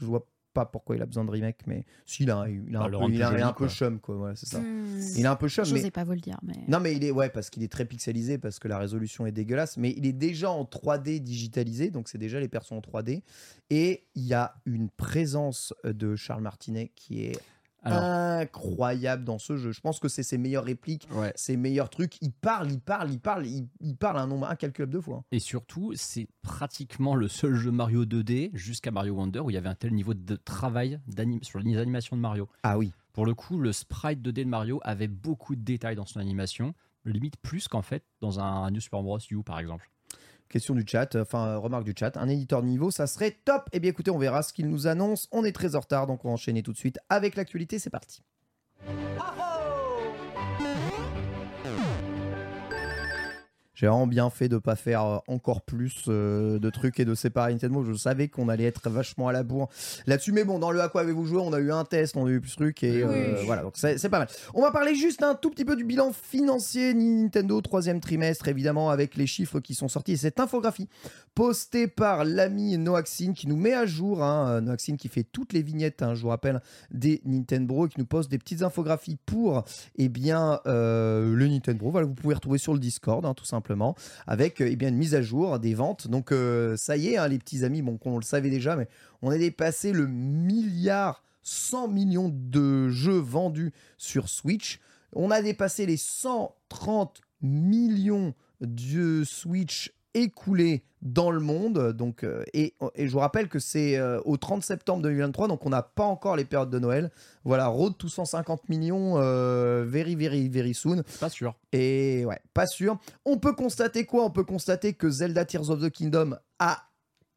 je vois pas pourquoi il a besoin de remake, mais si, il a, il a Bah, un le peu, il a, a un peu quoi. chum, quoi. Voilà, c'est ça. Il est un peu chum, mais J'osais pas vous le dire, mais. non, mais il est ouais parce qu'il est très pixelisé parce que la résolution est dégueulasse, mais il est déjà en 3D digitalisé, donc c'est déjà les persos en 3D. Et il y a une présence de Charles Martinet qui est incroyable dans ce jeu. Je pense que c'est ses meilleures répliques, ouais. ses meilleurs trucs. Il parle, il parle, il parle, il, il parle un nombre incalculable de fois. Et surtout, c'est pratiquement le seul jeu Mario 2D jusqu'à Mario Wonder où il y avait un tel niveau de travail sur les animations de Mario. Ah oui. Pour le coup, le sprite 2D de Mario avait beaucoup de détails dans son animation, limite plus qu'en fait dans un New Super Bros. U par exemple. Question du chat, enfin euh, remarque du chat, un éditeur de niveau, ça serait top. Eh bien écoutez, on verra ce qu'il nous annonce. On est très en retard, donc on va enchaîner tout de suite avec l'actualité. C'est parti. J'ai vraiment bien fait de pas faire euh, encore plus euh, de trucs et de séparer Nintendo. Je savais qu'on allait être vachement à la bourre là-dessus. Mais bon, dans le à quoi avez-vous joué On a eu un test, on a eu plus de trucs et euh, Oui. voilà, donc c'est pas mal. On va parler juste un tout petit peu du bilan financier Nintendo troisième trimestre, évidemment, avec les chiffres qui sont sortis et cette infographie postée par l'ami Noaxine qui nous met à jour. Hein, Noaxine qui fait toutes les vignettes, hein, je vous rappelle, des Nintendo et qui nous poste des petites infographies pour eh bien, euh, le Nintendo. Voilà, vous pouvez retrouver sur le Discord, hein, tout simplement, avec euh, eh bien, une mise à jour des ventes. Donc, euh, ça y est, hein, les petits amis, bon, on le savait déjà, mais on a dépassé le milliard 100 millions de jeux vendus sur Switch. On a dépassé les 130 millions de Switch écoulés dans le monde. Donc, euh, et, et je vous rappelle que c'est euh, au 30 septembre 2023, donc on n'a pas encore les périodes de Noël. Voilà, road to 150 millions, euh, very, very, very soon. Pas sûr. Et ouais, pas sûr. On peut constater quoi? On peut constater que Zelda Tears of the Kingdom a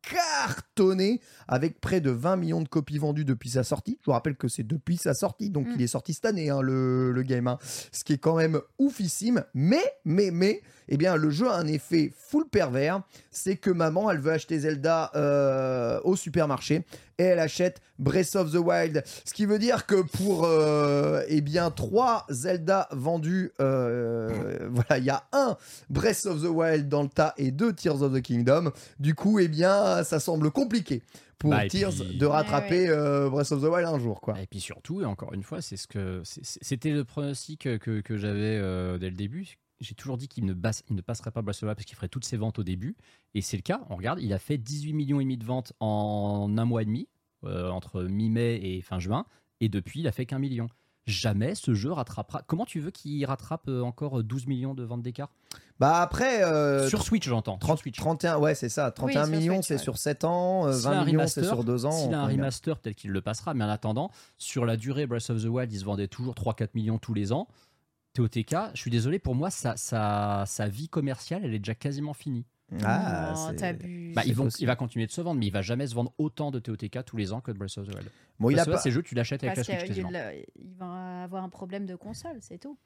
cartonné avec près de 20 millions de copies vendues depuis sa sortie. Je vous rappelle que c'est depuis sa sortie, donc Mm. il est sorti cette année, hein, le, le game. hein. Ce qui est quand même oufissime. Mais, mais, mais, eh bien, le jeu a un effet full pervers. C'est que maman, elle veut acheter Zelda euh, au supermarché et elle achète Breath of the Wild. Ce qui veut dire que pour euh, eh bien trois Zelda vendus, euh, voilà, il y a un Breath of the Wild dans le tas et deux Tears of the Kingdom. Du coup, eh bien, ça semble compliqué pour Bah, et Tears puis- de rattraper euh, Breath of the Wild un jour, quoi. Et puis surtout, et encore une fois, c'est ce que c'était le pronostic que, que j'avais euh, dès le début. J'ai toujours dit qu'il ne, passerait pas Breath of the Wild parce qu'il ferait toutes ses ventes au début. Et c'est le cas. On regarde, il a fait 18 millions et demi de ventes en un mois et demi, euh, entre mi-mai et fin juin. Et depuis, il a fait qu'un million. Jamais ce jeu rattrapera. Comment tu veux qu'il rattrape encore 12 millions de ventes d'écart? Bah après, euh, Sur Switch, j'entends. 30, Sur Switch. 31, ouais, c'est ça. 31 sur millions, c'est ouais. sur 7 ans. euh, S'il a 20 un millions, c'est remaster, sur 2 ans. S'il a un remaster, peut-être qu'il le passera. Mais en attendant, sur la durée, Breath of the Wild, il se vendait toujours 3-4 millions tous les ans. TOTK, je suis désolé, pour moi, sa, sa, sa vie commerciale, elle est déjà quasiment finie. Ah, non. Bah, ils vont, possible. il va continuer de se vendre, mais il va jamais se vendre autant de TOTK tous les ans que de Breath of the Wild. Bon, il Breath a of the Wild, pas. ces jeux, tu l'achètes avec Parce la Switch quasiment. qu'il il va avoir un problème de console, c'est tout.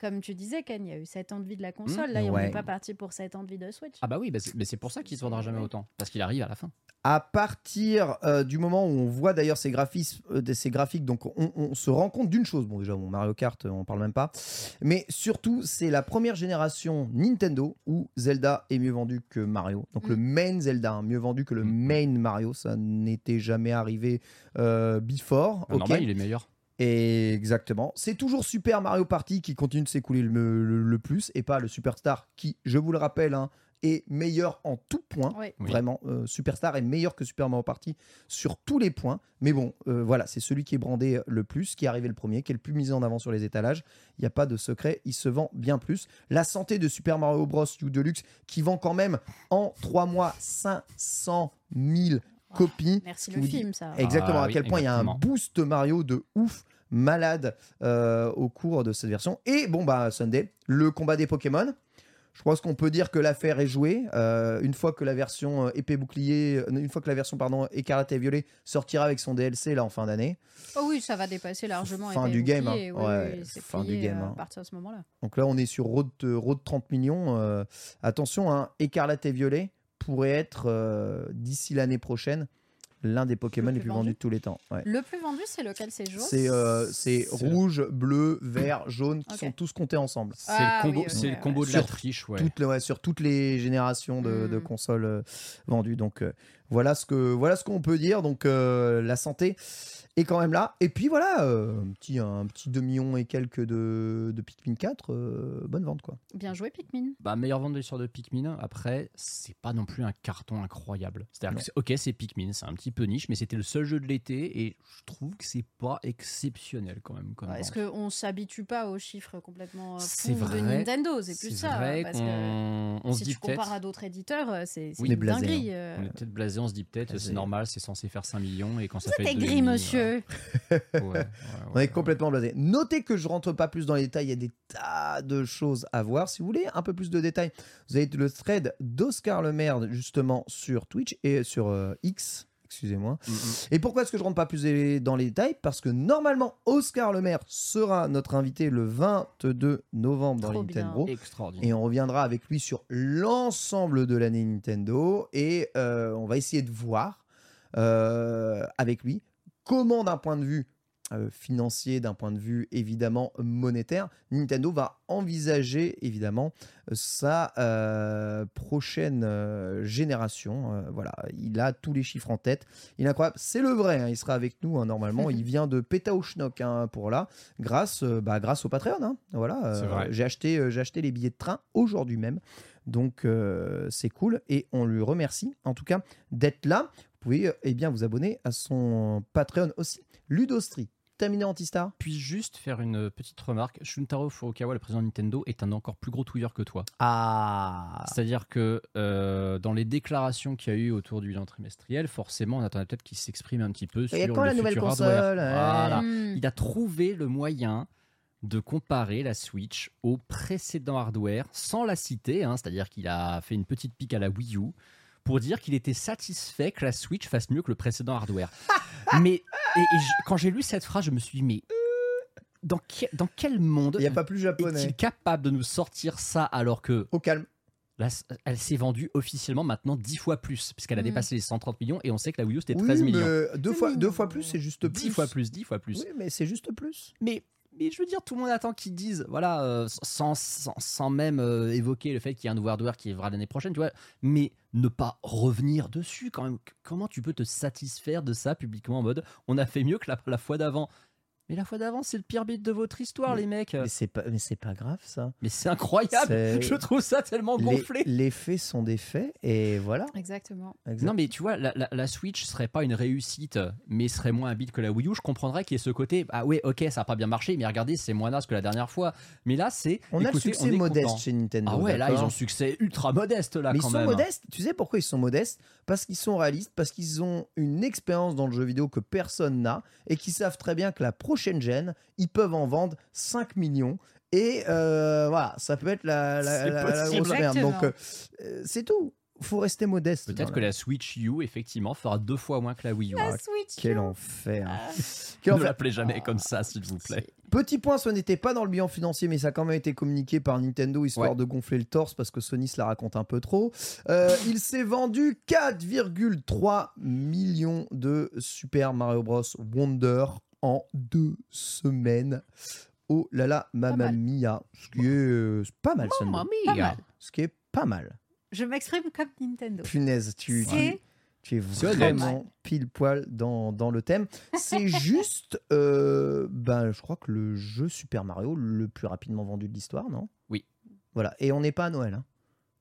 Comme tu disais, Ken, il y a eu 7 ans de vie de la console. Là, on Ouais. n'est pas parti pour 7 ans de vie de Switch. Ah bah oui, bah c'est mais c'est pour ça qu'il se vendra jamais autant. Parce qu'il arrive à la fin. À partir euh, du moment où on voit d'ailleurs ces, graphismes, euh, ces graphiques, donc on, on se rend compte d'une chose. Bon, déjà, bon, Mario Kart, euh, on parle même pas. Mais surtout, c'est la première génération Nintendo où Zelda est mieux vendu que Mario. Donc le main Zelda, hein, mieux vendu que le Mm. main Mario. Ça n'était jamais arrivé euh, before. Bah, ok Normal, il est meilleur. Et exactement. C'est toujours Super Mario Party qui continue de s'écouler le, le- le plus et pas le Superstar qui, je vous le rappelle, hein, est meilleur en tout point. Oui. Vraiment, euh, Superstar est meilleur que Super Mario Party sur tous les points. Mais bon, euh, voilà, c'est celui qui est brandé le plus, qui est arrivé le premier, qui est le plus mis en avant sur les étalages. Il n'y a pas de secret, il se vend bien plus. La santé de Super Mario Bros. U Deluxe qui vend quand même en 3 mois 500 000 Merci le vous dis- film, ça. Exactement, Ah à oui, quel point il y a un boost Mario de ouf, malade euh, au cours de cette version. Et bon, bah, Sunday, le combat des Pokémon. Je pense qu'on peut dire que l'affaire est jouée. Euh, une fois que la version euh, épée bouclier, une fois que la version pardon écarlate et violet sortira avec son DLC là en fin d'année. Oh oui, ça va dépasser largement. Fin du game, hein. Ouais, oui, fin du game, euh, hein. À partir de ce moment-là. Donc là, on est sur road, road 30 millions. Euh, attention, hein, écarlate et violet pourrait être euh, d'ici l'année prochaine l'un des Pokémon Le les plus plus vendu. vendus de tous les temps. Ouais. Le plus vendu, c'est lequel? C'est jaune? C'est euh, c'est C'est- rouge, bleu, vert, jaune qui sont tous comptés ensemble. C'est Ah le combo, oui, c'est le ouais. combo de la Sur triche, ouais. Toutes les- ouais, sur toutes les générations de, de Mm. consoles euh, vendues. Donc euh, voilà ce que voilà ce qu'on peut dire. Donc euh, la santé est quand même là. Et puis voilà, euh, un petit un petit 2 millions et quelques de, de Pikmin 4, euh, bonne vente quoi. Bien joué, Pikmin. Bah, meilleure vente de l'histoire de Pikmin. Après, c'est pas non plus un carton incroyable. C'est-à-dire que, c'est- ok, c'est Pikmin, c'est un petit peu niche, mais c'était le seul jeu de l'été et je trouve que c'est pas exceptionnel quand même. Comme Est-ce qu'on s'habitue pas aux chiffres complètement C'est fous de vrai. Nintendo? C'est plus ça. vrai parce que se si dit tu compares à d'autres éditeurs, c'est une dinguerie. hein. On est peut-être blasé, on se dit peut-être, c'est normal, c'est censé faire 5 millions et quand ça Vous fait. gris, demi, monsieur. ouais. Ouais, ouais, On ouais, est complètement blasé. Notez que je rentre pas plus dans les détails, il y a des tas de choses à voir. Si vous voulez un peu plus de détails, vous avez le thread d'Oscar Le Maire justement sur Twitch et sur euh, X. excusez-moi. Mm, Et pourquoi est-ce que je rentre pas plus dans les détails? Parce que normalement, Oscar Le Maire sera notre invité le 22 novembre dans les. Nintendo. Extraordinaire. Et on reviendra avec lui sur l'ensemble de l'année Nintendo. Et euh, on va essayer de voir euh, avec lui comment, d'un point de vue euh, financier, d'un point de vue évidemment monétaire, Nintendo va envisager évidemment sa euh, prochaine euh, génération. Euh, voilà, il a tous les chiffres en tête. Il est incroyable. C'est le vrai. hein, il sera avec nous hein, normalement. il vient de Pétaouchnok hein, pour là, grâce, euh, bah, grâce au Patreon. hein. Voilà. C'est euh, vrai. J'ai acheté, euh, j'ai acheté les billets de train aujourd'hui même. Donc euh, c'est cool et on lui remercie en tout cas d'être là. Vous pouvez euh, eh bien vous abonner à son Patreon aussi. Ludostri, terminé Antistar Puis juste faire une petite remarque. Shuntaro Furukawa, le président de Nintendo, est un encore plus gros touilleur que toi. Ah C'est-à-dire que euh, dans les déclarations qu'il y a eu autour du bilan trimestriel, forcément, on attendait peut-être qu'il s'exprime un petit peu sur a le quand la nouvelle futur console. Voilà. Hmm. Il a trouvé le moyen de comparer la Switch au précédent hardware sans la citer, hein, c'est-à-dire qu'il a fait une petite pique à la Wii U pour dire qu'il était satisfait que la Switch fasse mieux que le précédent hardware. mais et- et quand j'ai lu cette phrase, je me suis dit mais dans, que- dans quel monde Il n'y a pas plus japonais. est-il capable de nous sortir ça alors que Au calme. Là, elle s'est vendue officiellement maintenant 10 fois plus, puisqu'elle a Mm. dépassé les 130 millions, et on sait que la Wii U c'était Oui, 13 millions. mais deux fois, deux fois plus, c'est juste 10 plus. fois plus, 10 fois plus. Oui, mais c'est juste plus. Mais, mais je veux dire, tout le monde attend qu'ils disent, voilà, euh, sans, sans, sans même euh, évoquer le fait qu'il y a un nouveau hardware qui arrivera l'année prochaine, tu vois, mais ne pas revenir dessus quand même. Comment tu peux te satisfaire de ça publiquement en mode, on a fait mieux que la, la fois d'avant? Mais la fois d'avant, c'est le pire bit de votre histoire, Mais- les mecs. Mais c'est pas, mais c'est pas grave ça. Mais c'est incroyable. Je trouve ça tellement gonflé. les faits sont des faits et voilà. Exactement. Exact. Non, mais tu vois, la, la- la Switch serait pas une réussite, mais serait moins un bit que la Wii U. Je comprendrais qu'il y ait ce côté, ah ouais, ok, ça a pas bien marché, mais regardez, c'est moins naze que la dernière fois. Mais là, c'est. on a le succès est modeste content. chez Nintendo. Ah ouais, là, ils ont succès ultra modeste, là, Mais ils sont modestes. Tu sais pourquoi ils sont modestes? Parce qu'ils sont réalistes, parce qu'ils ont une expérience dans le jeu vidéo que personne n'a et qu'ils savent très bien que la prochaine gêne, ils peuvent en vendre 5 millions. Et euh, voilà, ça peut être la, la, grosse merde. Donc Exactement. euh, c'est tout. faut rester modeste. Peut-être que la Switch U, effectivement, fera deux fois moins que la Wii U. Ah, La Switch. Quel U. enfer. Ah. Quel Ne l'appelez jamais comme ça, s'il vous plaît. Petit point, ce n'était pas dans le bilan financier, mais ça a quand même été communiqué par Nintendo histoire Ouais. de gonfler le torse parce que Sony se la raconte un peu trop. Euh, il s'est vendu 4,3 millions de Super Mario Bros. Wonder en deux semaines. Oh là là, Mamma. Mia. Ce qui est euh, pas mal, Sony. Pas mal. Ce qui est pas mal. Je m'exprime comme Nintendo. Punaise, tu, tu, C'est tu es vraiment pile poil dans, dans le thème. C'est juste, euh, ben, je crois que le jeu Super Mario le plus rapidement vendu de l'histoire, non? Oui. Voilà, et on n'est pas à Noël. hein.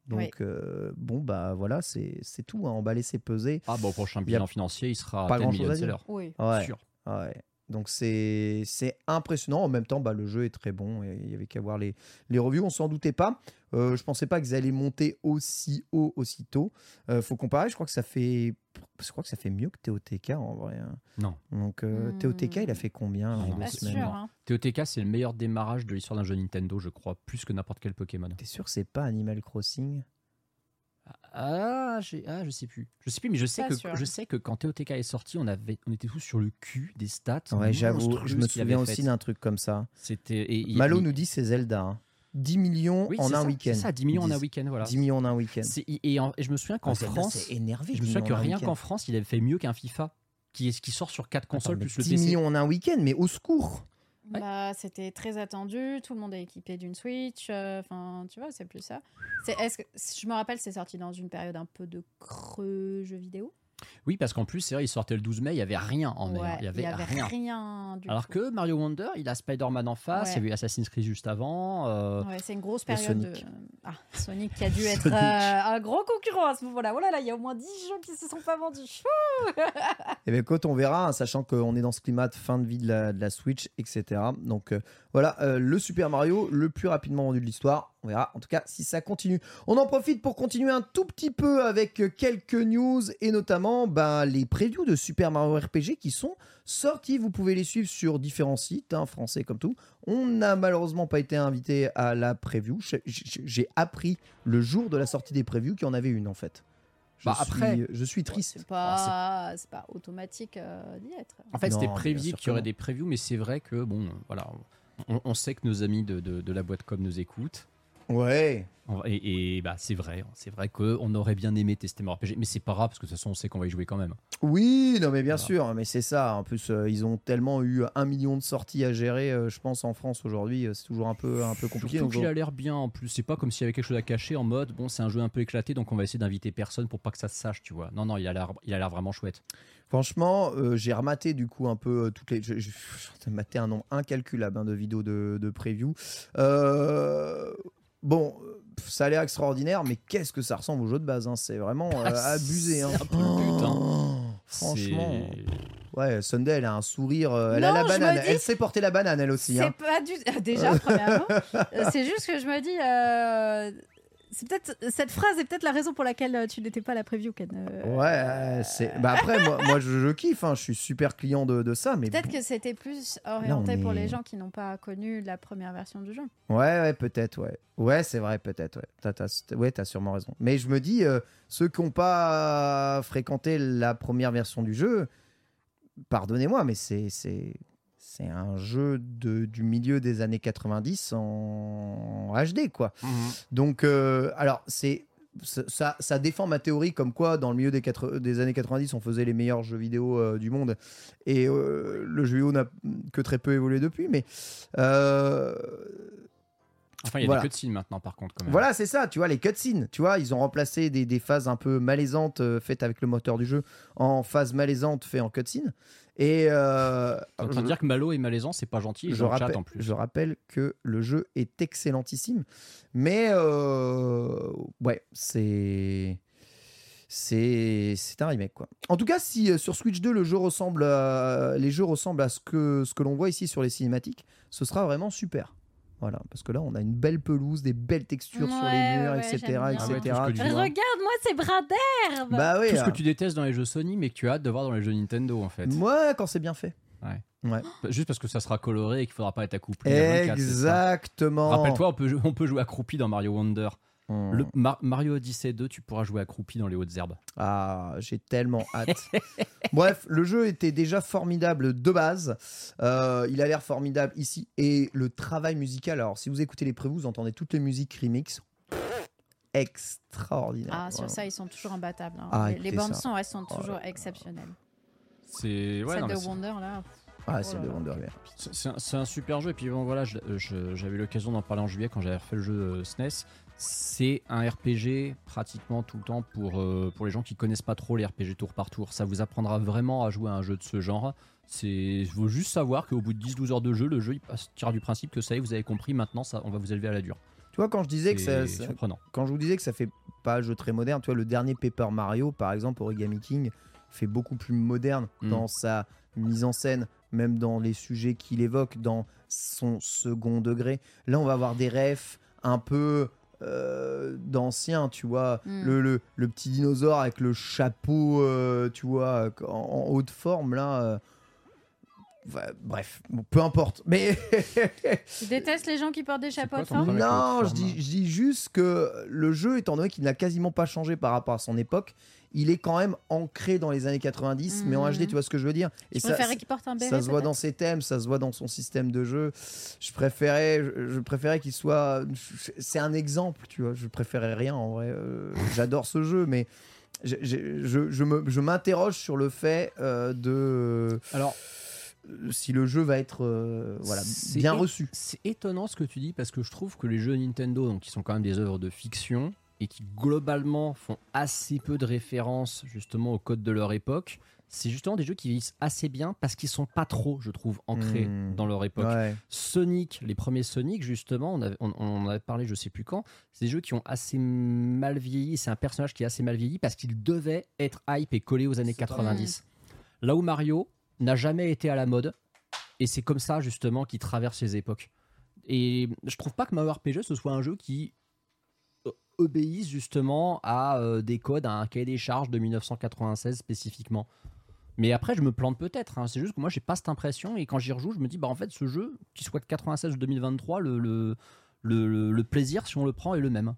Donc, Oui. euh, bon, bah voilà, c'est c'est tout. Hein. Emballer, c'est peser. Ah, au prochain bilan financier, il sera pas 10 grand-chose à dire. oui. Ouais, Sûr. ouais. Donc, c'est c'est impressionnant. En même temps, bah, le jeu est très bon. Et il y avait qu'à voir les, les reviews. On s'en doutait pas. Euh, je pensais pas qu'ils allaient monter aussi haut, aussitôt. Euh, faut comparer. Je crois que ça fait. Je crois que ça fait mieux que TOTK en vrai. hein. Non. Donc euh, Hmm. TOTK, il a fait combien en Non, semaines sûr. Hein. TOTK, c'est le meilleur démarrage de l'histoire d'un jeu Nintendo, je crois, plus que n'importe quel Pokémon. T'es sûr que c'est pas Animal Crossing? Ah, ah, je sais plus. Je sais plus, mais je sais que sûr. je sais que quand TOTK est sorti, on avait, on était tous sur le cul des stats. Ouais, j'avoue, je me souviens aussi d'un truc comme ça. C'était Malo il- nous dit c'est Zelda. hein. 10 millions oui, en un week-end. C'est ça, 10 millions en un week-end, voilà. 10 millions en un week-end. Et, je me souviens qu'en Ah, France, énervé. je 10 me souviens que rien qu'en France, il avait fait mieux qu'un FIFA qui, qui sort sur 4 consoles Attends, plus le 10 PC. millions en un week-end, mais au secours Bah, c'était très attendu. Tout le monde est équipé d'une Switch. euh, Enfin, tu vois, c'est plus ça. Est-ce que, je me rappelle, c'est sorti dans une période un peu de creux jeux vidéo. Oui, parce qu'en plus, c'est vrai, il sortait le 12 mai, il y avait rien en mai. Ouais. Il y avait, rien. rien du Alors que Mario Wonder, il a Spider-Man en face, il y avait eu Assassin's Creed juste avant. euh, Ouais, c'est une grosse période de. Sonic. Ah, Sonic qui a dû être euh, un gros concurrent à ce moment-là. Oh là là, il y a au moins 10 jeux qui se sont pas vendus. Et bien, quand on verra, hein, sachant qu'on est dans ce climat de fin de vie de la, de la Switch, etc. Donc euh, voilà, euh, le Super Mario le plus rapidement vendu de l'histoire. On verra en tout cas si ça continue. On en profite pour continuer un tout petit peu avec euh, quelques news et notamment ben, les previews de Super Mario RPG qui sont sortis. Vous pouvez les suivre sur différents sites, hein, français comme tout. On n'a malheureusement pas été invité à la preview. J'ai- appris le jour de la sortie des previews qu'il y en avait une en fait. Je, Bah, après- suis, je suis triste. C'est pas, automatique euh, d'y être. En fait, c'était sûr qu'il y aurait des previews, mais c'est vrai que, bon, voilà, on, on sait que nos amis de, de- de la boîte com nous écoutent. Ouais. Et, et, bah, c'est vrai, c'est vrai qu'on aurait bien aimé tester Mario RPG, mais c'est pas grave parce que de toute façon, on sait qu'on va y jouer quand même. Oui, non, mais bien Voilà. sûr, mais c'est ça. En plus, euh, ils ont tellement eu un million de sorties à gérer, euh, je pense, en France aujourd'hui. euh, c'est toujours un peu, un peu compliqué. Surtout donc, qu'il a l'air bien en plus. C'est pas comme s'il y avait quelque chose à cacher en mode bon, c'est un jeu un peu éclaté donc on va essayer d'inviter personne pour pas que ça se sache, tu vois. Non, non, il a l'air, il a l'air vraiment chouette. Franchement, euh, j'ai rematé du coup un peu euh, toutes les. J'ai maté un nombre incalculable hein, de vidéos de, de preview. Euh, bon, ça a l'air extraordinaire, mais qu'est-ce que ça ressemble au jeu de base hein, C'est vraiment euh, Ah, abusé. hein. c'est un peu le but, hein. Oh, Franchement. Ouais, Sunday, elle a un sourire. elle a la banane. dis- Elle sait porter la banane, elle aussi. C'est hein. pas du. Déjà, premièrement, c'est juste que je me dis. Euh, C'est peut-être cette phrase est peut-être la raison pour laquelle euh, tu n'étais pas à la preview, Ken. Euh, Ouais, euh, c'est. Bah après, moi, moi je, je kiffe. hein, je suis super client de, de ça, mais Peut-être bon. que c'était plus orienté Non, pour les gens qui n'ont pas connu la première version du jeu. Ouais, ouais, peut-être, ouais. Ouais, c'est vrai, peut-être, ouais. T'as, t'as- ouais, t'as sûrement raison. Mais je me dis, euh, ceux qui n'ont pas fréquenté la première version du jeu, pardonnez-moi, mais c'est, c'est, c'est un jeu de, du milieu des années 90 en HD, quoi. Donc, euh, alors, c'est. Ça, défend ma théorie comme quoi dans le milieu des, années 90 on faisait les meilleurs jeux vidéo euh, du monde et euh, le jeu vidéo n'a que très peu évolué depuis mais Enfin, il y a Voilà. des cutscenes maintenant par contre quand même. voilà, c'est ça, tu vois, les cutscenes, tu vois, ils ont remplacé des, des phases un peu malaisantes euh, faites avec le moteur du jeu en phases malaisantes faites en cutscene. Et euh, en train de dire que Malo est malaisant, c'est pas gentil. je rappelle, en plus. je rappelle que le jeu est excellentissime, mais euh, ouais, c'est c'est c'est un remake quoi. En tout cas, si euh, sur Switch 2 le jeu ressemble à, les jeux ressemblent à ce que ce que l'on voit ici sur les cinématiques, ce sera vraiment super. Voilà, parce que là on a une belle pelouse, des belles textures sur les murs, ouais, etc., etc. Ah ouais, tout ce que tu tu vois. Regarde-moi ces bras d'herbe Bah oui. Tout ce que hein. tu détestes dans les jeux Sony, mais que tu as hâte de voir dans les jeux Nintendo en fait. Ouais, quand c'est bien fait. Ouais. Ouais. Juste parce que ça sera coloré et qu'il faudra pas être accroupi. à 24, c'est ça. Exactement. Rappelle-toi, on peut, on peut jouer accroupi dans Mario Wonder. Hmm. Le Mar- Mario Odyssey 2, tu pourras jouer accroupi dans les hautes herbes. Ah, j'ai tellement hâte. Bref, le jeu était déjà formidable de base. Euh, il a l'air formidable ici. Et le travail musical, alors si vous écoutez les prévus, vous entendez toutes les musiques remix. Extraordinaire. Ah, sur ça, ils sont toujours imbattables. hein. Ah, les, bandes son, elles sont Oh toujours exceptionnelles. C'est ouais, de Wonder, là. Ah, Oh c'est là. Wonderland. c'est- un, un super jeu. Et puis bon, voilà, j'avais eu l'occasion d'en parler en juillet quand j'avais refait le jeu euh, SNES. C'est un RPG pratiquement tout le temps pour, euh, pour les gens qui connaissent pas trop les RPG tour par tour. Ça vous apprendra vraiment à jouer à un jeu de ce genre. Il faut juste savoir qu'au bout de 10-12 heures de jeu, le jeu il partira du principe que ça y est, vous avez compris, maintenant ça, on va vous élever à la dure. Tu vois, quand je disais que ça, C'est ça- surprenant. quand je vous disais que ça fait pas un jeu très moderne, tu vois, le dernier Paper Mario, par exemple, Origami King, fait beaucoup plus moderne Mm. dans sa mise en scène, même dans les sujets qu'il évoque, dans son second degré. Là, on va avoir des refs un peu euh, d'anciens, tu vois, Mm. le, le, le petit dinosaure avec le chapeau, euh, tu vois, en, en haute forme, là. euh, ouais, bref, bon, peu importe. Mais Tu détestes les gens qui portent des chapeaux de forme non, je dis, je dis juste que le jeu, étant donné qu'il n'a quasiment pas changé par rapport à son époque, il est quand même ancré dans les années 90, mais en Mhm. HD, tu vois ce que je veux dire Et Je préférais qu'il porte un béret. ça se voit dans ses thèmes, ça se voit dans son système de jeu. Je préférais, je, je préférais qu'il soit. C'est un exemple, tu vois. Je préférais rien en vrai. Euh, J'adore ce jeu, mais je, je, je- je me- je m'interroge sur le fait euh, de Alors, si le jeu va être euh, voilà bien reçu. C'est étonnant ce que tu dis parce que je trouve que les jeux Nintendo, donc qui sont quand même des œuvres de fiction et qui globalement font assez peu de références justement au code de leur époque, c'est justement des jeux qui vieillissent assez bien parce qu'ils sont pas trop, je trouve, ancrés Hmm. dans leur époque. Ouais. Sonic, les premiers Sonic, justement, on, avait- on- on en avait parlé, je sais plus quand, c'est des jeux qui ont assez mal vieilli. C'est un personnage qui est assez mal vieilli parce qu'il devait être hype et collé aux années 90. Là où Mario n'a jamais été à la mode, et c'est comme ça, justement, qu'il traverse les époques. Et je trouve pas que Mario RPG ce soit un jeu qui euh, obéisse justement à euh, des codes, à un cahier des charges de 1996 spécifiquement. Mais après, je me plante peut-être. hein. C'est juste que moi, j'ai pas cette impression. Et quand j'y rejoue, je me dis, bah en fait, ce jeu, qu'il soit de 96 ou 2023, le, le, le, le- le plaisir, si on le prend, est le même.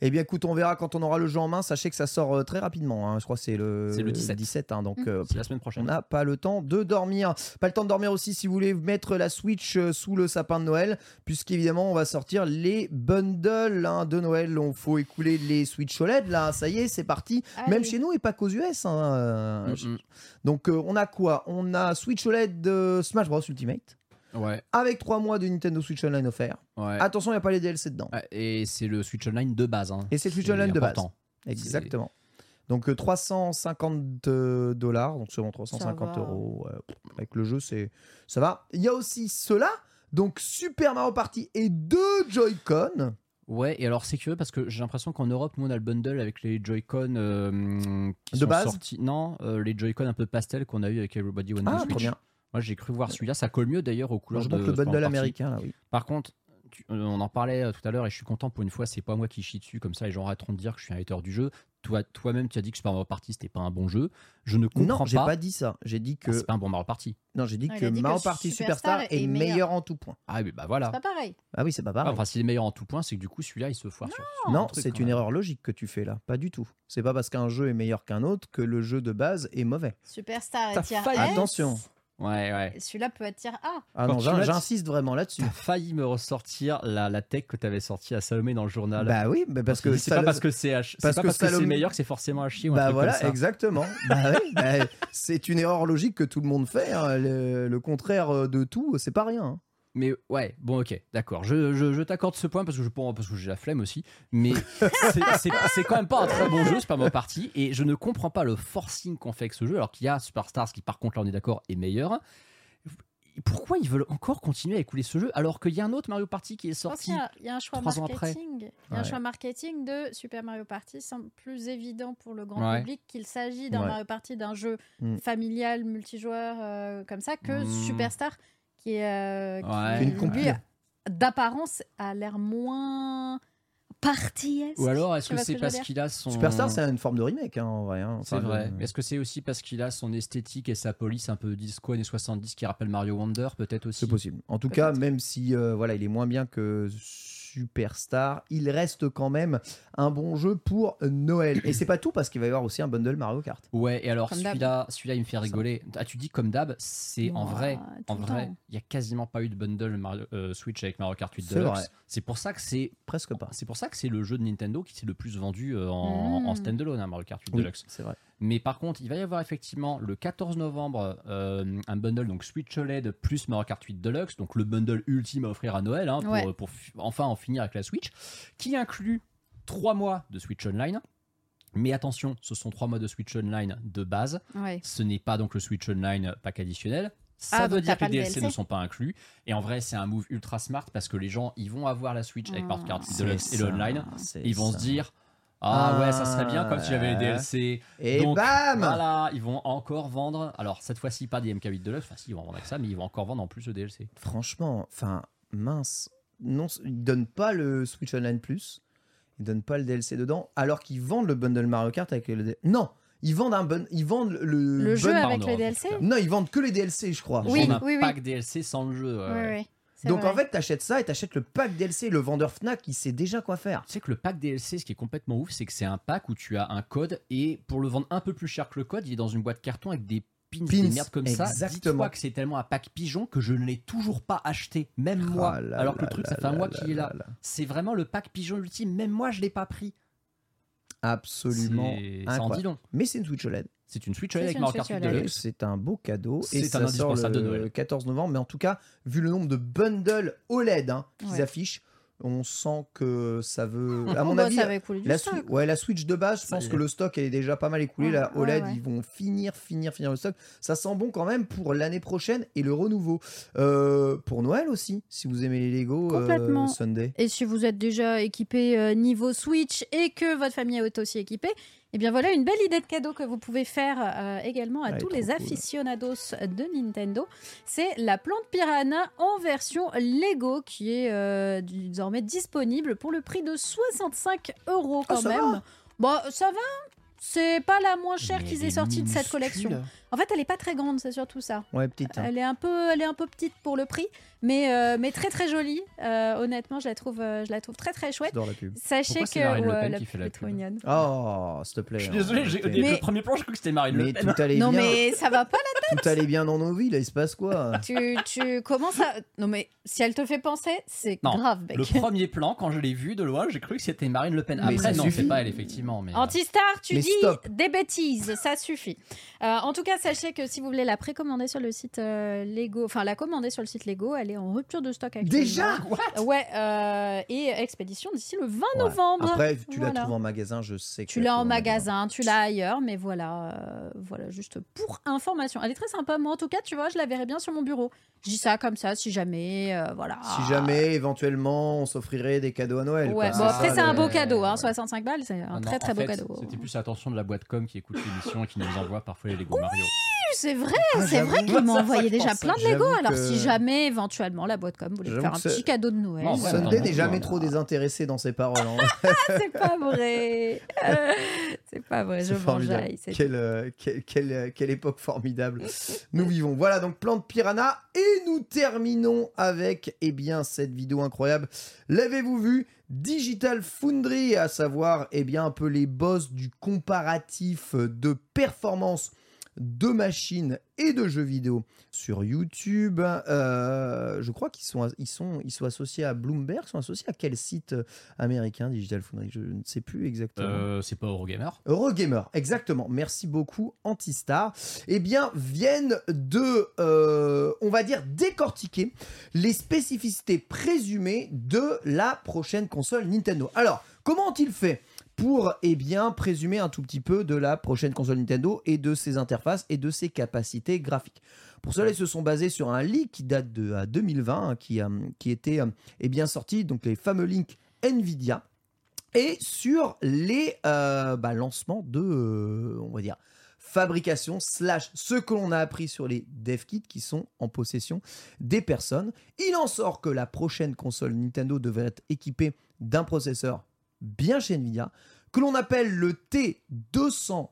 Eh bien, écoute, on verra quand on aura le jeu en main. Sachez que ça sort euh, très rapidement. hein. Je crois que c'est le, C'est le 17. hein, donc, Mm. euh, C'est la semaine on prochaine. n'a pas le temps de dormir. Pas le temps de dormir aussi si vous voulez mettre la Switch euh, sous le sapin de Noël, puisqu'évidemment, on va sortir les bundles hein, de Noël. Il faut écouler les Switch OLED, là. Ça y est, c'est parti. Allez. Même chez nous et pas qu'aux US. hein, euh, Mm, mm. Donc, euh, on a quoi? On a Switch OLED de Smash Bros Ultimate, Ouais, avec 3 mois de Nintendo Switch Online offert. ouais. Attention, il n'y a pas les DLC dedans. Ouais, Et c'est le Switch Online de base. hein. Et c'est le Switch Online de base. Exactement. Donc euh, 350 dollars, donc selon 350 va. euros. avec le jeu, c'est ça va. Il y a aussi cela, donc Super Mario Party et deux Joy-Con. Ouais, et alors c'est curieux parce que j'ai l'impression qu'en Europe, nous on a le bundle avec les Joy-Con euh, qui De sont base sortis. Non, euh, les Joy-Con un peu pastel qu'on a eu avec Everybody One Ah, Switch. trop bien. Moi j'ai cru voir celui-là, ça colle mieux d'ailleurs aux couleurs Je de montre le bundle américain là, oui. Par contre, tu- euh, on en parlait euh, tout à l'heure et je suis content pour une fois, c'est pas moi qui chie dessus, comme ça les gens arrêteront de dire que je suis un hater du jeu. Toi, toi-même, tu as dit que Super Mario Party c'était pas un bon jeu. Je ne comprends Non, j'ai pas. pas dit ça. J'ai dit que Ah, c'est pas un bon Mario Party. non, j'ai dit Ah, que a dit que Mario Party Superstar Superstar est est meilleur. meilleur. en tout point. Ah, mais bah voilà. C'est pas pareil. Ah oui, c'est pas Ah, pareil. enfin, s'il est meilleur en tout point, c'est que du coup, celui-là, il se foire sur. sur non, c'est une même. erreur logique que tu fais là. Pas du tout. C'est pas parce qu'un jeu est meilleur qu'un autre que le jeu de base est mauvais. Superstar et. Attention. Ouais, ouais. Celui-là peut être tier A. Ah Quand non, j'insiste vraiment là-dessus. T'as failli me ressortir la, la tech que t'avais sortie à Salomé dans le journal. Bah oui, mais parce que c'est pas parce que c'est c'est parce pas que parce que c'est Salomé- meilleur que c'est forcément à chier ou un Bah truc voilà, comme ça. exactement. Bah oui, bah, c'est une erreur logique que tout le monde fait. hein. Le, le contraire euh, de tout, c'est pas rien. hein. Mais ouais, bon, ok, d'accord. Je, je, je t'accorde ce point parce que je parce que j'ai la flemme aussi. Mais c'est- c'est c'est quand même pas un très bon jeu, Super Mario Party. Et je ne comprends pas le forcing qu'on fait avec ce jeu, alors qu'il y a Superstars qui, par contre, là, on est d'accord, est meilleur. Pourquoi ils veulent encore continuer à écouler ce jeu alors qu'il y a un autre Mario Party qui est sorti qu'il y a- il y, a un choix trois ans après. marketing. Il y a un Ouais. choix marketing de Super Mario Party semble plus évident pour le grand Ouais. public qu'il s'agit d'un Ouais. Mario Party d'un jeu Mm. familial multijoueur euh, comme ça que Mm. Superstar qui est euh, qui, Ouais. Une lui, compil. d'apparence a l'air moins party Ou alors est-ce que ce c'est parce qu'il a son. Superstar, c'est une forme de remake hein, en vrai. hein. C'est vrai. Est-ce que c'est aussi parce qu'il a son esthétique et sa police un peu disco années 70 qui rappelle Mario Wonder, peut-être aussi? C'est possible. En tout cas, même si euh, voilà, il est moins bien que Superstar, il reste quand même un bon jeu pour Noël. Et c'est pas tout parce qu'il va y avoir aussi un bundle Mario Kart. Ouais, et alors celui-là, celui-là, il me fait rigoler. Ah, tu dis comme d'hab, c'est en vrai, en vrai, il y a quasiment pas eu de bundle Mario, euh, Switch avec Mario Kart 8 C'est Deluxe. C'est pour ça que c'est, Presque pas. c'est pour ça que c'est le jeu de Nintendo qui s'est le plus vendu euh, en, Mm. en standalone, hein, Mario Kart 8 Oui, Deluxe. c'est vrai. Mais par contre, il va y avoir effectivement le 14 novembre euh, un bundle donc Switch OLED plus Mario Kart 8 Deluxe, donc le bundle ultime à offrir à Noël hein, pour, Ouais. pour fi- enfin en finir avec la Switch, qui inclut 3 mois de Switch Online. Mais attention, ce sont 3 mois de Switch Online de base. Ouais. Ce n'est pas donc le Switch Online pack additionnel. Ça Ah, veut dire que les le DLC, DLC? ne sont pas inclus. Et en vrai, c'est un move ultra smart parce que les gens, ils vont avoir la Switch avec Mario Kart 8 C'est Deluxe et le ça, online. c'est Ils vont ça. se dire Ah Ah, ouais, ça serait bien comme si j'avais les DLC. Et Donc, bam Voilà, ils vont encore vendre. Alors, cette fois-ci, pas des MK8 Deluxe. Enfin, si, ils vont vendre avec ça, mais ils vont encore vendre en plus le DLC. Franchement, enfin, mince. Non, ils donnent pas le Switch Online Plus. Ils donnent pas le DLC dedans, alors qu'ils vendent le bundle Mario Kart avec le DLC. Non, ils vendent un bun... ils vendent le, Le jeu avec les Europe, DLC. Non, ils vendent que les DLC, je crois. Ils Oui, vendent un oui, oui. pack DLC sans le jeu. ouais, Ouais, Donc vrai. en fait, t'achètes ça et t'achètes le pack DLC. Le vendeur Fnac, il sait déjà quoi faire. Tu sais que le pack DLC, ce qui est complètement ouf, c'est que c'est un pack où tu as un code et pour le vendre un peu plus cher que le code, il est dans une boîte carton avec des pins, Pins, des merdes comme ça. exactement. Dis-toi que c'est tellement un pack pigeon que je ne l'ai toujours pas acheté, même moi. Ah là alors que le truc, là ça fait un mois qu'il est là. là. C'est vraiment le pack pigeon ultime. Même moi, je l'ai pas pris. Absolument. Ça en dit long. Mais c'est une Switch OLED. C'est une Switch OLED avec Mario Kart Switch 8 OLED. Deluxe. C'est un beau cadeau. Et C'est un ça sort indispensable de le Noël. 14 novembre. Mais en tout cas, vu le nombre de bundles OLED hein, qu'ils Ouais. affichent, on sent que ça veut. À mon bah, avis, ça va écouler du la, stock. Ouais, la Switch de base, je Ça pense que le stock elle est déjà pas mal écoulé. Ouais, la OLED, ouais. ils vont finir, finir, finir le stock. Ça sent bon quand même pour l'année prochaine et le renouveau. Euh, pour Noël aussi, si vous aimez les Lego euh, Complètement. Sunday. Et si vous êtes déjà équipé euh, niveau Switch et que votre famille est aussi équipée, eh bien voilà une belle idée de cadeau que vous pouvez faire euh, également à est tous les cool. aficionados de Nintendo. C'est la plante piranha en version Lego qui est euh, désormais disponible pour le prix de 65 euros Ah, quand même. Bon, ça va. C'est pas la moins chère qu'ils aient sortie de cette collection. En fait, elle est pas très grande, c'est surtout ça. Ouais, petite. hein. Elle est un peu, elle est un peu petite pour le prix, mais, euh, mais très très jolie. Euh, honnêtement, je la trouve, euh, je la trouve très très chouette. J'adore la pub. Sachez Pourquoi que c'est Marine Le ouais, Pen la qui fait la pub. Oh, s'il te plaît. Je suis désolé, j'ai- arrêtez. Mais- le premier plan, je crois que c'était Marine Le Mais Pen. tout allait Non bien. mais ça va pas là. Tout allait bien dans nos vies, là, il se passe quoi Tu, tu commences à. Non mais si elle te fait penser, c'est grave, mec. Le premier plan, quand je l'ai vu de loin, j'ai cru que c'était Marine Le Pen. Après, non, c'est pas elle, effectivement. Mais, euh, Antistar, tu Mais dis stop. des bêtises, ça suffit. Euh, en tout cas, sachez que si vous voulez la précommander sur le site euh, Lego, enfin la commander sur le site Lego, elle est en rupture de stock actuellement. Déjà? Ouais, euh, et expédition d'ici le 20 Ouais. novembre. Après, tu la Voilà. trouves en magasin, je sais que Tu la l'as en magasin, tu l'as ailleurs, mais voilà, euh, voilà, juste pour information. Elle est très sympa, moi en tout cas, tu vois, je la verrai bien sur mon bureau. Je dis ça comme ça, si jamais, euh, voilà. Si jamais, éventuellement, on s'offrirait des cadeaux à Noël. Ouais, quoi. bon, après, c'est un beau cadeau, hein, 65 balles, c'est un Ah non, très très beau fait, cadeau. C'était plus l'attention de la boîte com qui écoute l'émission et qui nous envoie parfois les Lego Mario. C'est vrai, Ah, c'est vrai qu'ils m'ont envoyé déjà plein de Lego. Alors, si jamais, éventuellement, la boîte com voulait J'avoue faire un petit cadeau de Noël, Non, ouais, Sunday non, n'est jamais trop désintéressé dans ses paroles. hein. c'est pas vrai. Euh, c'est pas vrai, je m'enjaille. c'est- Quelle, euh, quelle, quelle, euh, quelle époque formidable nous vivons. Voilà donc Plante Piranha et nous terminons avec eh bien cette vidéo incroyable. L'avez-vous vu? Digital Foundry, à savoir eh bien un peu les boss du comparatif de performance de machines et de jeux vidéo sur YouTube. Euh, je crois qu'ils sont, ils sont, ils sont associés à Bloomberg, ils sont associés à quel site américain Digital Foundry? Je ne sais plus exactement. Euh, c'est pas Eurogamer Eurogamer, exactement. Merci beaucoup, Antistar. Eh bien, viennent de, euh, on va dire, décortiquer les spécificités présumées de la prochaine console Nintendo. Alors, comment ont-ils fait? Pour, eh présumer un tout petit peu de la prochaine console Nintendo et de ses interfaces et de ses capacités graphiques pour cela, ils se sont basés sur un leak qui date de à 2020, hein, qui, euh, qui était euh, eh bien sorti, donc les fameux links Nvidia, et sur les euh, bah, lancements de, euh, fabrication slash ce que l'on a appris sur les dev kits qui sont en possession des personnes. Il en sort que la prochaine console Nintendo devrait être équipée d'un processeur bien chez Nvidia, que l'on appelle le T239,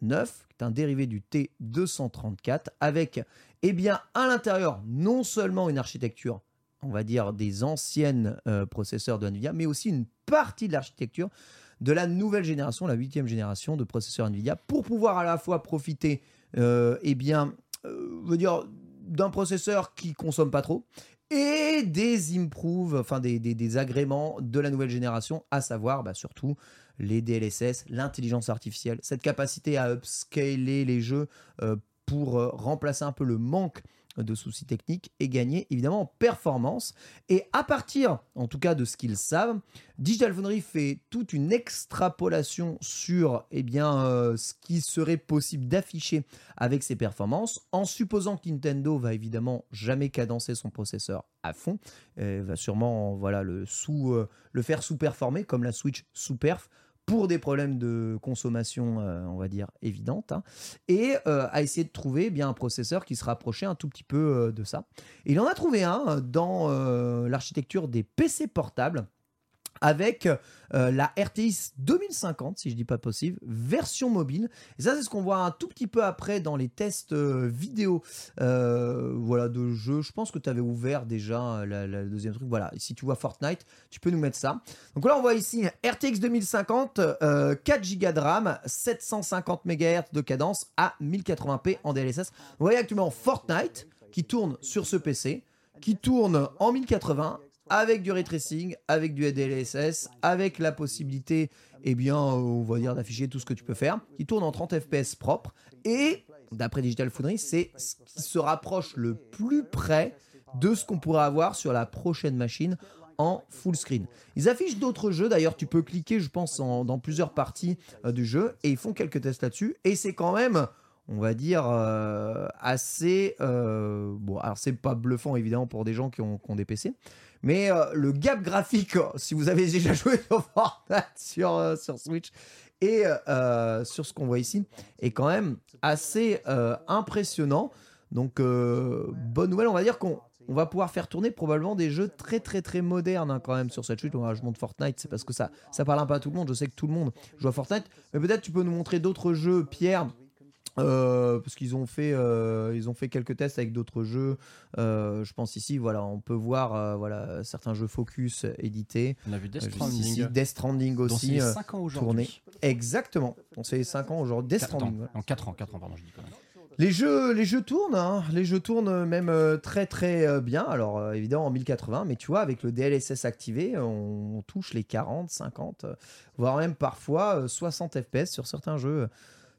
qui est un dérivé du T234, avec eh bien, à l'intérieur non seulement une architecture on va dire, des anciennes euh, processeurs de NVIDIA, mais aussi une partie de l'architecture de la nouvelle génération, la huitième génération de processeurs NVIDIA, pour pouvoir à la fois profiter, euh, eh bien, euh, d'un processeur qui consomme pas trop, et des improves, enfin des, agréments de la nouvelle génération, à savoir bah, surtout les DLSS, l'intelligence artificielle, cette capacité à upscaler les jeux euh, pour euh, remplacer un peu le manque de soucis techniques et gagner évidemment en performance. Et à partir, en tout cas, de ce qu'ils savent, Digital Foundry fait toute une extrapolation sur eh bien, euh, ce qui serait possible d'afficher avec ses performances, en supposant que Nintendo va évidemment jamais cadencer son processeur à fond, euh, va sûrement voilà, le, sous, euh, le faire sous-performer, comme la Switch sous-perf, pour des problèmes de consommation, euh, on va dire, évidentes, hein, et euh, à essayer de trouver eh bien un processeur qui se rapprochait un tout petit peu euh, de ça. Il en a trouvé un dans euh, l'architecture des PC portables avec euh, la RTX 2050, si je dis pas possible, version mobile. Et ça, c'est ce qu'on voit un tout petit peu après dans les tests euh, vidéo euh, voilà, de jeux. Je pense que tu avais ouvert déjà la deuxième truc. Voilà, si tu vois Fortnite, tu peux nous mettre ça. Donc là, on voit ici RTX 2050, euh, 4 Go de RAM, 750 MHz de cadence à 1080p en DLSS. Vous voyez actuellement Fortnite qui tourne sur ce PC, qui tourne en 1080 avec du ray tracing, avec du DLSS, avec la possibilité, eh bien, euh, on va dire d'afficher tout ce que tu peux faire, qui tourne en 30 FPS propre. Et d'après Digital Foundry, c'est ce qui se rapproche le plus près de ce qu'on pourrait avoir sur la prochaine machine en full screen. Ils affichent d'autres jeux, d'ailleurs tu peux cliquer je pense en- dans plusieurs parties euh, du jeu et ils font quelques tests là-dessus et c'est quand même on va dire euh, assez bon alors c'est pas bluffant évidemment pour des gens qui ont des PC mais euh, le gap graphique euh, si vous avez déjà joué sur Fortnite sur, euh, sur Switch et sur ce qu'on voit ici est quand même assez impressionnant donc bonne nouvelle on va dire qu'on on va pouvoir faire tourner probablement des jeux très très très modernes hein, quand même sur cette. Bon, je montre Fortnite, c'est parce que ça ça parle un peu à tout le monde. Je sais que tout le monde joue à Fortnite, mais peut-être tu peux nous montrer d'autres jeux, Pierre, Euh, parce qu'ils ont fait euh, ils ont fait quelques tests avec d'autres jeux Euh, je pense ici voilà on peut voir voilà certains jeux focus édités On a vu Death Stranding. ici, Death Stranding aussi euh, 5 ans aujourd'hui. exactement on c'est 5 ans aujourd'hui Death Stranding non, 4 ans, 4 ans, pardon, je dis quand même. Les jeux, les jeux tournent, hein. les jeux tournent même très très bien. Alors évidemment en 1080, mais tu vois avec le DLSS activé, on, on touche les 40, 50, euh, voire même parfois euh, 60 FPS sur certains jeux.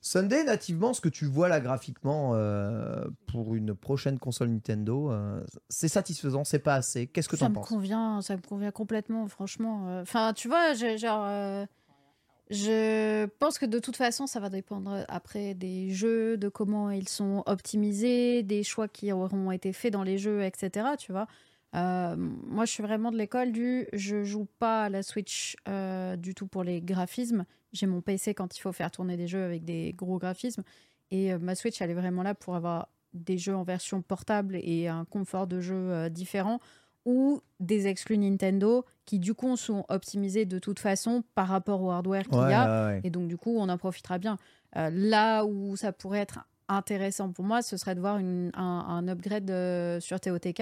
Sunday nativement, ce que tu vois là graphiquement euh, pour une prochaine console Nintendo, euh, c'est satisfaisant, c'est pas assez. Qu'est-ce que ça t'en me penses convient, ça me convient complètement, franchement. euh. Enfin, tu vois, je- genre, euh, je pense que de toute façon, ça va dépendre après des jeux, de comment ils sont optimisés, des choix qui auront été faits dans les jeux, etc. Tu vois. Euh, moi, je suis vraiment de l'école du je joue pas à la Switch euh, du tout pour les graphismes. J'ai mon PC quand il faut faire tourner des jeux avec des gros graphismes. Et euh, ma Switch, elle est vraiment là pour avoir des jeux en version portable et un confort de jeu différent ou des exclus Nintendo qui du coup sont optimisés de toute façon par rapport au hardware qu'il Ouais, y a ouais, ouais. et donc du coup on en profitera bien. Là où ça pourrait être intéressant pour moi, ce serait de voir une- un, un upgrade sur TOTK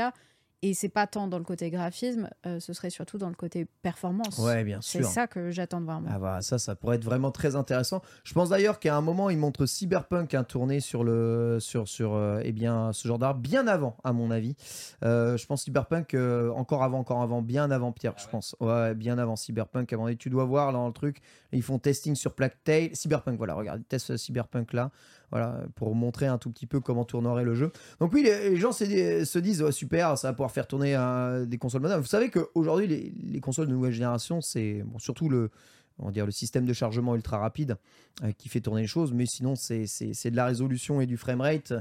et c'est pas tant dans le côté graphisme, euh, ce serait surtout dans le côté performance. Ouais, bien C'est sûr. ça que j'attends de voir. moi. Ah voilà, ça, ça pourrait être vraiment très intéressant. Je pense d'ailleurs qu'à un moment, il montre Cyberpunk un tourné sur le sur sur euh, eh bien ce genre d'art bien avant, à mon avis. Euh, je pense Cyberpunk euh, encore avant, encore avant, bien avant Pierre, je pense. Ouais, bien avant Cyberpunk. Mon avis, tu dois voir là dans le truc, ils font testing sur Plague Cyberpunk. Voilà, regarde, ils testent Cyberpunk là. Voilà, pour montrer un tout petit peu comment tournerait le jeu. Donc oui, les, les gens se, se disent super, ça va pouvoir faire tourner euh, des consoles modernes. Vous savez qu'aujourd'hui, les, les consoles de nouvelle génération, c'est surtout le, on va dire le système de chargement ultra rapide euh, qui fait tourner les choses, mais sinon c'est de la résolution et du framerate.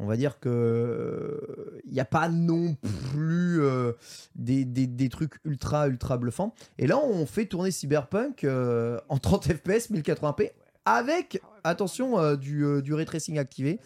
On va dire que il n'y a pas non plus euh, des, des- des trucs ultra ultra bluffants. Et là, on fait tourner Cyberpunk euh, en 30 FPS 1080p avec attention euh, du, euh, du ray tracing activé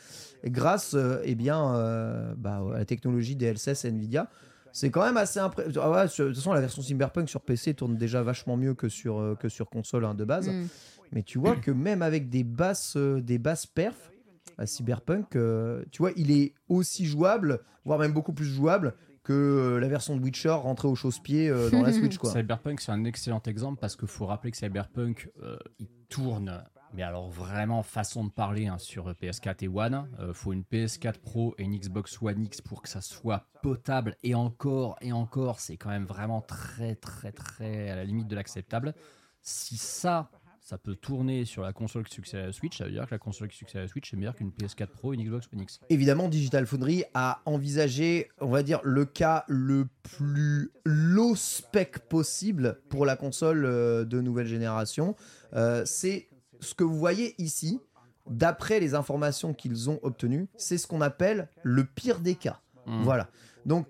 grâce euh, eh bien euh, bah, à la technologie DLSS et Nvidia. C'est quand même assez impressionnant. Ah ouais, de toute façon, la version Cyberpunk sur PC tourne déjà vachement mieux que sur, euh, que sur console hein, de base. Mm. Mais tu vois que même avec des basses, euh, des basses perfs, à Cyberpunk, euh, tu vois, il est aussi jouable, voire même beaucoup plus jouable que la version de Witcher rentrée au chausse-pied euh, dans la Switch. Quoi. Cyberpunk, c'est un excellent exemple parce qu'il faut rappeler que Cyberpunk, euh, il tourne, mais alors vraiment façon de parler hein, sur PS4 et One. Il faut une PS4 Pro et une Xbox One X pour que ça soit potable. Et encore, et encore, c'est quand même vraiment très, très, très à la limite de l'acceptable. Si ça, ça peut tourner sur la console qui succède à la Switch, ça veut dire que la console qui succède à la Switch est meilleure qu'une PS4 Pro et une Xbox One X. Évidemment, Digital Foundry a envisagé, on va dire, le cas le plus low spec possible pour la console euh, de nouvelle génération. Euh, c'est ce que vous voyez ici, d'après les informations qu'ils ont obtenues, c'est ce qu'on appelle le pire des cas. Mm. Voilà. Donc,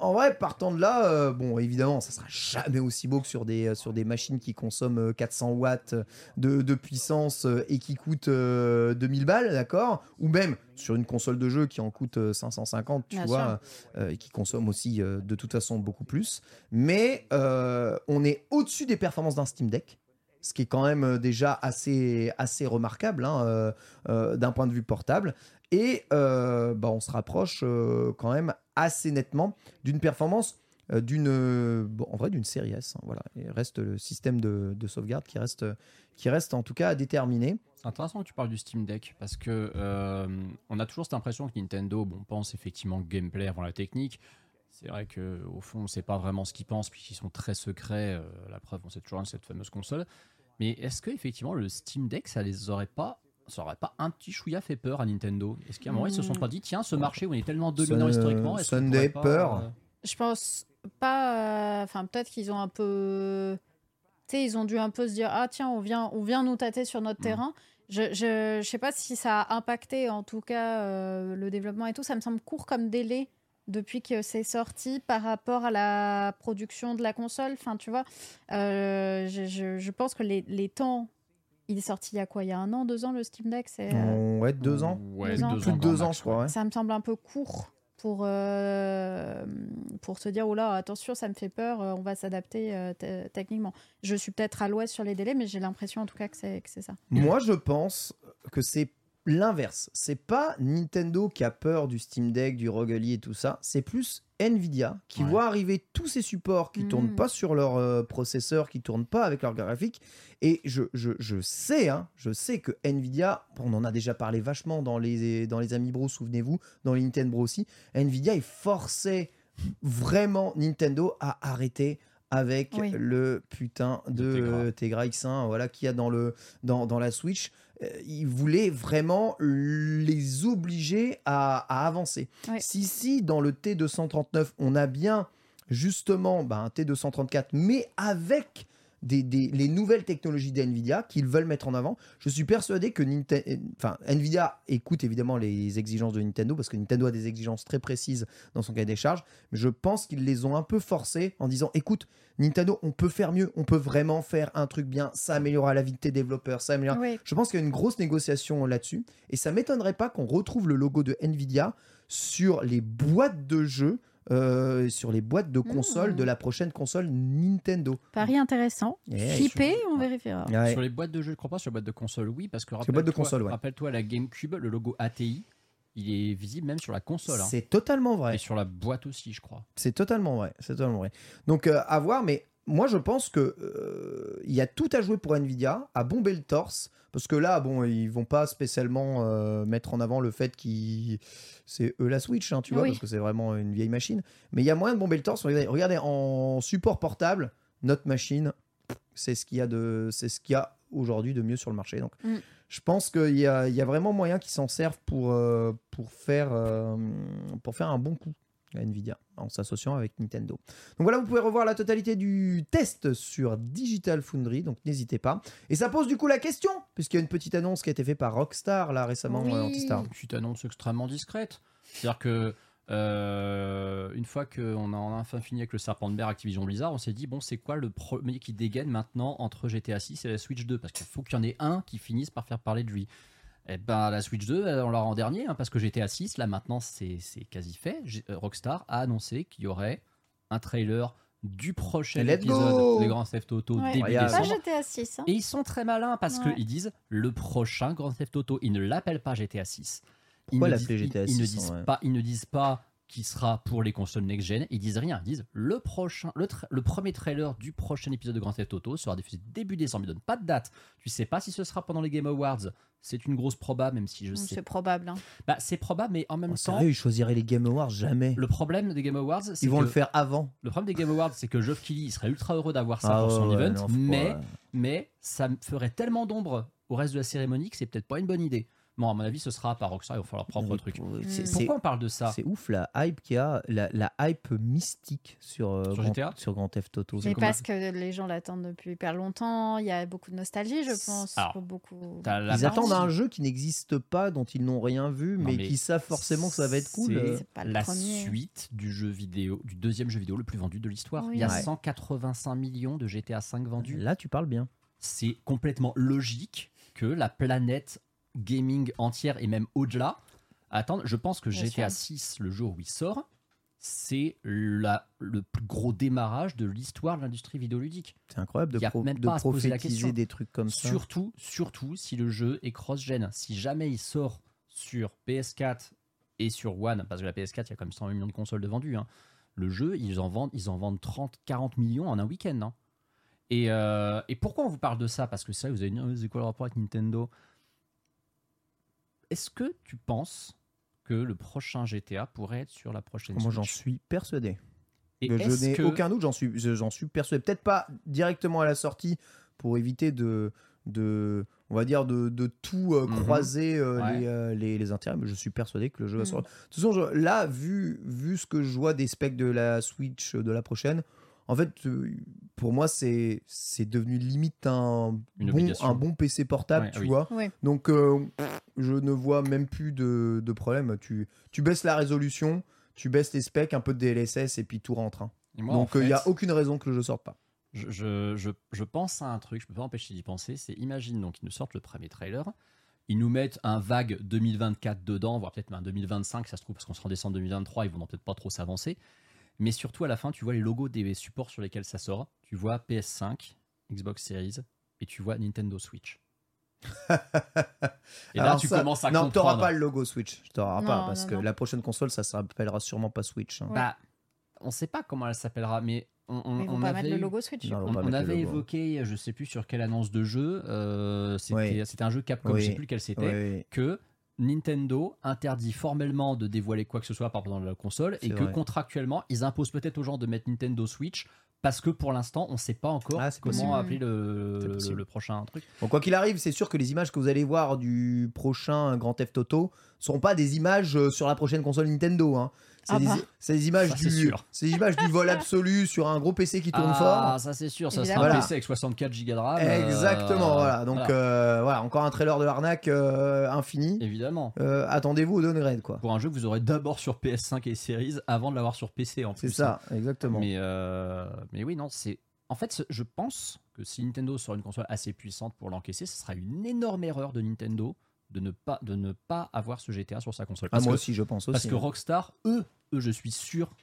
en vrai, partant de là, euh, bon, évidemment, ça sera jamais aussi beau que sur des, euh, sur des machines qui consomment euh, 400 watts de, de puissance euh, et qui coûtent euh, 2000 balles, d'accord? Ou même sur une console de jeu qui en coûte euh, 550, tu Bien vois, euh, et qui consomme aussi euh, de toute façon beaucoup plus. Mais euh, on est au-dessus des performances d'un Steam Deck. Ce qui est quand même euh, déjà assez, assez remarquable hein, euh, euh, d'un point de vue portable. Et bah, on se rapproche quand même assez nettement d'une performance d'une bon, en vrai d'une série S. hein, voilà. Il reste le système de, de sauvegarde qui reste, qui reste en tout cas à déterminer. C'est intéressant que tu parles du Steam Deck parce que on a toujours cette impression que Nintendo bon, pense effectivement gameplay avant la technique. C'est vrai que au fond, on ne sait pas vraiment ce qu'ils pensent puisqu'ils sont très secrets. euh, la preuve, on sait toujours cette fameuse console. Mais est-ce que effectivement le Steam Deck, ça les aurait pas, ça aurait pas un petit chouïa fait peur à Nintendo? Est-ce qu'à un moment ils se sont pas dit, tiens, ce marché où on est tellement dominant Ça- historiquement, est-ce Sunday pas, peur. euh, Je pense pas. euh, Enfin, peut-être qu'ils ont un peu. Tu sais, ils ont dû un peu se dire Ah, tiens, on vient, on vient nous tâter sur notre terrain. Je, je, je sais pas si ça a impacté, en tout cas, euh, le développement et tout. Ça me semble court comme délai depuis que c'est sorti par rapport à la production de la console. Enfin, tu vois, euh, je, je, je pense que les, les temps. Il est sorti il y a quoi? Il y a un an, deux ans, le Steam Deck? C'est, euh, Ouais, deux ans. Ouais, Deux ans. deux Plus ans, de grand deux ans, je crois. ouais. Ça me semble un peu court pour, euh, pour se dire, oh là, attention, ça me fait peur, on va s'adapter euh, te- techniquement. Je suis peut-être à l'ouest sur les délais, mais j'ai l'impression en tout cas que c'est que c'est ça. Moi, je pense que c'est l'inverse. C'est pas Nintendo qui a peur du Steam Deck, du Rogue Ally et tout ça. C'est plus Nvidia qui Ouais. voit arriver tous ces supports qui Mhm. tournent pas sur leur euh, processeur, qui tournent pas avec leur graphique. Et je, je, je sais, hein, je sais que Nvidia, on en a déjà parlé vachement dans les, dans les souvenez-vous, dans les Nintendo aussi. Nvidia, il forçait vraiment Nintendo à arrêter avec Oui. le putain de Tegra. Tegra X1 voilà, qu'il y a dans, le, dans, dans la Switch. Euh, il voulait vraiment les obliger à, à avancer. Si, si, dans le T239, on a bien justement bah, un T234, mais avec des, des- les nouvelles technologies d'NVIDIA qu'ils veulent mettre en avant, je suis persuadé que enfin, NVIDIA écoute évidemment les exigences de Nintendo, parce que Nintendo a des exigences très précises dans son cahier des charges, mais je pense qu'ils les ont un peu forcés en disant, écoute, Nintendo, on peut faire mieux, on peut vraiment faire un truc bien, ça améliorera la vie de tes développeurs, ça améliorera... Oui. Je pense qu'il y a une grosse négociation là-dessus, et ça m'étonnerait pas qu'on retrouve le logo de Nvidia sur les boîtes de jeux, euh, sur les boîtes de consoles Mmh. de la prochaine console Nintendo. Pari intéressant. Flippé, on vérifiera. Ouais. Sur les boîtes de jeux, je crois pas, sur les boîtes de console, oui, parce que de rappelle-toi- console, ouais. Rappelle-toi la GameCube, le logo ATI, il est visible même sur la console. hein. C'est totalement vrai. Et sur la boîte aussi, je crois. C'est totalement vrai. C'est totalement vrai. Donc euh, à voir, mais moi je pense que euh, il y a tout à jouer pour Nvidia, à bomber le torse, parce que là, bon, ils vont pas spécialement euh, mettre en avant le fait qu'ils c'est eux la Switch, hein, tu vois, Oui. parce que c'est vraiment une vieille machine. Mais il y a moyen de bomber le torse. Regardez, en support portable, notre machine, c'est ce qu'il y a de, c'est ce qu'il y a aujourd'hui de mieux sur le marché. Donc Mm. je pense qu'il y a, il y a vraiment moyen qu'ils s'en servent pour, euh, pour, faire, euh, pour faire un bon coup Nvidia en s'associant avec Nintendo. Donc voilà, vous pouvez revoir la totalité du test sur Digital Foundry, donc n'hésitez pas. Et ça pose du coup la question, puisqu'il y a une petite annonce qui a été faite par Rockstar là récemment, Oui. euh, Antistar. Une petite annonce extrêmement discrète. C'est-à-dire que euh, une fois qu'on a enfin fini avec le serpent de mer Activision Blizzard, on s'est dit bon, c'est quoi le premier qui dégaine maintenant entre GTA 6 et la Switch 2 Parce qu'il faut qu'il y en ait un qui finisse par faire parler de lui. Et ben la Switch 2, on l'a en dernier, hein, parce que GTA 6, là maintenant c'est c'est quasi fait. Euh, Rockstar a annoncé qu'il y aurait un trailer du prochain Let's épisode des Grands Theft Auto Ouais. début. Ça, décembre. j'étais à 6. Hein. Et ils sont très malins parce Ouais. qu'ils disent le prochain Grand Theft Auto, ils ne l'appellent pas GTA 6. Ils Pourquoi ne l'appeler disent- GTA ils, ils ne 6, disent ouais. pas, ils ne disent pas qui sera pour les consoles next-gen, ils disent rien, ils disent le prochain, le, tra- le premier trailer du prochain épisode de Grand Theft Auto sera diffusé début décembre, ils donnent pas de date. Tu sais pas si ce sera pendant les Game Awards, c'est une grosse proba, même si je sais. C'est probable. hein. Bah, c'est probable, mais en même Oh, temps, sérieux, ils choisiraient les Game Awards jamais. le problème des Game Awards, c'est Ils vont que- le faire avant. Le problème des Game Awards, c'est que Geoff Keighley il serait ultra heureux d'avoir ça Ah pour son ouais, event, non, mais ça me ferait tellement d'ombre au reste de la cérémonie que c'est peut-être pas une bonne idée. Bon, à mon avis, ce sera par Rockstar, ils vont faire leur propre truc. Pourquoi on parle de ça C'est ouf la hype qu'il y a, la, la hype mystique sur, euh, Sur Grand, GTA sur Grand Theft Auto. Mais parce que les gens l'attendent depuis hyper longtemps. Il y a beaucoup de nostalgie, je pense. Alors, pour beaucoup. Ils attendent un jeu qui n'existe pas, dont ils n'ont rien vu, mais, mais qui savent forcément que ça va être cool. Pas la premier. suite du jeu vidéo, du deuxième jeu vidéo le plus vendu de l'histoire. Oui. Il y a Ouais. 185 millions de GTA 5 vendus. Là, tu parles bien. C'est complètement logique que la planète gaming entière et même au-delà attendent. Je pense que Bien GTA sûr. 6, le jour où il sort, c'est la- le plus gros démarrage de l'histoire de l'industrie vidéoludique. C'est incroyable de, pro- même de pas à se poser la prophétiser question. des trucs comme ça. Surtout, surtout si le jeu est cross-gen. Si jamais il sort sur PS4 et sur One, parce que la PS4, il y a quand même 100 millions de consoles de vendues, hein, le jeu, ils en vendent, ils en vendent 30, 40 millions en un week-end. hein. Et, euh, et pourquoi on vous parle de ça? Parce que ça, vous avez dit, Oh, c'est quoi le rapport avec Nintendo? Est-ce que tu penses que le prochain GTA pourrait être sur la prochaine Moi, j'en suis persuadé. Et je n'ai que- aucun doute, j'en suis, je- j'en suis persuadé. Peut-être pas directement à la sortie pour éviter de, de on va dire, de, de tout euh, Mhm. croiser euh, Ouais. les, euh, les, les intérêts, mais je suis persuadé que le jeu va Mhm. sortir. De toute façon, je- là, vu, vu ce que je vois des specs de la Switch de la prochaine, en fait, euh, pour moi, c'est c'est devenu limite un, Une bon, un bon PC portable, Ouais, tu oui. vois. Donc, euh, je ne vois même plus de, de problème. Tu, tu baisses la résolution, tu baisses les specs, un peu de DLSS et puis tout rentre. hein. Moi, Donc, il n'y a aucune raison que le jeu sorte pas. je, je, je, je pense à un truc, je peux pas empêcher d'y penser, c'est imagine donc ils nous sortent le premier trailer, ils nous mettent un vague 2024 dedans, voire peut-être même un 2025, ça se trouve parce qu'on sera en décembre 2023, ils vont peut-être pas trop s'avancer, mais surtout à la fin tu vois les logos des supports sur lesquels ça sort, tu vois PS5, Xbox Series et tu vois Nintendo Switch. Et là, Alors tu ça- commences à Non, t'auras comprendre. pas le logo Switch. T'auras Non, pas parce non, que non. la prochaine console, ça s'appellera sûrement pas Switch. hein. Bah, on sait pas comment elle s'appellera, mais on, on, on pas avait mettre le logo Switch. Non, on avait logo. évoqué, je sais plus sur quelle annonce de jeu, euh, c'était Oui. un jeu Capcom, Oui. je sais plus lequel c'était, Oui, oui. que Nintendo interdit formellement de dévoiler quoi que ce soit par exemple dans la console et que contractuellement ils imposent peut-être aux gens de mettre Nintendo Switch parce que pour l'instant on sait pas encore Ah, comment appeler le, le prochain truc. Bon, quoi qu'il arrive, c'est sûr que les images que vous allez voir du prochain Grand Theft Auto seront pas des images euh, sur la prochaine console Nintendo. hein. C'est Ah des, bah. c'est des images Ça, c'est du, sûr. c'est des images du vol absolu sur un gros PC qui tourne ah, fort. ça c'est sûr, ça sera un. PC avec 64 Go de RAM. euh, Exactement, voilà. Donc voilà. euh, voilà, encore un trailer de l'arnaque euh, infini. évidemment. Euh, Attendez-vous au downgrade, quoi. Pour un jeu que vous aurez d'abord sur PS5 et Series avant de l'avoir sur PC en C'est plus. ça, exactement. Mais, euh, mais oui, non, c'est. En fait, je pense que si Nintendo sort une console assez puissante pour l'encaisser, ce sera une énorme erreur de Nintendo de ne pas, de ne pas avoir ce GTA sur sa console. Ah, moi que, aussi, je pense aussi. Parce que hein. Rockstar, eux, eux, je suis sûr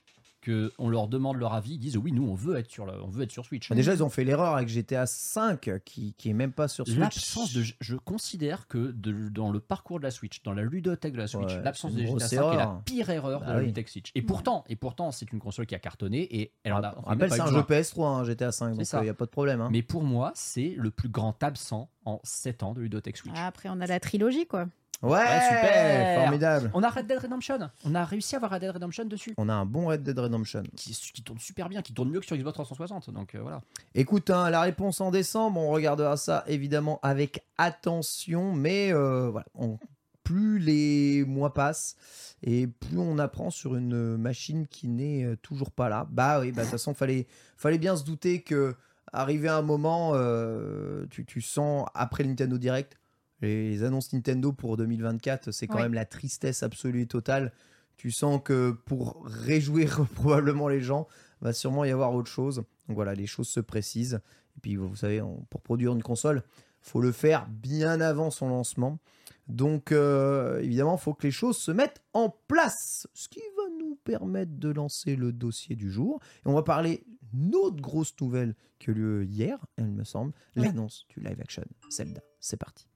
que on leur demande leur avis, ils disent oui, nous, on veut être sur, la- on veut être sur Switch. Bah, Déjà, ils ont fait l'erreur avec GTA 5 qui, qui est même pas sur Switch. L'absence de, je considère que de- dans le parcours de la Switch, dans la ludothèque de la Switch, Ouais, l'absence de GTA grosse 5 est la erreur. pire erreur Bah de la oui. ludothèque Switch. Et pourtant, et pourtant, c'est une console qui a cartonné et elle en a. On rappelle, c'est un eu jeu besoin. PS3, hein, GTA 5, C'est donc il n'y a pas de problème. hein. Mais pour moi, c'est le plus grand absent en 7 ans de ludothèque Switch. Ah, Après, on a la trilogie, quoi. Ouais, Ouais, super. Formidable. On a Red Dead Redemption. On a réussi à avoir Red Dead Redemption dessus. On a un bon Red Dead Redemption. Qui, qui tourne super bien, qui tourne mieux que sur Xbox 360. Donc euh, voilà. Écoute, hein, la réponse en décembre, on regardera ça évidemment avec attention, mais euh, voilà, on- plus les mois passent et plus on apprend sur une machine qui n'est euh, toujours pas là. Bah oui, bah, de toute façon, fallait, fallait bien se douter que arrivé à un moment, euh, tu, tu sens après le Nintendo Direct, les annonces Nintendo pour 2024, c'est quand même la tristesse absolue et totale. Tu sens que pour réjouir probablement les gens, va sûrement y avoir autre chose. Donc voilà, les choses se précisent. Et puis vous savez, on- pour produire une console, faut le faire bien avant son lancement. Donc euh, évidemment, il faut que les choses se mettent en place. Ce qui va nous permettre de lancer le dossier du jour. Et on va parler d'une autre grosse nouvelle qui a eu lieu hier, il me semble, l'annonce du live action Zelda. C'est parti.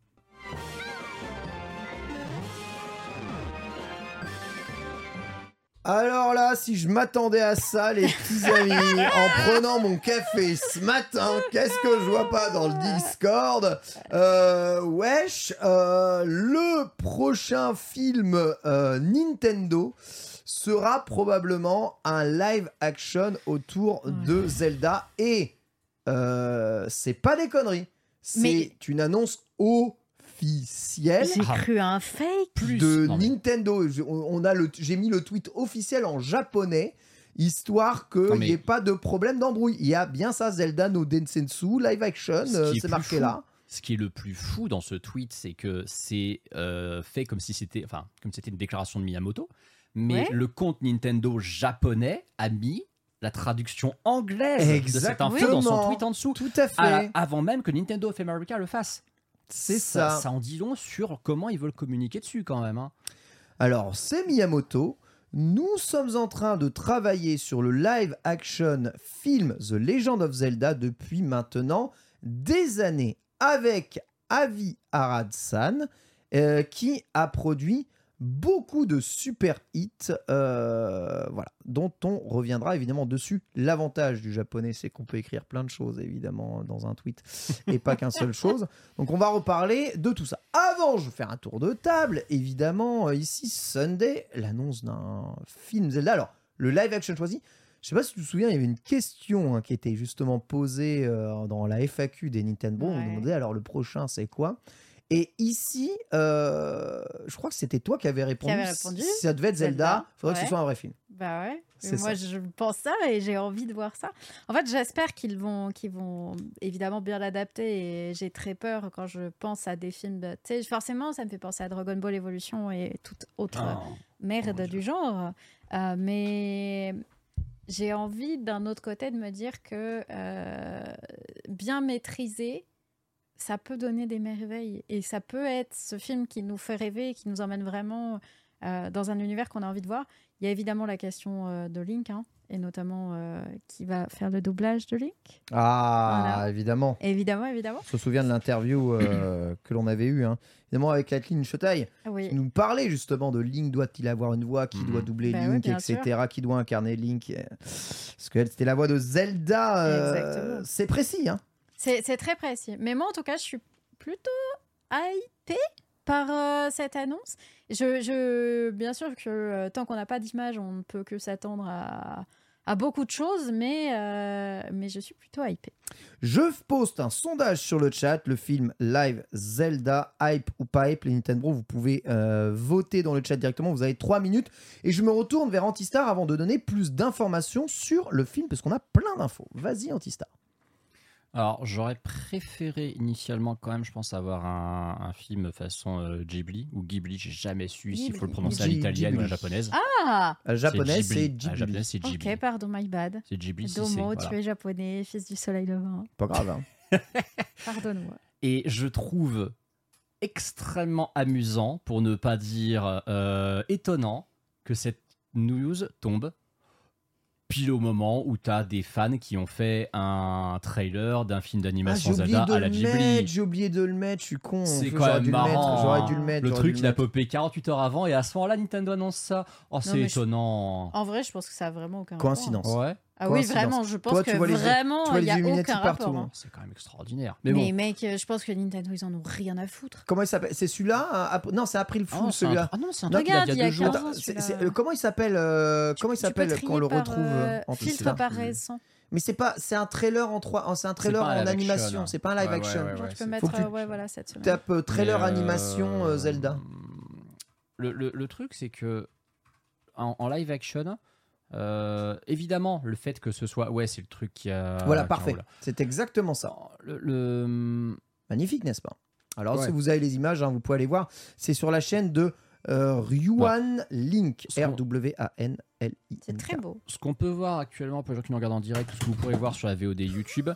Alors là, si je m'attendais à ça, les petits amis, en prenant mon café ce matin, qu'est-ce que je vois pas dans le Discord Euh, Wesh, euh, le prochain film euh, Nintendo sera probablement un live action autour de Zelda. Et c'est pas des conneries, c'est Mais- une annonce officielle J'ai cru à un fake. de Non, mais- Nintendo. Je- on a le, j'ai mis le tweet officiel en japonais, histoire qu'il mais- n'y ait pas de problème d'embrouille. Il y a bien ça, Zelda no Densetsu, live action, Ce qui euh, est c'est plus marqué fou, là. Ce qui est le plus fou dans ce tweet, c'est que c'est euh, fait comme si c'était, enfin, comme c'était une déclaration de Miyamoto, mais Ouais. le compte Nintendo japonais a mis la traduction anglaise de cette info dans son Exactement. tweet en dessous, Tout à fait. à avant même que Nintendo of America le fasse. C'est ça. Ça en dit long sur comment ils veulent communiquer dessus quand même. hein. Alors, c'est Miyamoto. Nous sommes en train de travailler sur le live action film The Legend of Zelda depuis maintenant des années avec Avi Arad-san euh, qui a produit beaucoup de super hits euh, voilà, dont on reviendra évidemment dessus. L'avantage du japonais, c'est qu'on peut écrire plein de choses évidemment dans un tweet et pas qu'un seule chose. Donc on va reparler de tout ça. Avant, je vais faire un tour de table. Évidemment, euh, ici, Sunday, l'annonce d'un film Zelda. Alors, le live action choisi, je sais pas si tu te souviens, il y avait une question hein, qui était justement posée euh, dans la FAQ des Nintendo. On Ouais. nous demandait alors le prochain, c'est quoi? Et ici, euh, je crois que c'était toi qui avais répondu. avais répondu, Si ça devait être Zelda, Zelda, faudrait que ce soit un vrai film. Bah ouais. C'est moi, ça. je pense ça et j'ai envie de voir ça. En fait, j'espère qu'ils vont, qu'ils vont évidemment bien l'adapter et j'ai très peur quand je pense à des films. de- Tu sais, forcément, ça me fait penser à Dragon Ball Evolution et toute autre Ah. merde Oh, du genre. Euh, mais j'ai envie d'un autre côté de me dire que euh, bien maîtrisé, ça peut donner des merveilles. Et ça peut être ce film qui nous fait rêver, qui nous emmène vraiment euh, dans un univers qu'on a envie de voir. Il y a évidemment la question euh, de Link, hein, et notamment euh, qui va faire le doublage de Link. Ah, Voilà. évidemment. Évidemment, évidemment. On se souvient de l'interview euh, que l'on avait eue, hein. évidemment avec Kathleen Chotaille, Oui. qui nous parlait justement de Link doit-il avoir une voix, qui doit doubler Bah Link, etc., qui doit incarner Link. Parce qu'elle, c'était la voix de Zelda. euh, Exactement. c'est précis, hein. C'est très précis. Mais moi, en tout cas, je suis plutôt hypée par euh, cette annonce. Je, je- bien sûr que euh, tant qu'on n'a pas d'image, on ne peut que s'attendre à, beaucoup de choses, mais, euh, mais je suis plutôt hypée. Je poste un sondage sur le chat, le film live Zelda, hype ou pas hype, les Nintendo, vous pouvez voter dans le chat directement, vous avez 3 minutes. Et je me retourne vers Antistar avant de donner plus d'informations sur le film, parce qu'on a plein d'infos. Vas-y Antistar. Alors, j'aurais préféré initialement, quand même, je pense, avoir un, un film façon euh, Ghibli ou Ghibli. J'ai jamais su s'il faut le prononcer à l'italienne ou à la japonaise. Ah Euh, japonais, c'est Ghibli. japonais, c'est Ghibli. Ok, pardon, my bad. C'est Ghibli, si c'est. Domo, voilà. tu es japonais, fils du soleil levant. Pas grave, hein. Pardonne-moi. Et je trouve extrêmement amusant, pour ne pas dire euh, étonnant, que cette news tombe pile au moment où tu as des fans qui ont fait un trailer d'un film Ah, d'animation j'ai oublié Zelda de à la le Ghibli. mettre, j'ai oublié de le mettre, je suis con. C'est quand même marrant. J'aurais hein. dû le mettre. Le truc, il a popé 48 heures avant et à ce moment-là, Nintendo annonce ça. Oh, c'est je- étonnant. En vrai, je pense que ça a vraiment aucun Coïncidence. Ouais, Ah oui, vraiment, je pense Toi, que les- vraiment, il n'y a aucun partout, rapport. hein. hein. c'est quand même extraordinaire. Mais, mec, je pense que Nintendo, ils en ont rien à foutre. Comment il s'appelle? C'est celui-là hein, Non, c'est April Fool un celui-là. Ah non, c'est un regarde, il y a deux jours. 15 ans, Attends, c'est- celui-là. c'est- euh, comment il s'appelle euh, Comment il s'appelle quand on le retrouve euh, euh, en filtre par récent. Mais c'est pas, c'est un trailer en trois, c'est un trailer en animation, c'est pas un live action. tu peux mettre, ouais, voilà, cette semaine. Tape trailer animation Zelda. Le, truc, c'est que en, en live action, euh, évidemment, le fait que ce soit. Ouais, c'est le truc qui a. Voilà, qui parfait. C'est exactement ça. Le, le- Magnifique, n'est-ce pas? Alors, Ouais. si vous avez les images, hein, vous pouvez aller voir. C'est sur la chaîne de euh, Ryuan Link. Ce qu'on- R-W-A-N-L-I. C'est très beau. ce qu'on peut voir actuellement pour les gens qui nous regardent en direct, ce que vous pourrez voir sur la VOD YouTube,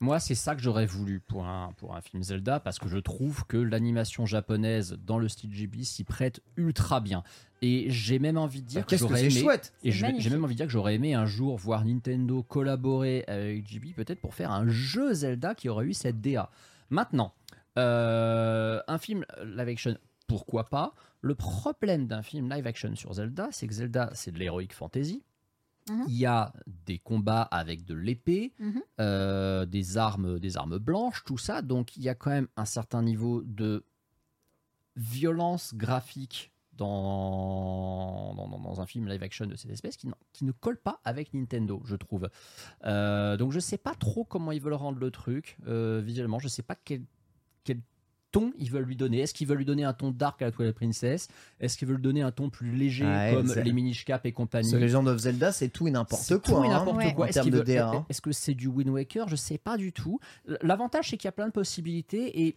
moi, c'est ça que j'aurais voulu pour un, pour un film Zelda, parce que je trouve que l'animation japonaise dans le style Ghibli s'y prête ultra bien. Et j'ai même envie de dire que Qu'est-ce que j'aurais aimé. chouette Et j'ai même envie de dire que j'aurais aimé un jour voir Nintendo collaborer avec Ghibli, peut-être pour faire un jeu Zelda qui aurait eu cette DA. Maintenant, euh, un film live action, pourquoi pas? Le problème d'un film live action sur Zelda, c'est que Zelda, c'est de l'heroic fantasy. Mhm. Il y a des combats avec de l'épée, Mhm. euh, des armes, des armes blanches, tout ça. Donc il y a quand même un certain niveau de violence graphique dans, dans, dans- dans un film live action de cette espèce qui, ne colle pas avec Nintendo, je trouve. Euh, donc je sais pas trop comment ils veulent rendre le truc euh, visuellement. Je sais pas quel, quel ton ils veulent lui donner. Est-ce qu'ils veulent lui donner un ton dark à la Twilight Princess? Est-ce qu'ils veulent lui donner un ton plus léger Ouais, comme les Minish Cap et compagnie? The Legend of Zelda, c'est tout et n'importe quoi. hein, n'importe Ouais. quoi. En Est-ce veulent- hein. Est-ce que c'est du Wind Waker? Je sais pas du tout. L'avantage, c'est qu'il y a plein de possibilités et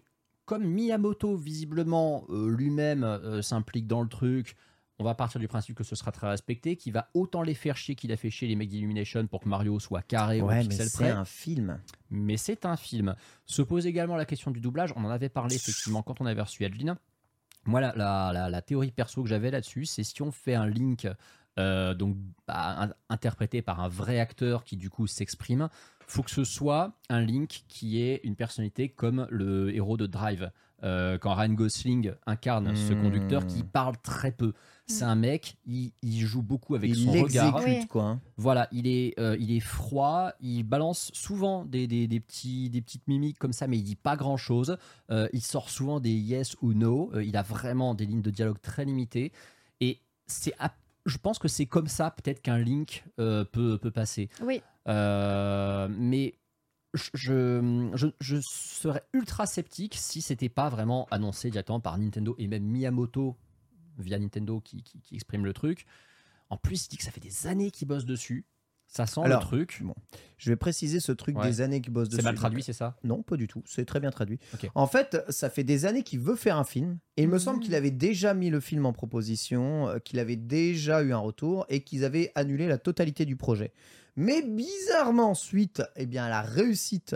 comme Miyamoto, visiblement, euh, lui-même euh, s'implique dans le truc, on va partir du principe que ce sera très respecté, qu'il va autant les faire chier qu'il a fait chier les mecs d'Illumination pour que Mario soit carré au Ouais, mais pixel c'est près. un film. Mais c'est un film. Se pose également la question du doublage. On en avait parlé effectivement quand on avait reçu Adeline. Moi, la, la- la- la théorie perso que j'avais là-dessus, c'est si on fait un link euh, donc bah, un- interprété par un vrai acteur qui du coup s'exprime, faut que ce soit un link qui ait une personnalité comme le héros de Drive. Euh, quand Ryan Gosling incarne ce Hmm. conducteur qui parle très peu. C'est un mec, il, il joue beaucoup avec Il son regard. Oui. quoi. Voilà, il est, euh, il est froid, il balance souvent des, des, des petits, des petites mimiques comme ça, mais il dit pas grand chose. il sort souvent des yes ou no. Euh, il a vraiment des lignes de dialogue très limitées. Et c'est, à- je pense que c'est comme ça peut-être qu'un link euh, peut, peut passer. Oui. Euh, mais je, je, serais ultra sceptique si c'était pas vraiment annoncé directement par Nintendo et même Miyamoto via Nintendo qui, qui- qui exprime le truc. En plus, il dit que ça fait des années qu'il bosse dessus. Ça sent Alors, le truc. bon, Je vais préciser ce truc Ouais. des années qu'il bosse dessus. C'est mal traduit, c'est ça? Non, pas du tout. C'est très bien traduit. En fait, ça fait des années qu'il veut faire un film. Et il me semble qu'il avait déjà mis le film en proposition, euh, qu'il avait déjà eu un retour et qu'ils avaient annulé la totalité du projet. Mais bizarrement, suite eh bien, à la réussite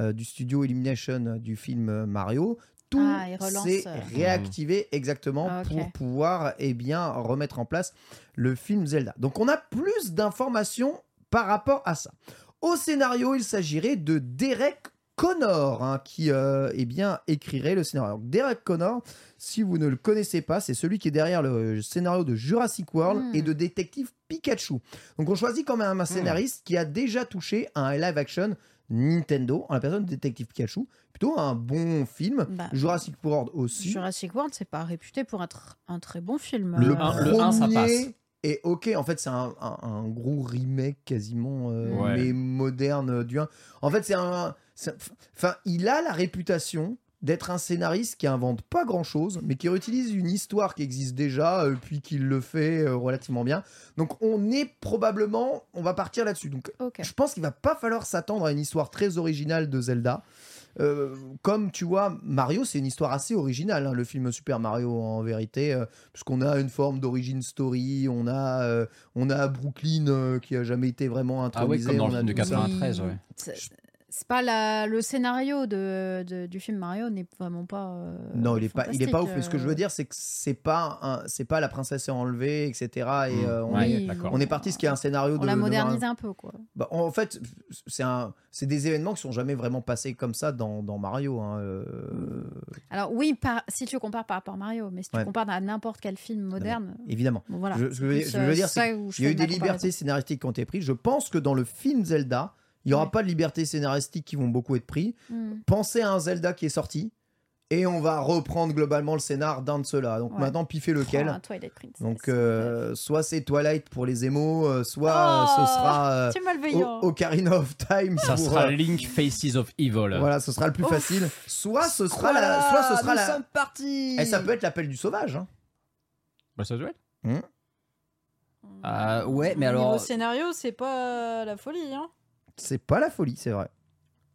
euh, du studio Illumination euh, du film Mario, tout Ah, s'est réactivé exactement Ah, pour pouvoir eh bien, remettre en place le film Zelda. Donc on a plus d'informations par rapport à ça. Au scénario, il s'agirait de Derek Connor hein, qui euh, eh bien, écrirait le scénario. Donc, Derek Connor, si vous ne le connaissez pas, c'est celui qui est derrière le scénario de Jurassic World et de Détective Pikachu. Donc on choisit quand même un scénariste qui a déjà touché à un live action Nintendo en la personne de Détective Pikachu. Plutôt un bon film. Bah, Jurassic World aussi. Jurassic World, c'est pas réputé pour être un très bon film. Le Euh, un- le un, ça premier passe. Est ok. En fait, c'est un, un- un gros remake quasiment, euh, Ouais. mais moderne euh, du 1. En fait, c'est un. Enfin, il a la réputation d'être un scénariste qui invente pas grand chose, mais qui réutilise une histoire qui existe déjà, euh, puis qui le fait euh, relativement bien. Donc, on est probablement. On va partir là-dessus. Donc, Ok. je pense qu'il va pas falloir s'attendre à une histoire très originale de Zelda. Euh, comme tu vois, Mario, c'est une histoire assez originale, hein, le film Super Mario en vérité, euh, puisqu'on a une forme d'origine story, on a, euh, on a Brooklyn euh, qui a jamais été vraiment Ah intronisé. comme dans on le a film de tout ça. 93, ouais. C'est c'est pas la, le scénario de, de- du film Mario n'est vraiment pas. euh, Non, il est pas, il est pas ouf. Mais ce que je veux euh, dire, c'est que c'est pas, c'est pas la princesse est enlevée, etc. Et euh, on, est, on parti ce qui est un scénario On de. l'a de- modernisé un peu, quoi. Bah, en fait, c'est un, c'est des événements qui sont jamais vraiment passés comme ça dans, dans Mario. hein, euh, Alors, oui, par- si tu compares par rapport à Mario, mais si tu Ouais. compares à n'importe quel film moderne. évidemment. bon, voilà. Je- ce que je veux dire- c'est y a eu des libertés scénaristiques qui ont été prises. Je pense que dans le film Zelda, il n'y aura Ouais. pas de libertés scénaristiques qui vont beaucoup être prises. Hmm. Pensez à un Zelda qui est sorti et on va reprendre globalement le scénar d'un de ceux-là. Donc Ouais. maintenant, piffez lequel. Oh, Twilight Princess. Donc euh, soit c'est Twilight pour les émos, euh, soit Oh, ce sera euh, Ocarina of Time. Ça pour, sera euh, Link Faces of Evil. Voilà, ce sera le plus Ouf. facile. Soit ce sera Voilà, la, soit ce sera nous la. sommes partis. Et ça peut être l'appel du sauvage. hein. Bah, ça doit être. Hmm. Ah, ouais, mais Au niveau alors. scénario, c'est pas la folie. Hein. C'est pas la folie, c'est vrai.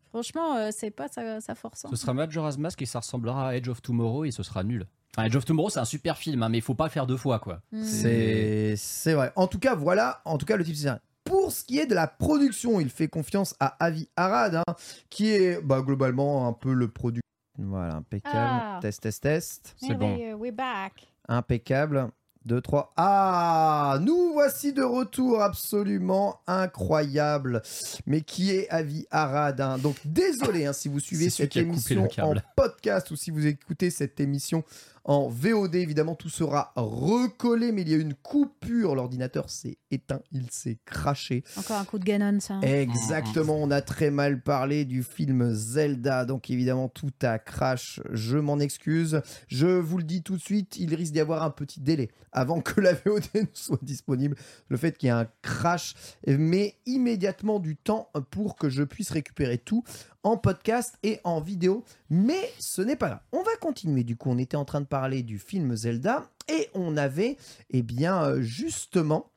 Franchement, euh, c'est pas sa, sa force. hein. Ce sera Majora's Mask et ça ressemblera à Edge of Tomorrow et ce sera nul. Enfin, Edge of Tomorrow, c'est un super film, hein, mais il faut pas le faire deux fois, quoi. Hmm. C'est c'est vrai. En tout cas, voilà, en tout cas, le type scénario. Pour ce qui est de la production, il fait confiance à Avi Arad, hein, qui est bah, globalement un peu le produit. Voilà, impeccable. Ah. Test, test, test. Eh C'est bon. oui, euh, we're back. Impeccable. 2, 3. Ah Nous voici de retour absolument incroyable. Mais qui est Avi Arad hein? Donc désolé hein, si vous suivez cette émission en podcast ou si vous écoutez cette émission en VOD, évidemment tout sera recollé, mais il y a une coupure. L'ordinateur s'est éteint, il s'est craché. Encore un coup de Ganon, ça. Exactement, on a très mal parlé du film Zelda, donc évidemment tout a crash, je m'en excuse. Je vous le dis tout de suite, il risque d'y avoir un petit délai avant que la VOD ne soit disponible. Le fait qu'il y ait un crash met immédiatement du temps pour que je puisse récupérer tout en podcast et en vidéo, mais ce n'est pas là. On va continuer, du coup on était en train de parler du film Zelda et on avait, eh bien euh, justement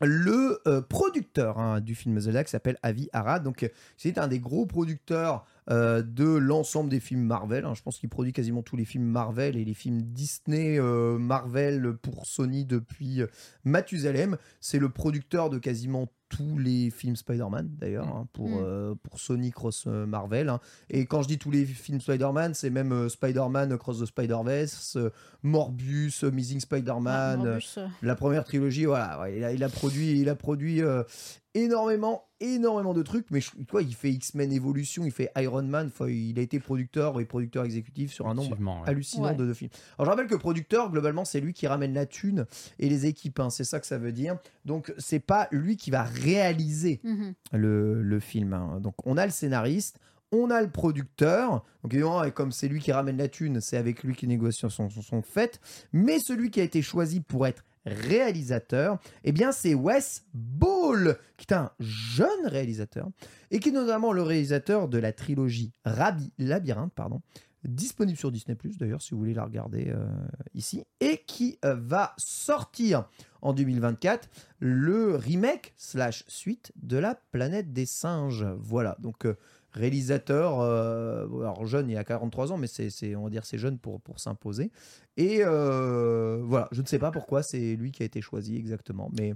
le euh, producteur hein, du film Zelda qui s'appelle Avi Arad. Donc, euh, c'est un des gros producteurs euh, de l'ensemble des films Marvel. hein. Je pense qu'il produit quasiment tous les films Marvel et les films Disney euh, Marvel pour Sony depuis euh, Mathusalem. C'est le producteur de quasiment tous les films Spider-Man d'ailleurs hein, pour, Mm. euh, pour Sony Cross Marvel. hein. Et quand je dis tous les films Spider-Man, c'est même euh, Spider-Man Cross the Spider-Verse, euh, Morbius, Missing Spider-Man, la première trilogie, voilà, ouais, il, a, il a produit, il a produit énormément, énormément de trucs. Mais je- quoi, il fait X-Men Evolution, il fait Iron Man. il a été producteur et producteur exécutif sur un nombre ouais. hallucinant Ouais. de, de films. Alors je rappelle que producteur, globalement, c'est lui qui ramène la thune et les équipes. hein, c'est ça que ça veut dire. Donc c'est pas lui qui va réaliser mhm. le, le film. hein. Donc on a le scénariste, on a le producteur. Donc évidemment, et comme c'est lui qui ramène la thune, c'est avec lui que les négociations sont, sont faites. Mais celui qui a été choisi pour être réalisateur, eh bien c'est Wes Ball, qui est un jeune réalisateur et qui est notamment le réalisateur de la trilogie Rabi Labyrinthe, pardon, disponible sur Disney d'ailleurs si vous voulez la regarder euh, ici, et qui euh, va sortir en 2024 le remake slash suite de la planète des singes. Voilà, donc euh, réalisateur, euh, alors jeune, il a 43 ans, mais c'est, c'est- on va dire c'est jeune pour, pour s'imposer. Et euh, voilà, je ne sais pas pourquoi c'est lui qui a été choisi exactement. Mais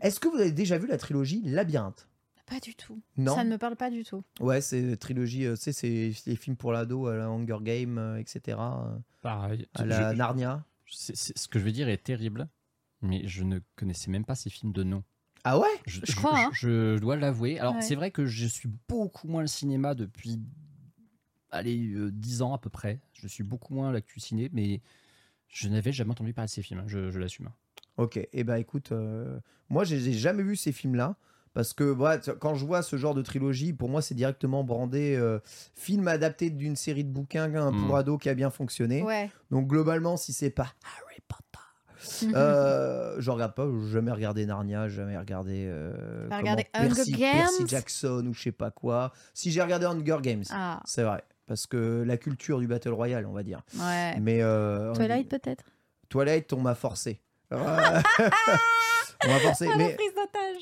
est-ce que vous avez déjà vu la trilogie Labyrinthe? Pas du tout. Non? Ça ne me parle pas du tout. Ouais, c'est une trilogie, euh, tu sais, c'est les films pour l'ado, à la Hunger Game, euh, etc. euh, Pareil. à la Je- Narnia. ce que je vais dire est terrible, mais je ne connaissais même pas ces films de nom. Ah ouais? Je, Je crois, hein. je dois l'avouer. Alors, Ouais. c'est vrai que je suis beaucoup moins le cinéma depuis, allez, euh, 10 ans à peu près. Je suis beaucoup moins l'actu ciné, mais je n'avais jamais entendu parler de ces films. hein. Je, je l'assume. Ok, et eh ben écoute, euh, moi je n'ai jamais vu ces films-là. Parce que quand je vois ce genre de trilogie, pour moi c'est directement brandé euh, film adapté d'une série de bouquins hein, pour Mm. ados qui a bien fonctionné. Ouais. Donc globalement, si c'est pas Harry Potter, euh, je regarde pas, j'ai jamais regardé Narnia, j'ai jamais regardé, euh, T'as comment, regardé Hunger Percy, Games Percy Jackson ou je sais pas quoi. Si j'ai regardé Hunger Games, Ah, c'est vrai, parce que la culture du battle royale, on va dire. ouais. Mais euh, Twilight peut-être Twilight, on m'a forcé. On m'a forcé, Ah, mais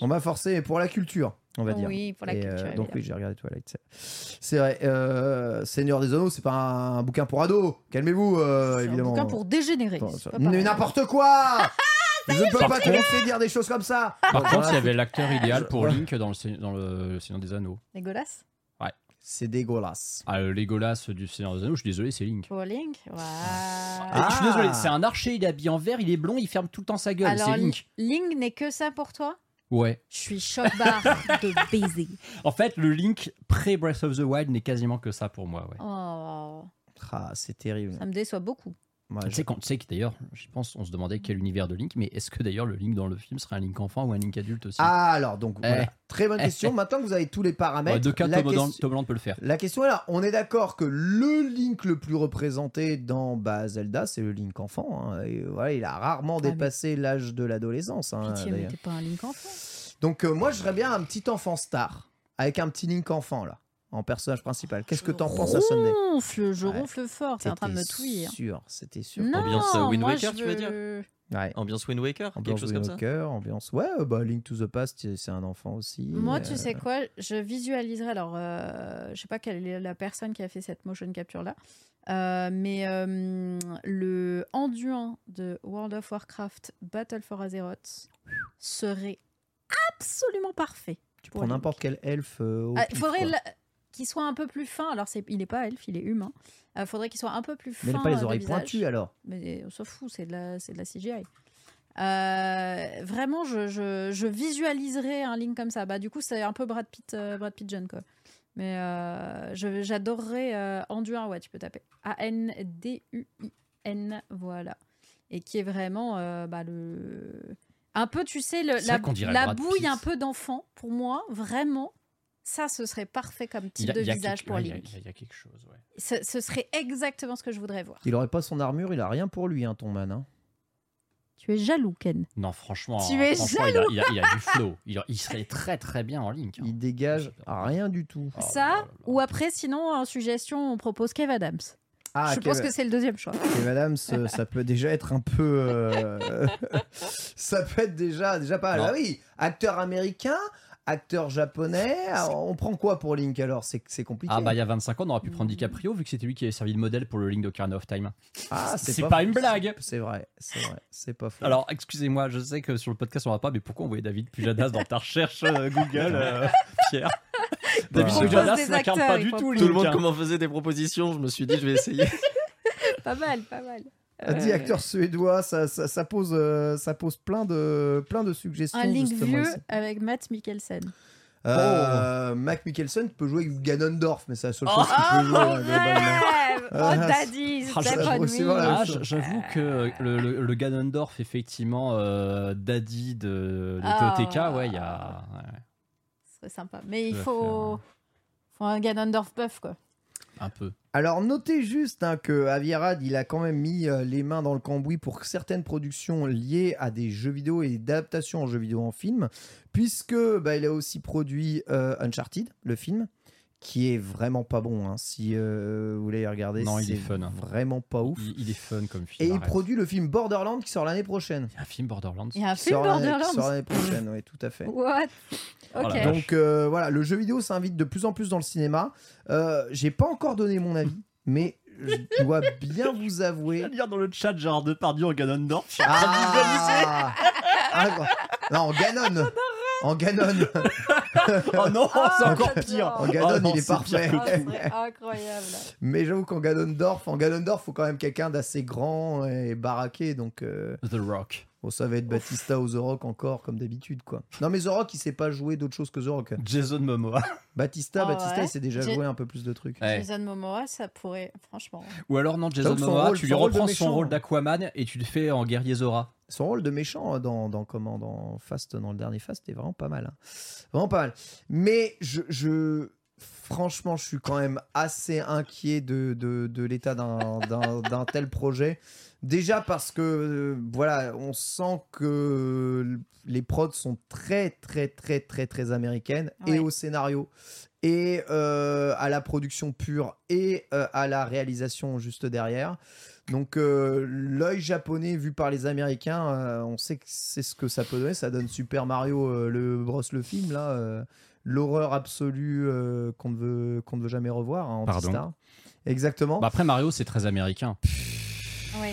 on m'a forcé pour la culture, on va dire. Oui, pour la Et, culture. euh, donc oui, j'ai regardé Twilight. c'est- vrai. euh, Seigneur des Anneaux, c'est pas un, bouquin pour ados. Calmez-vous, euh, C'est évidemment. un bouquin pour dégénérer. Mais n'importe quoi Je ne peux pas te laisser dire des choses comme ça. Par contre, il y avait l'acteur idéal pour Ouais. Link dans le, Sé- dans le Seigneur des Anneaux. Legolas C'est dégueulasse. Ah, le Legolas du Seigneur des Anneaux, je suis désolé, c'est Link. Pour Link Ouais. Je suis désolé, c'est un archer, il est habillé en vert, il est blond, il ferme tout le temps sa gueule. C'est Link. Link n'est que ça pour toi? Ouais. Je suis choc-barre de baiser. En fait, le Link pré-Breath of the Wild n'est quasiment que ça pour moi. Ouais. Oh, Ah, c'est terrible. ça me déçoit beaucoup. Moi, Tu je- sais, quand, tu sais que d'ailleurs, j'y pense, on se demandait quel univers de Link, mais est-ce que d'ailleurs le Link dans le film serait un Link enfant ou un Link adulte aussi? Ah, alors, donc, Eh. voilà. Très bonne Eh. question. Maintenant que vous avez tous les paramètres, Ouais, De cas, Tom Holland, question- Tom Holland peut le faire. la question est là. On est d'accord que le Link le plus représenté dans bah, Zelda, c'est le Link enfant. hein. Et, voilà, il a rarement Ah, mais- dépassé l'âge de l'adolescence. hein, pas un Link enfant. Donc euh, moi, je serais bien un petit enfant star avec un petit Link enfant là, en personnage principal. Qu'est-ce que t'en penses à Sunday Ronfle, je Ouais. ronfle fort. T'es en train de me C'était touiller. sûr, c'était sûr. Non, Ambiance, euh, Wind moi, Waker, je tu veux veux- Ouais. Ambiance Wind Waker, quelque Ambiance chose comme ça. Walker, ambiance. Ouais, euh, bah Link to the Past, c'est un enfant aussi. Moi, Euh, tu sais quoi Je visualiserais. Alors, euh, je sais pas quelle est la personne qui a fait cette motion capture là, euh, mais euh, le Anduin de World of Warcraft Battle for Azeroth serait absolument parfait. Tu pour prends Link. n'importe quel elfe. euh, au Ah, pif, faudrait quoi. la- qu'il soit un peu plus fin. Alors, c'est, il n'est pas elfe, il est humain. Il faudrait qu'il soit un peu plus fin. Mais il n'a pas euh, les de oreilles pointues alors. Mais on s'en fout, c'est de la, c'est de la CGI. Euh, vraiment, je, je, je visualiserais un Link comme ça. Bah, du coup, c'est un peu Brad Pitt, euh, Brad Pitt jeune, quoi. Mais euh, je- j'adorerais euh, Anduin, ouais, tu peux taper. A-N-D-U-I-N, voilà. Et qui est vraiment euh, bah, le. Un peu, tu sais, le, la, la bouille un peu d'enfant, pour moi, vraiment. Ça, ce serait parfait comme type a- de visage quelque- pour ouais, il y a- Link. Il y, a- il y a quelque chose, ouais. Ce, ce serait exactement ce que je voudrais voir. Il aurait pas son armure, il a rien pour lui, hein, ton man. hein. Tu es jaloux, Ken. Non, franchement, Tu es franchement il, a, il, a, il a du flow. Il, il serait très très bien en Link. hein. Il dégage Oh, rien du tout. là Ça, là là. ou après, sinon, en suggestion, on propose Kev Adams. Ah, je Kev- pense que c'est le deuxième choix. Et madame, ce- ça peut déjà être un peu. euh, ça peut être déjà, déjà pas. Ah oui, acteur américain, acteur japonais. on prend quoi pour Link alors? C'est compliqué. Ah bah il y a 25 ans, on aurait pu prendre DiCaprio vu que c'était lui qui avait servi de modèle pour le Link d'Ocarina of Time. Ah, c'est pas une faux. blague. C'est vrai, c'est vrai, c'est pas faux. Alors excusez-moi, je sais que sur le podcast on va pas, mais pourquoi on voyait David Pujadas dans ta recherche euh, Google, euh, Pierre? David Bah, Pujadas n'incarne pas du tout Link. Tout le monde comment faisait des propositions, je me suis dit je vais essayer. pas mal, pas mal. A dit acteur suédois, ça, ça, ça pose, euh, ça pose plein de, plein de suggestions. Un Link vieux ici. avec Matt Mikkelsen. Euh, Mac Mikkelsen peut jouer avec Ganondorf, mais c'est la seule Oh, chose qu'il Oh, peut jouer. mon hein, Ah, Oh, daddy, Ah, Ah. J'avoue que le, le, le Ganondorf, effectivement, euh, Daddy de, de Ah, TOTK, ouais. il y a. ouais, Ce serait sympa. Mais il faut... faut un Ganondorf buff, quoi. un peu. Alors notez juste hein, que Avierad, il a quand même mis euh, les mains dans le cambouis pour certaines productions liées à des jeux vidéo et d'adaptations en jeux vidéo en film, puisque bah, il a aussi produit euh, Uncharted, le film, qui est vraiment pas bon. hein. Si euh, vous voulez regarder, Non, il est fun, hein. vraiment pas ouf. Il, il est fun comme film. Et il produit le film Borderland qui sort l'année prochaine. Il y a un film Borderlands. Il y a un Qui film sort l'année- qui sort Borderlands. l'année prochaine, oui, tout à fait. What? La Ok. vache. Donc euh, voilà, le jeu vidéo s'invite de plus en plus dans le cinéma. Euh, J'ai pas encore donné mon avis, mais je dois bien vous avouer. lire dans le chat Gérard Depardieu en Ganondorf. Ah, Ah, non, en Ganon. En Ganon. Oh non, c'est Ah, encore j'adore. pire. En Ganon, Oh non, il est c'est pire parfait. Ah, incroyable. Mais j'avoue qu'en Ganondorf, en Ganondorf, faut quand même quelqu'un d'assez grand et baraqué. Donc, euh, The Rock. Bon, ça va être Batista ou The Rock encore, comme d'habitude, quoi. Non, mais The Rock, il sait pas jouer d'autre chose que The Rock. Jason Momoa. Batista, Ah Batista, ouais. il sait déjà jouer un peu plus de trucs. Ouais. Jason Momoa, ça pourrait, franchement. Ou alors non, Jason Momoa, rôle- tu lui son rôle de reprends son rôle d'Aquaman et tu le fais en guerrier Zora. Son rôle de méchant hein, dans, dans, comment, dans Fast, dans le dernier Fast, est vraiment pas mal. hein. Vraiment pas mal. Mais je, je- franchement, je suis quand même assez inquiet de, de, de l'état d'un- d'un d'un tel projet. Déjà parce que, euh, voilà, on sent que les prods sont très, très, très, très, très américaines et au scénario et euh, à la production pure et euh, à la réalisation juste derrière. Donc euh, l'œil japonais vu par les Américains, euh, on sait que c'est ce que ça peut donner. Ça donne Super Mario euh, le Bros le film là, euh, l'horreur absolue euh, qu'on ne veut qu'on ne veut jamais revoir. Hein, Pardon. Exactement. Bah après Mario, c'est très américain. Oui.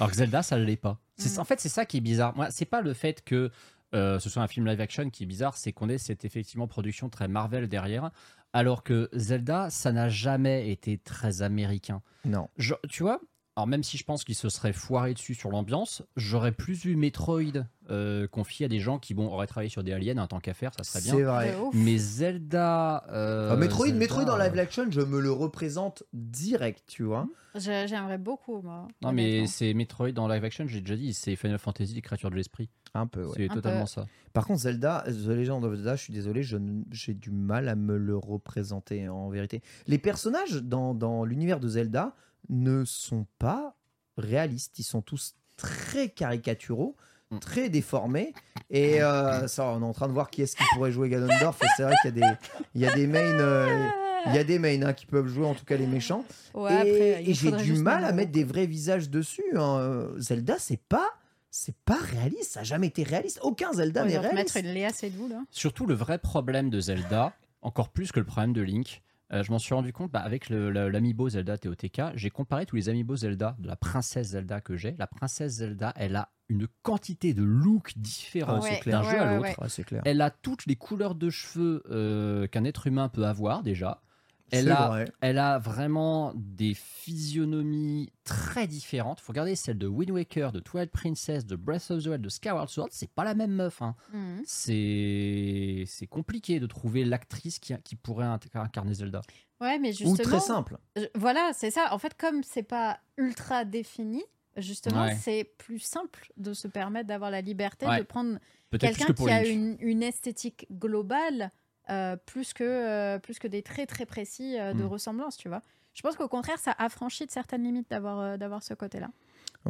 Alors que Zelda, ça ne l'est pas. C'est- Mm. En fait, c'est ça qui est bizarre. Moi, c'est pas le fait que euh, ce soit un film live action qui est bizarre, c'est qu'on ait cette effectivement production très Marvel derrière, alors que Zelda, ça n'a jamais été très américain. Non. Je- tu vois alors même si je pense qu'il se serait foiré dessus sur l'ambiance, j'aurais plus vu Metroid euh, confié à des gens qui bon, auraient travaillé sur des aliens en tant qu'affaire, ça serait C'est bien. vrai. De ouf. Mais Zelda... euh, Ah, Metroid, Zelda, Metroid dans euh, live action, je me le représente direct, tu vois. J'aimerais beaucoup, moi. Non mais c'est Metroid dans live action, j'ai déjà dit, c'est Final Fantasy, les créatures de l'esprit. Un peu, ouais. C'est totalement peu. ça. Par contre, Zelda, The Legend of Zelda, je suis désolé, j'ai du mal à me le représenter en vérité. Les personnages dans, dans l'univers de Zelda ne sont pas réalistes. Ils sont tous très caricaturaux, Mm. très déformés. Et euh, ça, on est en train de voir qui est-ce qui pourrait jouer Ganondorf. Et c'est vrai qu'il y a des, il y a des mains. euh, il y a des mains hein, qui peuvent jouer, en tout cas les méchants. Ouais, et après, il et j'ai faudrait du juste mal à mettre- mettre des vrais visages dessus. hein. Euh, Zelda, c'est pas, c'est pas réaliste. Ça n'a jamais été réaliste. Aucun Zelda n'est réaliste. mettre une Léa Seydoux, là. Surtout le vrai problème de Zelda, encore plus que le problème de Link, euh, je m'en suis rendu compte bah, avec l'amiibo Zelda TOTK. J'ai comparé tous les amiibo Zelda de la princesse Zelda que j'ai. La princesse Zelda, elle a une quantité de looks différents Ouais, d'un ouais, jeu à l'autre. clair. Elle a toutes les couleurs de cheveux euh, qu'un être humain peut avoir déjà. Elle a, vrai. elle a vraiment des physionomies très différentes. faut regarder celle de Wind Waker, de Twilight Princess, de Breath of the Wild, de Skyward Sword. C'est pas la même meuf. hein Mhm. c'est c'est compliqué de trouver l'actrice qui, qui pourrait inc- incarner Zelda. Ouais, mais Ou justement. très simple. je- Voilà, c'est ça. En fait, comme c'est pas ultra défini, justement, Ouais. c'est plus simple de se permettre d'avoir la liberté Ouais. de prendre quelqu'un que qui a une esthétique globale euh, plus, que, euh, plus que des traits très précis euh, de Mm. ressemblance, tu vois. Je pense qu'au contraire, ça affranchit de certaines limites d'avoir euh, d'avoir ce côté-là.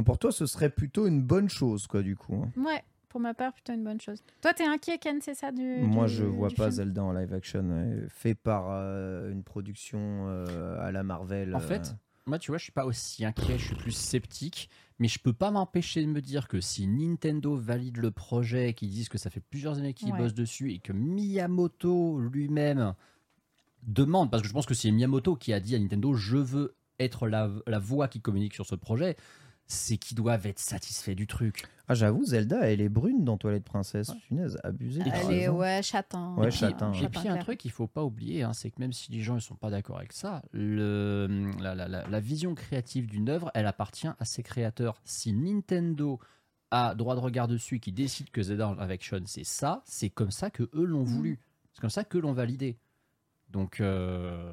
Pour toi, ce serait plutôt une bonne chose, quoi, du coup. hein. Ouais, pour ma part, plutôt une bonne chose. Toi, t'es inquiet, Ken, c'est ça du, Moi, du- je vois du pas film Zelda en live action, fait par euh, une production euh, à la Marvel. En euh, fait, moi, tu vois, je suis pas aussi inquiet, je suis plus sceptique, mais je peux pas m'empêcher de me dire que si Nintendo valide le projet, qu'ils disent que ça fait plusieurs années qu'ils Ouais. bossent dessus et que Miyamoto lui-même demande, parce que je pense que c'est Miyamoto qui a dit à Nintendo, je veux être la, la voix qui communique sur ce projet, c'est qu'ils doivent être satisfaits du truc. Ah, j'avoue, Zelda, elle est brune dans Toilette Princesse. Punaise, abusée. Et t'as Elle est, ouais, châtain. Ouais, Et puis- châtain, Et ouais. puis un truc qu'il faut pas oublier, hein, c'est que même si les gens ne sont pas d'accord avec ça, le, la, la- la- la vision créative d'une œuvre, elle appartient à ses créateurs. Si Nintendo a droit de regard dessus, et qui décide que Zelda live action c'est ça, c'est comme ça que eux l'ont voulu. C'est comme ça que l'ont validé. Donc euh,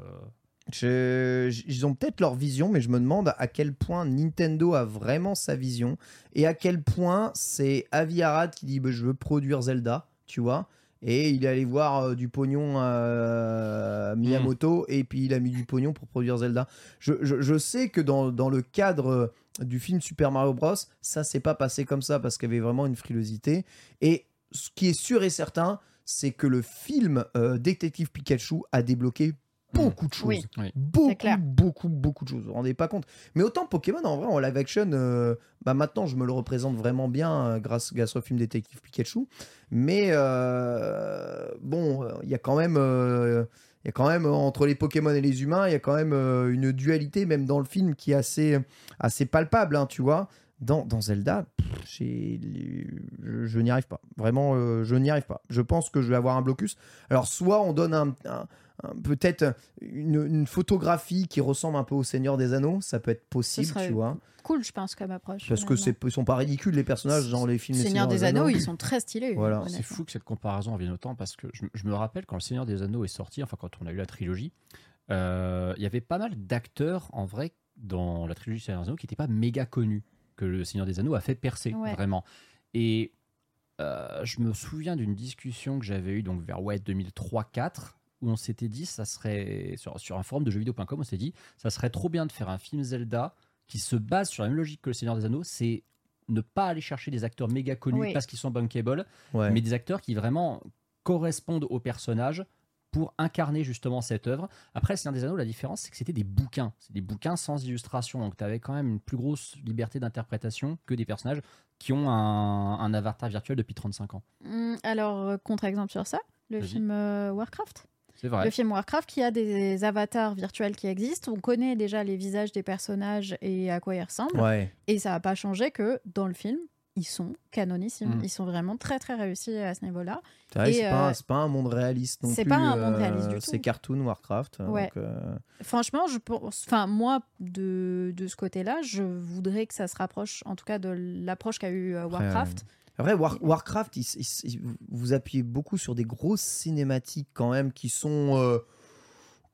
Je- ils ont peut-être leur vision, mais je me demande à quel point Nintendo a vraiment sa vision et à quel point c'est Avi Arad qui dit bah, je veux produire Zelda, tu vois. Et il est allé voir euh, du pognon à Miyamoto et puis il a mis du pognon pour produire Zelda. Je, je- je sais que dans, dans le cadre euh, du film Super Mario Bros, ça s'est pas passé comme ça parce qu'il y avait vraiment une frilosité. Et ce qui est sûr et certain, c'est que le film euh, Détective Pikachu a débloqué beaucoup de choses. Oui. Beaucoup, clair. beaucoup, beaucoup de choses. Vous vous rendez pas compte. Mais autant Pokémon, en vrai, en live action, euh, bah maintenant, je me le représente vraiment bien euh, grâce, grâce au film Détective Pikachu. Mais euh, bon, il y a quand même. euh, il y a quand même, entre les Pokémon et les humains, il y a quand même euh, une dualité, même dans le film, qui est assez, assez palpable, hein, tu vois. Dans, dans Zelda, pff, je, je n'y arrive pas. Vraiment, euh, je n'y arrive pas. Je pense que je vais avoir un blocus. Alors, soit on donne un, un- un- peut-être une, une photographie qui ressemble un peu au Seigneur des Anneaux, ça peut être possible, tu vois. Cool, je pense, comme approche. Parce que c'est, sont pas ridicules les personnages dans les films. des Seigneur des Anneaux, ils sont très stylés. Voilà. C'est fou que cette comparaison revienne autant parce que je, je me rappelle quand Le Seigneur des Anneaux est sorti, enfin quand on a eu la trilogie, euh, il y avait pas mal d'acteurs en vrai dans la trilogie Seigneur des Anneaux qui n'étaient pas méga connus, que Le Seigneur des Anneaux a fait percer Ouais. vraiment. Et euh, je me souviens d'une discussion que j'avais eue donc vers ouais, 2003-4 où on s'était dit ça serait sur, sur un forum de jeuxvideo.com on s'est dit ça serait trop bien de faire un film Zelda qui se base sur la même logique que Le Seigneur des Anneaux, c'est ne pas aller chercher des acteurs méga connus Oui. parce qu'ils sont bankable, Ouais. mais des acteurs qui vraiment correspondent au personnage pour incarner justement cette œuvre. Après, Seigneur des Anneaux, la différence, c'est que c'était des bouquins. C'est des bouquins sans illustration. Donc, tu avais quand même une plus grosse liberté d'interprétation que des personnages qui ont un, un avatar virtuel depuis 35 ans. Hum, alors, euh, contre-exemple sur ça, le film euh, Warcraft. C'est vrai. Le film Warcraft qui a des avatars virtuels qui existent. On connaît déjà les visages des personnages et à quoi ils ressemblent. Ouais. Et ça n'a pas changé que dans le film, ils sont canonissimes. Mm. Ils sont vraiment très très réussis à ce niveau-là. C'est c'est pas, euh, un- c'est pas un monde réaliste non c'est plus. pas un monde euh, réaliste du C'est tout. cartoon Warcraft. Ouais. donc, euh, Franchement, je pense, enfin moi de, de ce côté-là, je voudrais que ça se rapproche, en tout cas de l'approche qu'a eu euh, Warcraft. Après, War- Warcraft, il- il- il- vous appuyez beaucoup sur des grosses cinématiques quand même qui sont. euh,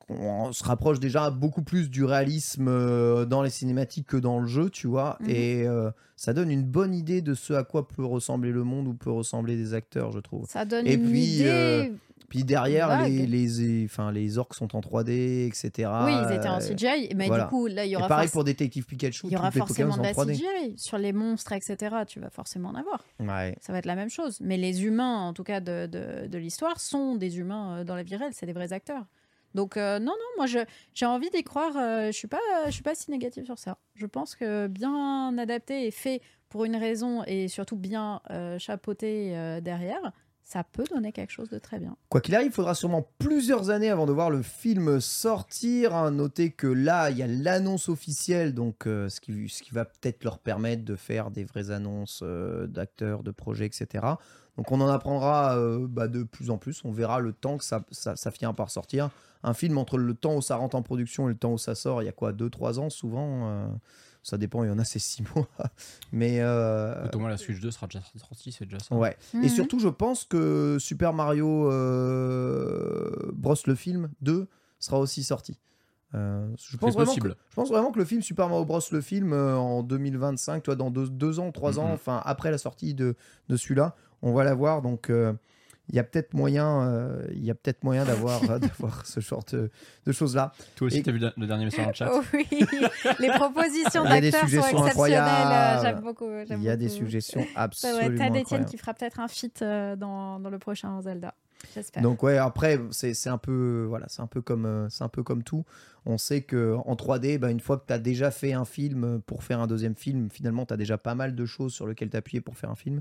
on se rapproche déjà beaucoup plus du réalisme euh, dans les cinématiques que dans le jeu, tu vois. Mhm. Et euh, ça donne une bonne idée de ce à quoi peut ressembler le monde ou peut ressembler des acteurs, je trouve. Ça donne Et une puis, idée. euh, Puis derrière, Vague. les, les, enfin, les orques sont en 3D, etc. oui, ils étaient en CGI, mais voilà. du coup là il y Et aura pareil forc- pour Détective Pikachu, il y aura forcément de la en 3D. CGI sur les monstres, etc. Tu vas forcément en avoir. Ouais. Ça va être la même chose. Mais les humains, en tout cas de, de, de l'histoire, sont des humains euh, dans la vie réelle. C'est des vrais acteurs. Donc euh, non, non, moi j'ai envie d'y croire. euh, je suis pas, je suis pas si négative sur ça. Je pense que bien adapté et fait pour une raison et surtout bien euh, chapeauté derrière, ça peut donner quelque chose de très bien. Quoi qu'il arrive, il faudra sûrement plusieurs années avant de voir le film sortir. hein. Notez que là, il y a l'annonce officielle, donc euh, ce, qui, va peut-être leur permettre de faire des vraies annonces euh, d'acteurs, de projets, etc. Donc on en apprendra euh, bah, de plus en plus. On verra le temps que ça, ça, ça finira par sortir. Un film entre le temps où ça rentre en production et le temps où ça sort, il y a quoi 2-3 ans souvent Ça dépend, il y en a, c'est 6 mois. Mais. euh, Au moins, la Switch 2 sera déjà sortie, c'est déjà ça. Ouais. Et Mhm. surtout, je pense que Super Mario euh, Bros le film 2 sera aussi sorti. Euh, je, pense C'est vraiment possible. que, je pense vraiment que le film Super Mario Bros le film euh, en 2025, toi, dans deux, deux ans, trois ans, Mhm. enfin après la sortie de, de celui-là, on va l'avoir. Donc euh, il y a peut-être moyen, euh, il y a peut-être moyen d'avoir d'avoir ce genre de, de choses là. Toi aussi, tu as vu le dernier message dans le chat Oh oui, les propositions Il y a des d'acteurs sont suggestions exceptionnelles. incroyables. euh, J'aime beaucoup. Il y a des suggestions Ça absolument doit être Tad Etienne incroyables. qui fera peut-être un feat euh, dans, dans le prochain Zelda. J'espère. Donc ouais, après c'est c'est un peu voilà, c'est un peu comme euh, c'est un peu comme tout. On sait que en 3D, bah, une fois que tu as déjà fait un film euh, pour faire un deuxième film, finalement tu as déjà pas mal de choses sur lesquelles t'appuyer pour faire un film.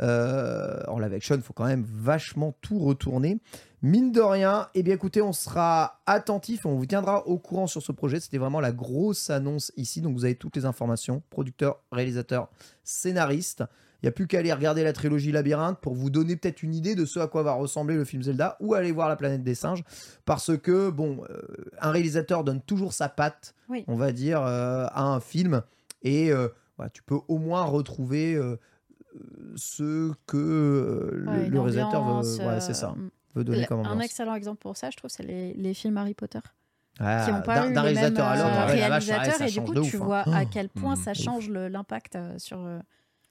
Euh, en live action, il faut quand même vachement tout retourner. Mine de rien, eh bien écoutez, on sera attentif, on vous tiendra au courant sur ce projet. C'était vraiment la grosse annonce ici, donc vous avez toutes les informations, producteur, réalisateur, scénariste. Il n'y a plus qu'à aller regarder la trilogie Labyrinthe pour vous donner peut-être une idée de ce à quoi va ressembler le film Zelda ou aller voir la planète des singes. Parce que, bon, euh, un réalisateur donne toujours sa patte, Oui. on va dire, euh, à un film. Et euh, voilà, tu peux au moins retrouver ce que euh, le- Ouais, une le, réalisateur veut, ouais, c'est ça, euh, veut donner comme un ambiance. excellent exemple pour ça, je trouve, c'est les, les films Harry Potter. Ah, qui n'ont pas d'un- eu le même réalisateur à euh, réalisateur et du coup tu ouf, hein. vois à quel point Mhm. ça change l'impact euh, sur, euh,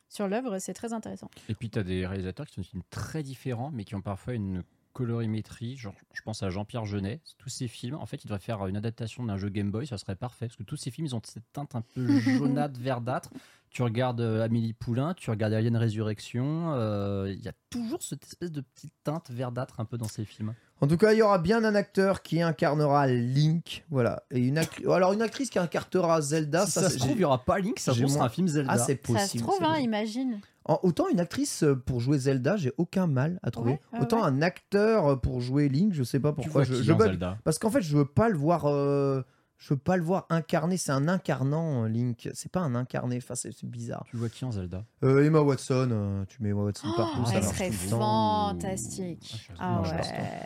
sur l'œuvre, c'est très intéressant. Et puis, tu as des réalisateurs qui sont des films très différents, mais qui ont parfois une colorimétrie. Genre, je pense à Jean-Pierre Jeunet. Tous ces films, en fait, il devrait faire une adaptation d'un jeu Game Boy, ça serait parfait. Parce que tous ces films, ils ont cette teinte un peu jaunâtre, verdâtre. Tu regardes euh, Amélie Poulain, tu regardes Alien Résurrection, euh, il y a toujours cette espèce de petite teinte verdâtre un peu dans ces films. En tout cas, il y aura bien un acteur qui incarnera Link, voilà, et une ac- alors une actrice qui incarnera Zelda. si ça, se trouve, il n'y aura pas Link, ça sera moins- un film Zelda. Ah, c'est possible. ça se trouve, hein, imagine. En- autant une actrice euh, pour jouer Zelda, j'ai aucun mal à trouver. Ouais, autant ouais. un acteur euh, pour jouer Link, je sais pas tu pourquoi. vois je, qui je dans bug. Zelda Parce qu'en fait, je veux pas le voir. euh, Je veux pas le voir incarné. C'est un incarnant, euh, Link. C'est pas un incarné. Enfin, c'est bizarre. Tu vois qui en Zelda? Euh, Emma Watson, euh, tu mets Emma Watson partout, Oh, ça elle serait fantastique. Ah, Ah ouais.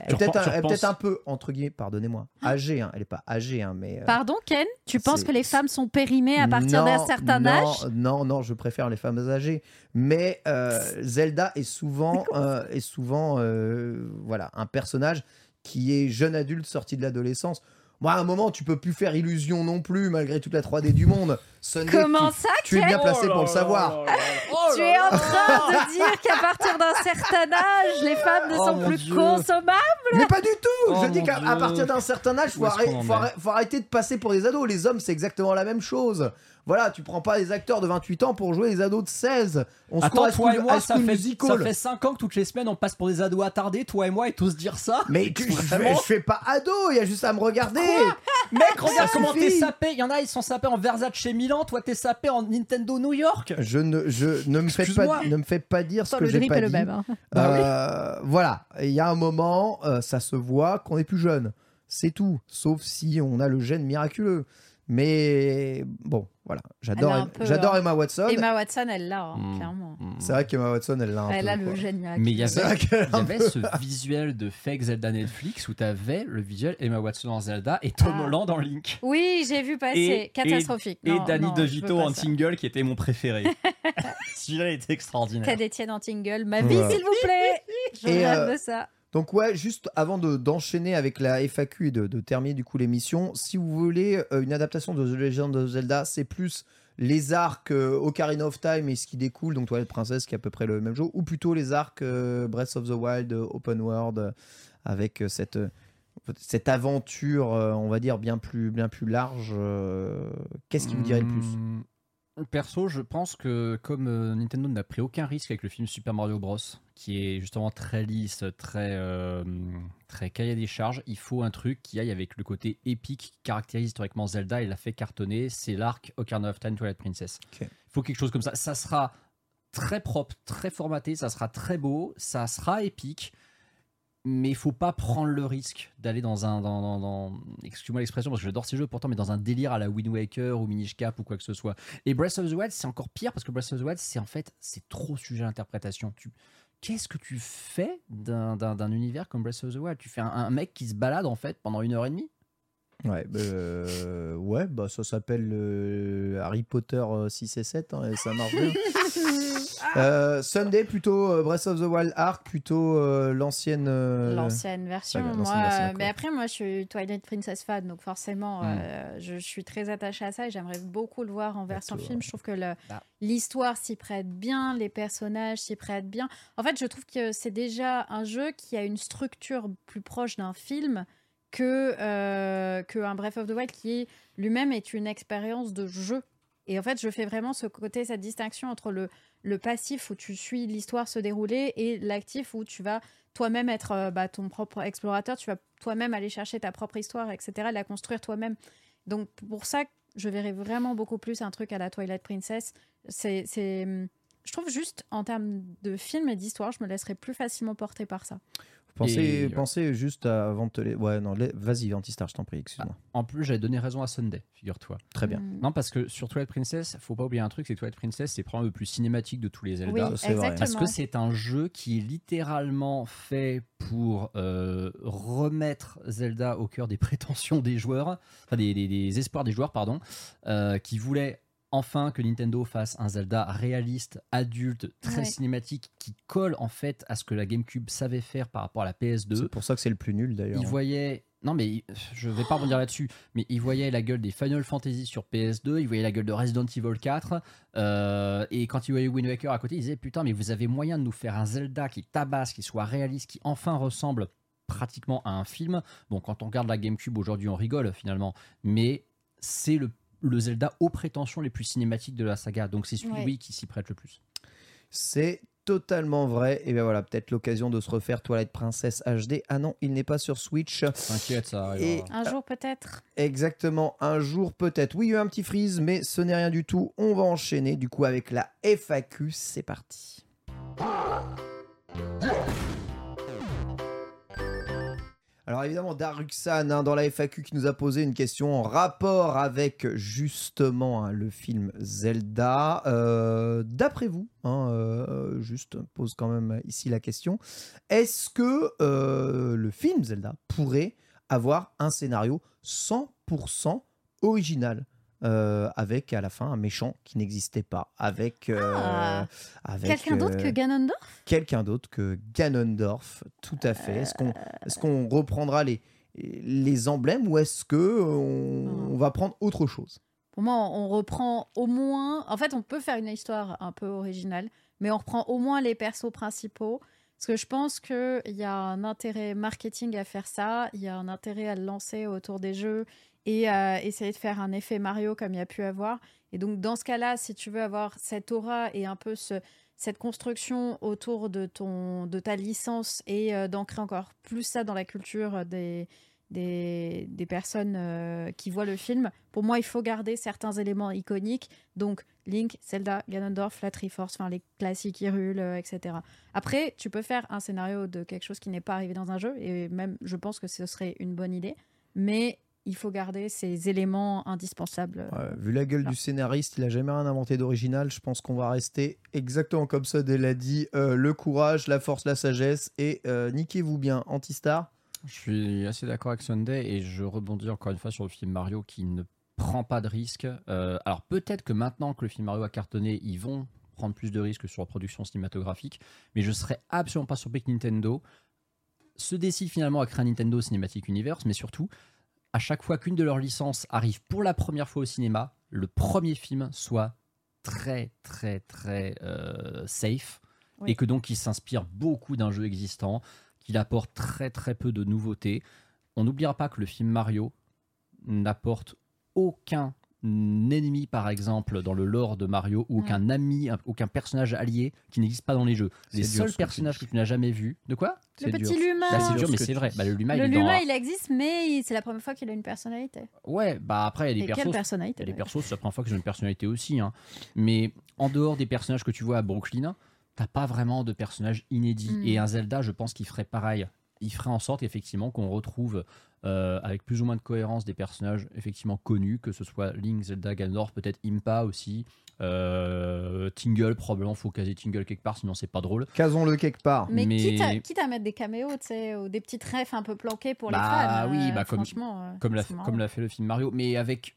Elle est peut-être un, peu, entre guillemets, pardonnez-moi, âgée. hein. Elle est pas âgée, hein, mais. euh, Pardon, Ken? Tu penses que les femmes sont périmées à partir d'un certain non, âge? Non, non, je préfère les femmes âgées. Mais euh, Zelda est souvent, euh, est souvent euh, voilà, un personnage qui est jeune adulte sorti de l'adolescence. Moi, à un moment, tu peux plus faire illusion non plus, malgré toute la 3D du monde. Sunday, Comment tu, ça, tu es bien placé pour le savoir. Tu es en train de dire qu'à partir d'un certain âge, les femmes ne Oh, sont plus Dieu. consommables? Mais pas du tout Oh, Je dis qu'à partir d'un certain âge, faut, arrêter- faut arrêter de passer pour des ados. Les hommes, c'est exactement la même chose. Voilà, tu prends pas des acteurs de 28 ans pour jouer des ados de 16. On se Attends, croit toi et moi, ça School fait, Musical. ça fait 5 ans que toutes les semaines on passe pour des ados attardés, toi et moi, et tous dire ça. Mais tu- je, je fais pas ado, il y a juste à me regarder. Mec, regarde Ça comment t'es sapé. Il y en a, ils sont sapés en Versace chez Milan. Toi, t'es sapé en Nintendo New York. Je ne, je ne me fais pas, ne me fais pas dire ce que le j'ai pas est le dit. même. hein. Euh, voilà, il y a un moment, euh, ça se voit qu'on est plus jeune. C'est tout, sauf si on a le gène miraculeux. Mais bon, voilà, j'adore, j'adore hein. Emma Watson. Emma Watson, elle l'a, hein, Mm. clairement. C'est vrai qu'Emma Watson, elle l'a un Elle peu, a quoi. le miraculeux. Mais il y avait, y ce visuel de fake Zelda Netflix où t'avais le visuel Emma Watson en Zelda et Tom Ah. Holland en Link. Oui, j'ai vu passer. Et- Catastrophique. Et Non, Danny non, DeVito en ça. single qui était mon préféré. Celui-là était extraordinaire. Ted Etienne en tingle. Ma vie, s'il vous plaît. Je rêve euh, de ça. Donc ouais, juste avant de- d'enchaîner avec la FAQ et de, terminer du coup l'émission, si vous voulez euh, une adaptation de The Legend of Zelda, c'est plus les arcs euh, Ocarina of Time et ce qui découle, donc Twilight Princess qui est à peu près le même jeu, ou plutôt les arcs euh, Breath of the Wild, Open World, avec cette, aventure, on va dire, bien plus, bien plus large. Qu'est-ce qui vous dirait le plus? Hum, Perso, je pense que comme euh, Nintendo n'a pris aucun risque avec le film Super Mario Bros, qui est justement très lisse, très, euh, très cahier des charges, il faut un truc qui aille avec le côté épique qui caractérise historiquement Zelda et l'a fait cartonner, c'est l'arc Ocarina of Time Twilight Princess. Il faut quelque chose comme ça. Ça sera très propre, très formaté, ça sera très beau, ça sera épique. Mais il faut pas prendre le risque d'aller dans un. Dans, dans- dans- Excuse-moi l'expression parce que j'adore ces jeux pourtant, mais dans un délire à la Wind Waker ou Minish Cap ou quoi que ce soit. Et Breath of the Wild, c'est encore pire parce que Breath of the Wild, c'est en fait, c'est trop sujet à l'interprétation. Tu... Qu'est-ce que tu fais d'un, d'un- d'un univers comme Breath of the Wild? Tu fais un, un mec qui se balade en fait pendant une heure et demie? Ouais, bah, euh, ouais bah, ça s'appelle euh, Harry Potter euh, 6 et 7, hein, et ça marche bien. Euh, Sunday, plutôt euh, Breath of the Wild Arc, plutôt euh, l'ancienne. L'ancienne version, moi. version, mais après, moi, je suis Twilight Princess fan, donc forcément, Mm. euh, je, je suis très attachée à ça et j'aimerais beaucoup le voir en version film. Je trouve que le- Bah. l'histoire s'y prête bien, les personnages s'y prêtent bien. En fait, je trouve que c'est déjà un jeu qui a une structure plus proche d'un film que, euh, que un Breath of the Wild qui lui-même est une expérience de jeu. Et en fait, je fais vraiment ce côté, cette distinction entre le, le passif où tu suis l'histoire se dérouler et l'actif où tu vas toi-même être euh, bah, ton propre explorateur, tu vas toi-même aller chercher ta propre histoire, etc., la construire toi-même. Donc pour ça, je verrais vraiment beaucoup plus un truc à la Twilight Princess. C'est, hum, je trouve juste en termes de film et d'histoire, je me laisserais plus facilement porter par ça. Pensez, Et- pensez juste à- avant de te les. Ouais, non, les- vas-y, Antistar, je t'en prie, excuse-moi. En plus, j'avais donné raison à Sunday, figure-toi. Très bien. Hum. Non, parce que sur Twilight Princess, faut pas oublier un truc c'est Twilight Princess, c'est probablement le plus cinématique de tous les Zelda. Oui, c'est vrai. exactement. Parce que c'est un jeu qui est littéralement fait pour euh, remettre Zelda au cœur des prétentions des joueurs, enfin des, des- des espoirs des joueurs, pardon, euh, qui voulaient enfin que Nintendo fasse un Zelda réaliste, adulte, très Ouais. cinématique, qui colle en fait à ce que la GameCube savait faire par rapport à la PS2. C'est pour ça que c'est le plus nul d'ailleurs. Il voyait. Non, mais je vais pas rebondir là-dessus, mais il voyait la gueule des Final Fantasy sur PS2, il voyait la gueule de Resident Evil 4, euh, et quand il voyait Wind Waker à côté, il disait Putain, mais vous avez moyen de nous faire un Zelda qui tabasse, qui soit réaliste, qui enfin ressemble pratiquement à un film. Bon, quand on regarde la GameCube aujourd'hui, on rigole finalement, mais c'est le, le Zelda aux prétentions les plus cinématiques de la saga, donc c'est celui Ouais. oui, qui s'y prête le plus. C'est totalement vrai. Et bien voilà, peut-être l'occasion de se refaire Twilight Princess HD. Ah non, il n'est pas sur Switch. T'inquiète, ça Et-. Un jour peut-être. Exactement, un jour peut-être. Oui, il y a eu un petit freeze, mais ce n'est rien du tout. On va enchaîner du coup avec la FAQ. C'est parti. Alors évidemment, Daruxan, hein, dans la FAQ, qui nous a posé une question en rapport avec justement hein, le film Zelda. Euh, D'après vous, hein, euh, juste pose quand même ici la question, est-ce que euh, le film Zelda pourrait avoir un scénario 100% original? Euh, avec à la fin un méchant qui n'existait pas, avec, euh, Ah. avec Quelqu'un d'autre euh, que Ganondorf? quelqu'un d'autre que Ganondorf, tout à fait. Est-ce qu'on est qu'on reprendra les, les emblèmes ou est-ce que on, on va prendre autre chose? Pour moi, on reprend au moins. En fait, on peut faire une histoire un peu originale, mais on reprend au moins les persos principaux. Parce que je pense qu'il y a un intérêt marketing à faire ça, il y a un intérêt à le lancer autour des jeux et à essayer de faire un effet Mario comme il y a pu avoir. Et donc, dans ce cas-là, si tu veux avoir cette aura et un peu ce, cette construction autour de, ton, de ta licence et euh, d'ancrer encore plus ça dans la culture des, des, des personnes euh, qui voient le film, pour moi, il faut garder certains éléments iconiques. Donc, Link, Zelda, Ganondorf, la Triforce, enfin les classiques Hyrule, euh, etc. Après, tu peux faire un scénario de quelque chose qui n'est pas arrivé dans un jeu, et même, je pense que ce serait une bonne idée. Mais il faut garder ces éléments indispensables. Ouais, Vu la gueule du scénariste, il a jamais rien inventé d'original. Je pense qu'on va rester exactement comme ça. Elle a dit euh, le courage, la force, la sagesse et euh, niquez-vous bien, Antistar. Je suis assez d'accord avec Sunday et je rebondis encore une fois sur le film Mario qui ne prend pas de risques. Euh, alors peut-être que maintenant que le film Mario a cartonné, ils vont prendre plus de risques sur la production cinématographique, mais je serais absolument pas surpris que Nintendo se décide finalement à créer un Nintendo Cinematic Universe, mais surtout, à chaque fois qu'une de leurs licences arrive pour la première fois au cinéma, le premier film soit très très très euh, safe Oui. et que donc il s'inspire beaucoup d'un jeu existant, qu'il apporte très très peu de nouveautés. On n'oubliera pas que le film Mario n'apporte aucun ennemi par exemple dans le lore de Mario ou aucun ami, aucun personnage allié qui n'existe pas dans les jeux. Les C'est dur, seuls ce que tu personnages que tu n'as jamais vus. De quoi Le petit dur. Luma Bah, c'est dur mais c'est vrai. Bah, le Luma, Le il dans- Luma, il existe, mais c'est la première fois qu'il a une personnalité. Ouais, bah après, il y a des persos. personnalité Il y a des d'ailleurs. persos, c'est la première fois que j'ai une personnalité aussi. hein. Mais en dehors des personnages que tu vois à Brooklyn, t'as pas vraiment de personnages inédits. Mm. Et un Zelda, je pense qu'il ferait pareil. Il ferait en sorte effectivement qu'on retrouve euh, avec plus ou moins de cohérence des personnages effectivement connus, que ce soit Link, Zelda, Ganondorf, peut-être Impa aussi. Euh, Tingle, probablement faut caser Tingle quelque part, sinon c'est pas drôle. Casons-le quelque part. Mais, Mais- Quitte, à, quitte à mettre des caméos, tu sais, ou des petites refs un peu planquées pour les Bah fans. oui, euh, bah comme- franchement, comme l'a comme l'a fait le film Mario, mais avec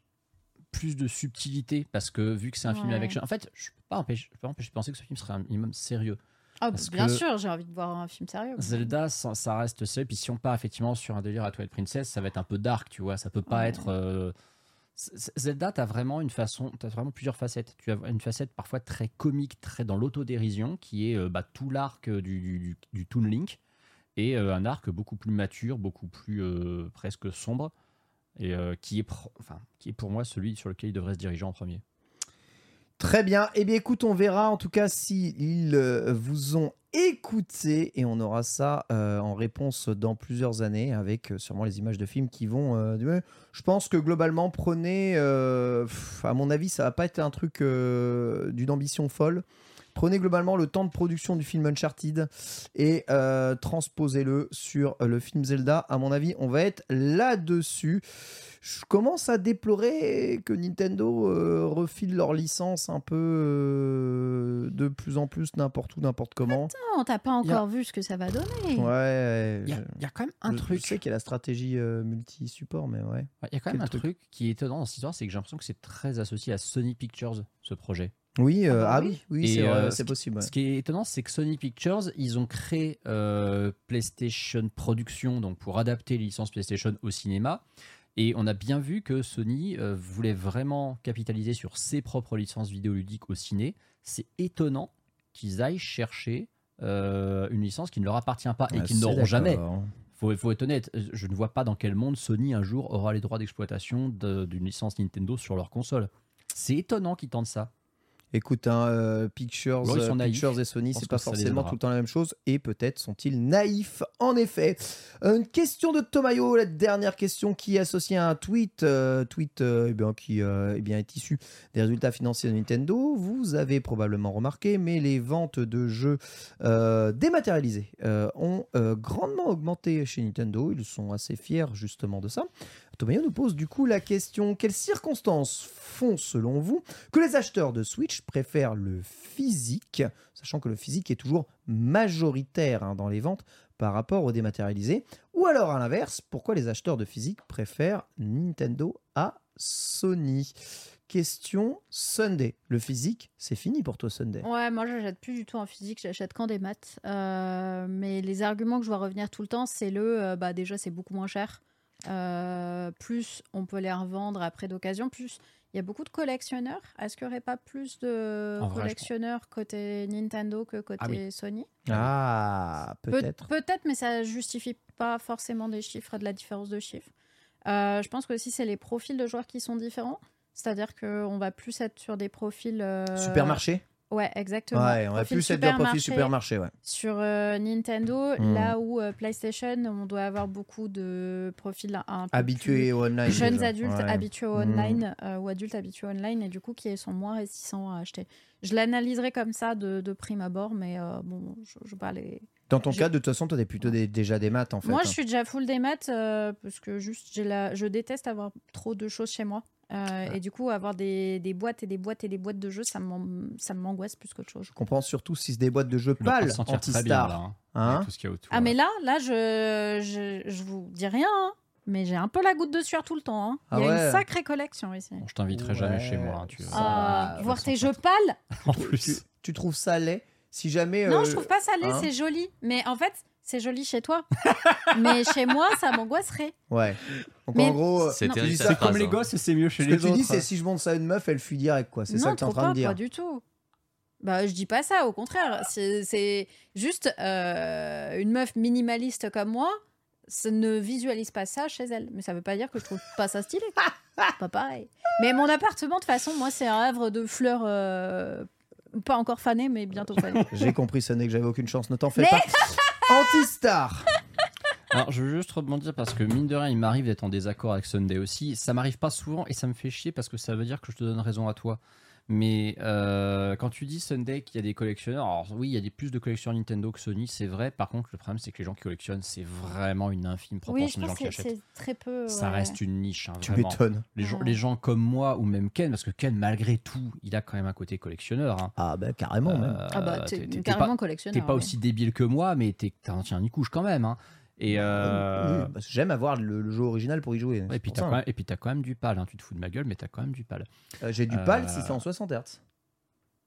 plus de subtilité parce que vu que c'est un film avec en fait je peux pas empêcher, je peux pas empêcher de penser que ce film serait un minimum sérieux Ah, parce bien que sûr, j'ai envie de voir un film sérieux. Zelda ça, ça reste sérieux puis si on part effectivement sur un délire à Twilight Princess ça va être un peu dark tu vois ça peut pas Ouais. être euh, Zelda t'as vraiment une façon t'as vraiment plusieurs facettes tu as une facette parfois très comique très dans l'autodérision qui est euh, bah, tout l'arc du, du, Toon Link et euh, un arc beaucoup plus mature beaucoup plus euh, presque sombre et euh, qui, est enfin, qui est pour moi celui sur lequel il devrait se diriger en premier. Très bien. Eh bien, écoute, on verra en tout cas si ils euh, vous ont écouté et on aura ça euh, en réponse dans plusieurs années avec euh, sûrement les images de films qui vont. je pense que globalement, prenez, à mon avis, ça va pas être un truc d'une ambition folle. Prenez globalement le temps de production du film Uncharted et euh, transposez-le sur euh, le film Zelda. À mon avis, on va être là-dessus. Je commence à déplorer que Nintendo euh, refile leur licence un peu euh, de plus en plus n'importe où, n'importe comment. Non, t'as pas a- encore vu ce que ça va donner. Ouais. Il y a, y quand même un je- truc. Je sais qu'il y a la stratégie euh, multi-support, mais ouais. Il y a quand même Quel un truc truc qui est étonnant dans cette histoire, c'est que j'ai l'impression que c'est très associé à Sony Pictures, ce projet. Oui, euh, bah ah oui. oui, c'est euh, ce qui- possible. ouais. Ce qui est étonnant, c'est que Sony Pictures, ils ont créé euh, PlayStation Production donc pour adapter les licences PlayStation au cinéma. Et on a bien vu que Sony euh, voulait vraiment capitaliser sur ses propres licences vidéoludiques au ciné. C'est étonnant qu'ils aillent chercher euh, une licence qui ne leur appartient pas et Ah, qu'ils n'auront jamais. d'accord. Faut, faut être honnête, je ne vois pas dans quel monde Sony un jour aura les droits d'exploitation de- d'une licence Nintendo sur leur console. C'est étonnant qu'ils tentent ça. Écoute, hein, euh, Pictures, euh. Pictures et Sony, c'est pas forcément tout le temps la même chose. Et peut-être sont-ils naïfs, en effet. Euh, Une question de Tomayo, la dernière question qui est associée à un tweet, euh, tweet eh bien, qui eh bien, est issu des résultats financiers de Nintendo. Vous avez probablement remarqué, mais les ventes de jeux dématérialisés ont grandement augmenté chez Nintendo. Ils sont assez fiers justement de ça. Tomayo nous pose du coup la question quelles circonstances font selon vous que les acheteurs de Switch préfèrent le physique, sachant que le physique est toujours majoritaire hein, dans les ventes par rapport au dématérialisé, ou alors à l'inverse, pourquoi les acheteurs de physique préfèrent Nintendo à Sony? Question Sunday. Le physique, c'est fini pour toi Sunday. Ouais, moi j'achète plus du tout en physique, j'achète qu'en des maths. Euh, mais les arguments que je vois revenir tout le temps, c'est le euh, bah déjà c'est beaucoup moins cher. Euh, plus on peut les revendre après d'occasion, plus il y a beaucoup de collectionneurs. Est-ce qu'il n'y aurait pas plus de vrai, collectionneurs côté Nintendo que côté Ah oui. Sony? Ah, Peut- peut-être. Peut-être, mais ça justifie pas forcément des chiffres, de la différence de chiffres. Euh, je pense que aussi c'est les profils de joueurs qui sont différents. C'est-à-dire qu'on va plus être sur des profils. euh, Supermarché? Ouais, exactement. Ouais, on va Profil plus être dans profil supermarché ouais. Sur euh, Nintendo, Hmm. là où euh, PlayStation, on doit avoir beaucoup de profils un peu Habitué au online. jeunes déjà. adultes Ouais. habitués au Hmm. online euh, ou adultes habitués au online et du coup qui sont moins réticents à acheter. Je l'analyserai comme ça de, de prime abord, mais bon, je, je pas les. Dans ton cas, de toute façon, toi, t'es plutôt des- déjà des maths, en fait. Moi, hein. je suis déjà full des maths euh, parce que juste, la... je déteste avoir trop de choses chez moi. Euh, Et du coup, avoir des, des boîtes et des boîtes et des boîtes de jeux, ça m'angoisse plus qu'autre chose. Je comprends surtout si c'est des boîtes de jeux pâles, se sentir très bien, anti-star. là, hein, Hein avec tout ce qu'il y a autour. Ah, mais là, là je, je, je vous dis rien, hein, mais j'ai un peu la goutte de sueur tout le temps. hein. Ah Il y a ouais. une sacrée collection ici. Bon, je t'inviterai jamais chez moi. hein, tu Ah, tu voir te tes jeux pâles? En Tu, plus. tu trouves ça laid? Si jamais. Non, euh, je trouve pas ça laid, hein c'est joli. Mais en fait, c'est joli chez toi. mais chez moi, ça m'angoisserait. Ouais. Donc Mais- en gros, C'est Non. terrible, Tu dis cette ça C'est comme phrase, les hein. gosses et c'est mieux chez ce que les tu autres. dis, c'est si je monte ça à une meuf, elle fuit direct, quoi. C'est ça Non, que tu es en trop train pas, de dire. Pas du tout. Bah, je dis pas ça, au contraire. C'est c'est juste euh, une meuf minimaliste comme moi ça ne visualise pas ça chez elle. Mais ça veut pas dire que je trouve pas ça stylé. C'est pas pareil. Mais mon appartement, de toute façon, moi, c'est un havre de fleurs euh, pas encore fanées, mais bientôt fanées. J'ai compris, Sonné, que j'avais aucune chance. Ne t'en fais Mais- pas. Anti-star. Alors, je veux juste rebondir parce que mine de rien, il m'arrive d'être en désaccord avec Sunday aussi. Ça m'arrive pas souvent et ça me fait chier parce que ça veut dire que je te donne raison à toi. Mais euh, quand tu dis Sunday qu'il y a des collectionneurs, alors oui, il y a des plus de collectionneurs Nintendo que Sony, c'est vrai. Par contre, le problème, c'est que les gens qui collectionnent, c'est vraiment une infime Oui, je proportion des gens pense qui achètent. c'est très peu. Ça reste une niche, hein, Tu m'étonnes. Les gens, Ouais. les gens comme moi ou même Ken, parce que Ken, malgré tout, il a quand même un côté collectionneur. hein. Ah, bah carrément, même. Euh, Ah bah, t'es- carrément pas- collectionneur. T'es pas oui. aussi débile que moi, mais t'es- t'as un couche quand même. hein. Et, euh, Oui, parce que J'aime avoir le, le jeu original pour y jouer. ouais, et puis t'as quand, même- et puis t'as quand même du pal. hein. Tu te fous de ma gueule, mais t'as quand même du pal. Euh, J'ai du Euh, PAL si c'est en 60 Hz.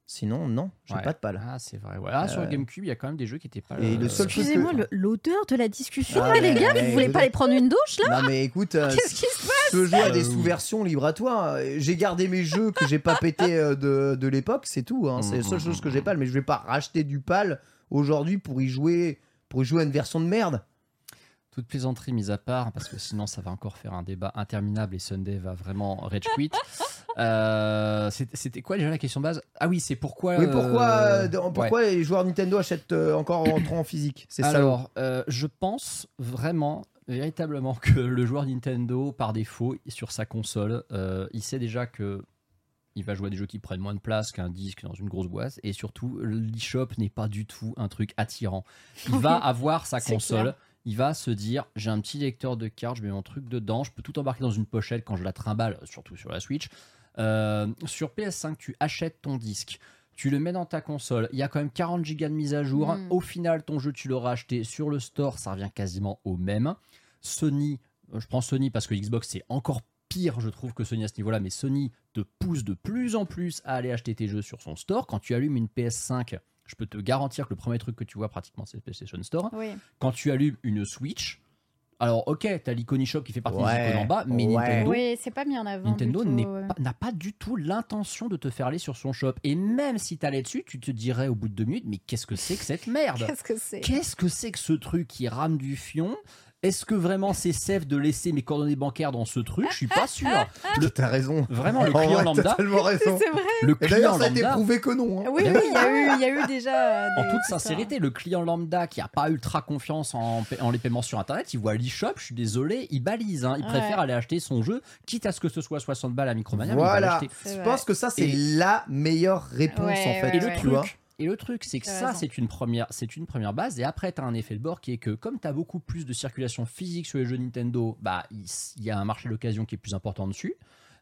Sinon, non, j'ai Ouais. pas de PAL. Ah, c'est vrai. ouais. Ah, sur le Euh, GameCube, il y a quand même des jeux qui étaient pas. Et le seul truc Excusez-moi, que- l'odeur de la discussion, Ah, là, les gars, mais vous voulez pas aller prendre une douche, là Non, mais écoute, euh, Qu'est-ce qui se passe ce jeu a des Euh, sous-versions libre à toi. J'ai gardé mes jeux que j'ai pas pété euh, de, de l'époque, c'est tout. hein. C'est la seule Mm, chose mm, que j'ai mm. pas. Mais je vais pas racheter du PAL aujourd'hui pour y jouer pour y jouer à une version de merde. Toute plaisanterie mise à part, parce que sinon ça va encore faire un débat interminable et Sunday va vraiment rage quit. Euh, c'est- C'était quoi déjà la question de base? Ah oui, c'est pourquoi. Oui, pourquoi, euh, euh, ouais. les joueurs Nintendo achètent euh, encore en, en physique? C'est ça. Alors, euh, je pense vraiment, véritablement, que le joueur Nintendo, par défaut, sur sa console, euh, il sait déjà que il va jouer à des jeux qui prennent moins de place qu'un disque dans une grosse boîte, et surtout, l'eShop n'est pas du tout un truc attirant. Il va avoir sa console. clair. Il va se dire j'ai un petit lecteur de cartes, je mets mon truc dedans, je peux tout embarquer dans une pochette quand je la trimballe, surtout sur la Switch. Euh, sur PS5, tu achètes ton disque, tu le mets dans ta console, il y a quand même 40 gigas de mise à jour. Mm. Au final, ton jeu, tu l'auras acheté sur le store, ça revient quasiment au même. Sony, euh, je prends Sony parce que Xbox c'est encore pire, je trouve, que Sony à ce niveau-là, mais Sony te pousse de plus en plus à aller acheter tes jeux sur son store. Quand tu allumes une PS5, je peux te garantir que le premier truc que tu vois pratiquement c'est le PlayStation Store. Oui. Quand tu allumes une Switch, alors ok, t'as l'icône eShop qui fait partie Ouais, des icônes en bas, mais ouais. Nintendo, Oui, c'est pas mis en avant. Nintendo pas- n'a pas du tout l'intention de te faire aller sur son shop. Et même si t'allais dessus, tu te dirais au bout de deux minutes, mais qu'est-ce que c'est que cette merde? Qu'est-ce que c'est? Qu'est-ce que c'est que ce truc qui rame du fion? Est-ce que vraiment c'est safe de laisser mes coordonnées bancaires dans ce truc? Je suis pas sûr. Le- T'as raison. Vraiment, le En client vrai, lambda. T'as tellement raison. C'est vrai. Le Et client d'ailleurs, ça a été prouvé que non. hein. Oui, oui, il y a eu, il y a eu déjà. euh, En toute sincérité, le client lambda qui a pas ultra confiance en, les paiements sur internet, il voit l'e-shop, je suis désolé, il balise. hein. Il Ouais. préfère aller acheter son jeu, quitte à ce que ce soit 60 balles à Micromania. mais il va Voilà. Je pense que ça, c'est Et- la meilleure réponse Ouais, en fait. ouais, Et le ouais. tu vois. truc, et le truc, c'est que ça, c'est une première, une première base. Et après, tu as un effet de bord qui est que comme tu as beaucoup plus de circulation physique sur les jeux Nintendo, bah il y a un marché d'occasion qui est plus important dessus.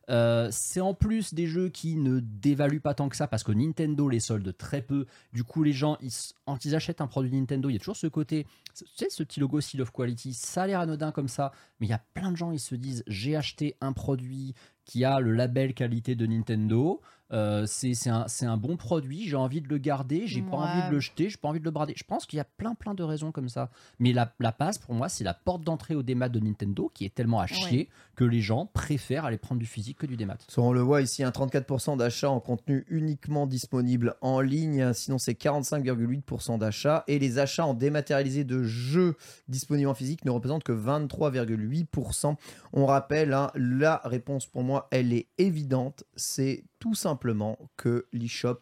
Euh, c'est en plus des jeux qui ne dévaluent pas tant que ça parce que Nintendo les solde très peu. Du coup, les gens, ils, quand ils achètent un produit Nintendo, il y a toujours ce côté, tu sais, ce petit logo Seal of Quality. Ça a l'air anodin comme ça, mais il y a plein de gens, ils se disent j'ai acheté un produit qui a le label qualité de Nintendo. Euh, c'est c'est un, c'est un bon produit, j'ai envie de le garder, j'ai pas envie de le jeter, j'ai pas envie de le brader. Je pense qu'il y a plein plein de raisons comme ça. Mais la, la base pour moi, c'est la porte d'entrée au démat de Nintendo qui est tellement à chier que les gens préfèrent aller prendre du physique que du démat. On le voit ici, un 34% d'achats en contenu uniquement disponible en ligne, sinon c'est 45,8% d'achats. Et les achats en dématérialisé de jeux disponibles en physique ne représentent que 23,8%. On rappelle, hein, la réponse pour moi, elle est évidente, c'est tout simplement que l'eShop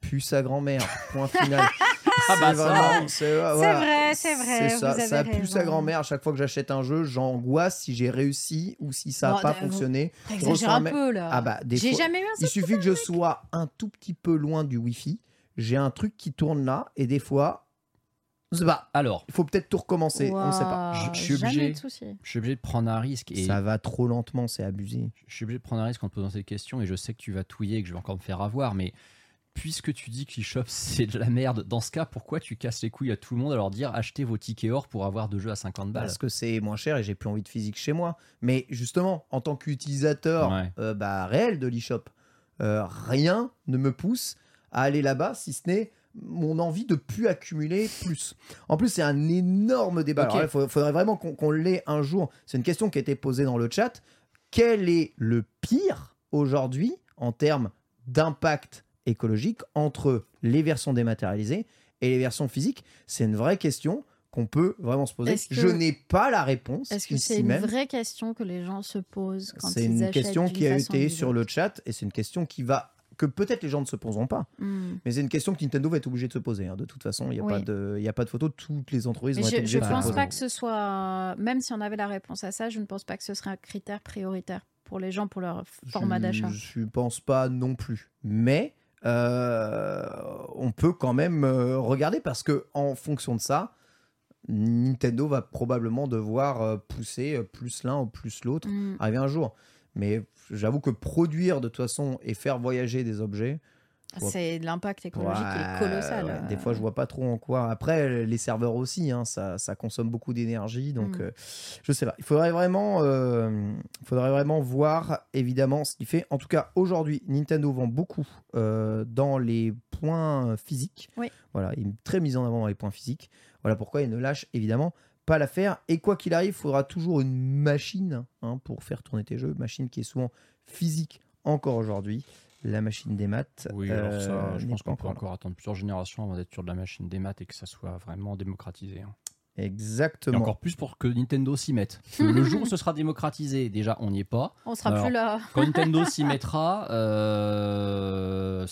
pue sa grand-mère. Point final. Ah bah C'est ça. vraiment- c'est voilà. vrai, c'est vrai, C'est ça, vous avez ça pue sa grand-mère. À chaque fois que j'achète un jeu, j'angoisse si j'ai réussi ou si ça n'a Bon, pas vous- fonctionné. Reçois un peu là. Ah bah, des fois- jamais eu un Il suffit que je sois un tout petit peu loin du Wi-Fi. J'ai un truc qui tourne là et des fois, pas. Alors, Il faut peut-être tout recommencer. On ne sait pas. Je- je suis obligé. de je suis obligé de prendre un risque et Ça va trop lentement, c'est abusé. je suis obligé de prendre un risque en te posant cette question et je sais que tu vas touiller et que je vais encore me faire avoir, mais puisque tu dis que l'eShop c'est de la merde, dans ce cas, pourquoi tu casses les couilles à tout le monde à leur dire achetez vos tickets or pour avoir deux jeux à 50 balles? Parce que c'est moins cher et j'ai plus envie de physique chez moi. Mais justement, en tant qu'utilisateur Ouais. euh, bah, réel de l'eShop, euh, rien ne me pousse à aller là-bas si ce n'est mon envie de plus accumuler plus. En plus, c'est un énorme débat. Alors Il faudrait vraiment qu'on l'ait un jour. C'est une question qui a été posée dans le chat. Quel est le pire aujourd'hui en termes d'impact écologique entre les versions dématérialisées et les versions physiques? C'est une vraie question qu'on peut vraiment se poser. Que- Je n'ai pas la réponse Est-ce que c'est une même. vraie question que les gens se posent quand C'est une question qui a été sur le chat et c'est une question qui va que peut-être les gens ne se poseront pas. Hmm. Mais c'est une question que Nintendo va être obligé de se poser. hein. De toute façon, il n'y a, Oui. pas de- il y a pas de photo. Toutes les entreprises vont être je, obligées je de se pense pas que ce soit, même si on avait la réponse à ça, je ne pense pas que ce serait un critère prioritaire pour les gens pour leur format d'achat. Je ne pense pas non plus. Mais euh, on peut quand même euh, regarder parce que en fonction de ça, Nintendo va probablement devoir euh, pousser plus l'un ou plus l'autre Hmm. arriver un jour. Mais j'avoue que produire de toute façon et faire voyager des objets, Ouais. C'est l'impact écologique Ouais, est colossal. ouais, Des fois, je vois pas trop en quoi. Après, les serveurs aussi, hein, ça, ça consomme beaucoup d'énergie. Donc, Mm. euh, je sais pas. Il faudrait vraiment, euh, faudrait vraiment voir, évidemment, ce qu'il fait. En tout cas, aujourd'hui, Nintendo vend beaucoup euh, dans les points physiques. Oui. Voilà, il est très mis en avant dans les points physiques. Voilà pourquoi il ne lâche évidemment pas l'affaire. Et quoi qu'il arrive, il faudra toujours une machine hein, pour faire tourner tes jeux. Machine qui est souvent physique encore aujourd'hui. La machine des maths. Oui, alors euh, ça, je n'est pense qu'on peut encore attendre plusieurs générations avant d'être sur de la machine des maths et que ça soit vraiment démocratisé. hein. Et Exactement. encore plus pour que Nintendo s'y mette. Le jour où ce sera démocratisé, déjà, on n'y est pas. On sera Alors, plus là. Quand Nintendo s'y mettra, euh,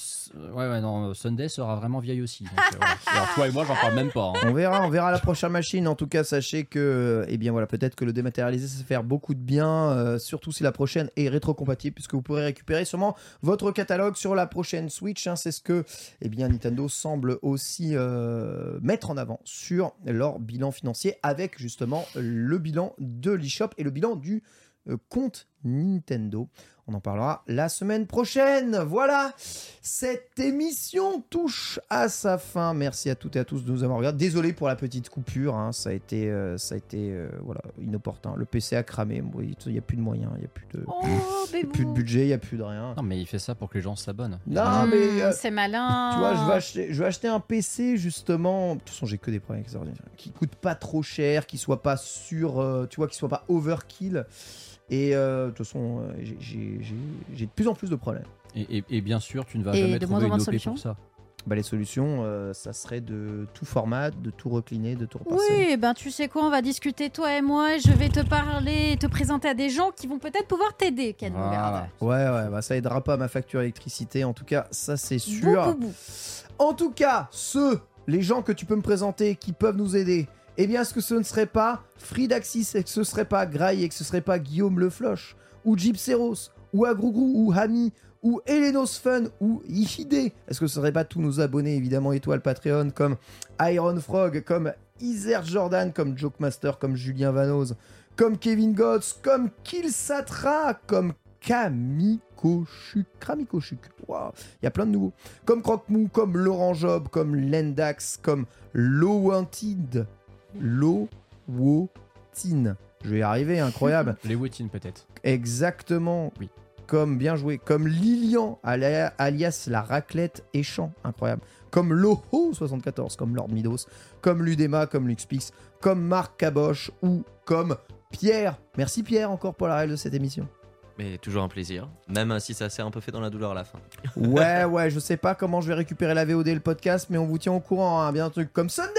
ouais, ouais, non, Sunday sera vraiment vieille aussi. Donc, euh, voilà. Alors toi et moi, j'en parle même pas. hein. On verra, on verra la prochaine machine. En tout cas, sachez que, eh bien voilà, peut-être que le dématérialisé, ça va faire beaucoup de bien, euh, surtout si la prochaine est rétrocompatible, puisque vous pourrez récupérer sûrement votre catalogue sur la prochaine Switch. hein. C'est ce que, eh bien, Nintendo semble aussi euh, mettre en avant sur leur bilan financier, avec justement le bilan de l'eShop et le bilan du euh, compte Nintendo. On en parlera la semaine prochaine. Voilà, cette émission touche à sa fin. Merci à toutes et à tous de nous avoir regardé. Désolé pour la petite coupure, hein, ça a été, euh, ça a été euh, voilà, inopportun. Le PC a cramé, il n'y a plus de moyens, il n'y a plus de, Oh, y a plus de budget, il n'y a plus de rien. Non, mais il fait ça pour que les gens s'abonnent. Non, Hmm, mais... euh, c'est malin. tu vois, je vais, acheter, je vais acheter un PC justement. De toute façon, j'ai que des problèmes avec ces ordinateurs. Qui coûte pas trop cher, qui soit pas sur. euh, tu vois, qui soit pas overkill. Et euh, de toute façon, euh, j'ai- de plus en plus de problèmes. Et, et- et bien sûr, tu ne vas Et jamais trouver une OP solutions pour ça. bah, les solutions, euh, ça serait de tout format, de tout recliner, de tout repasser. Oui, ben tu sais quoi, on va discuter toi et moi. et Je vais te parler, te présenter à des gens qui vont peut-être pouvoir t'aider, Ken Voilà. Ouais, ouais, bah, ça aidera pas à ma facture d'électricité, en tout cas, ça c'est sûr. Beaucoup, beaucoup. En tout cas, ceux, les gens que tu peux me présenter qui peuvent nous aider, eh bien, est-ce que ce ne serait pas Fridaxis, est-ce que ce serait pas Grail, et que ce serait pas Guillaume Le Floch, ou Gypseros, ou Agrougrou, ou Hami, ou Elenos Fun, ou Ishide Est-ce que ce serait pas tous nos abonnés, évidemment, étoiles Patreon, comme Iron Frog, comme Isert Jordan, comme Joke Master, comme Julien Vanoz, comme Kevin Gotts, comme Killsatra, comme Kamikoshuk, Kramikoshuk, waouh, il y a plein de nouveaux, comme Croque-Mou, comme Laurent Job, comme Lendax, comme Lowantid, Lowotine. Je vais y arriver, incroyable. Les Wettin peut-être. Exactement. Oui. Comme bien joué. Comme Lilian, alia- alias la raclette échant. Incroyable. Comme Loho74, comme Lord Midos. Comme Ludema, comme Luxpix. Comme Marc Caboche ou comme Pierre. Merci Pierre encore pour la règle de cette émission. Mais toujours un plaisir. Même si ça s'est un peu fait dans la douleur à la fin. Ouais, ouais, je sais pas comment je vais récupérer la VOD et le podcast, mais on vous tient au courant. Hein. Bien un truc comme Sunday.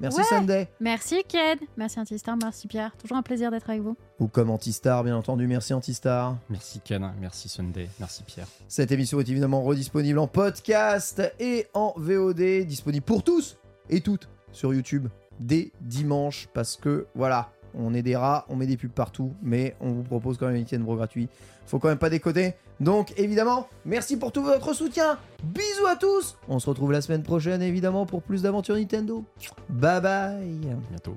Merci Ouais. Sunday. Merci Ken, merci Antistar, merci Pierre. Toujours un plaisir d'être avec vous. Ou comme Antistar, bien entendu. Merci Antistar. Merci Ken, merci Sunday, merci Pierre. Cette émission est évidemment redisponible en podcast et en VOD, disponible pour tous et toutes sur YouTube dès dimanche parce que voilà, on est des rats, on met des pubs partout, mais on vous propose quand même un Etienne Bro gratuit. Faut quand même pas décoder. Donc évidemment, merci pour tout votre soutien. Bisous à tous. On se retrouve la semaine prochaine évidemment pour plus d'aventures Nintendo. Bye bye. Bientôt.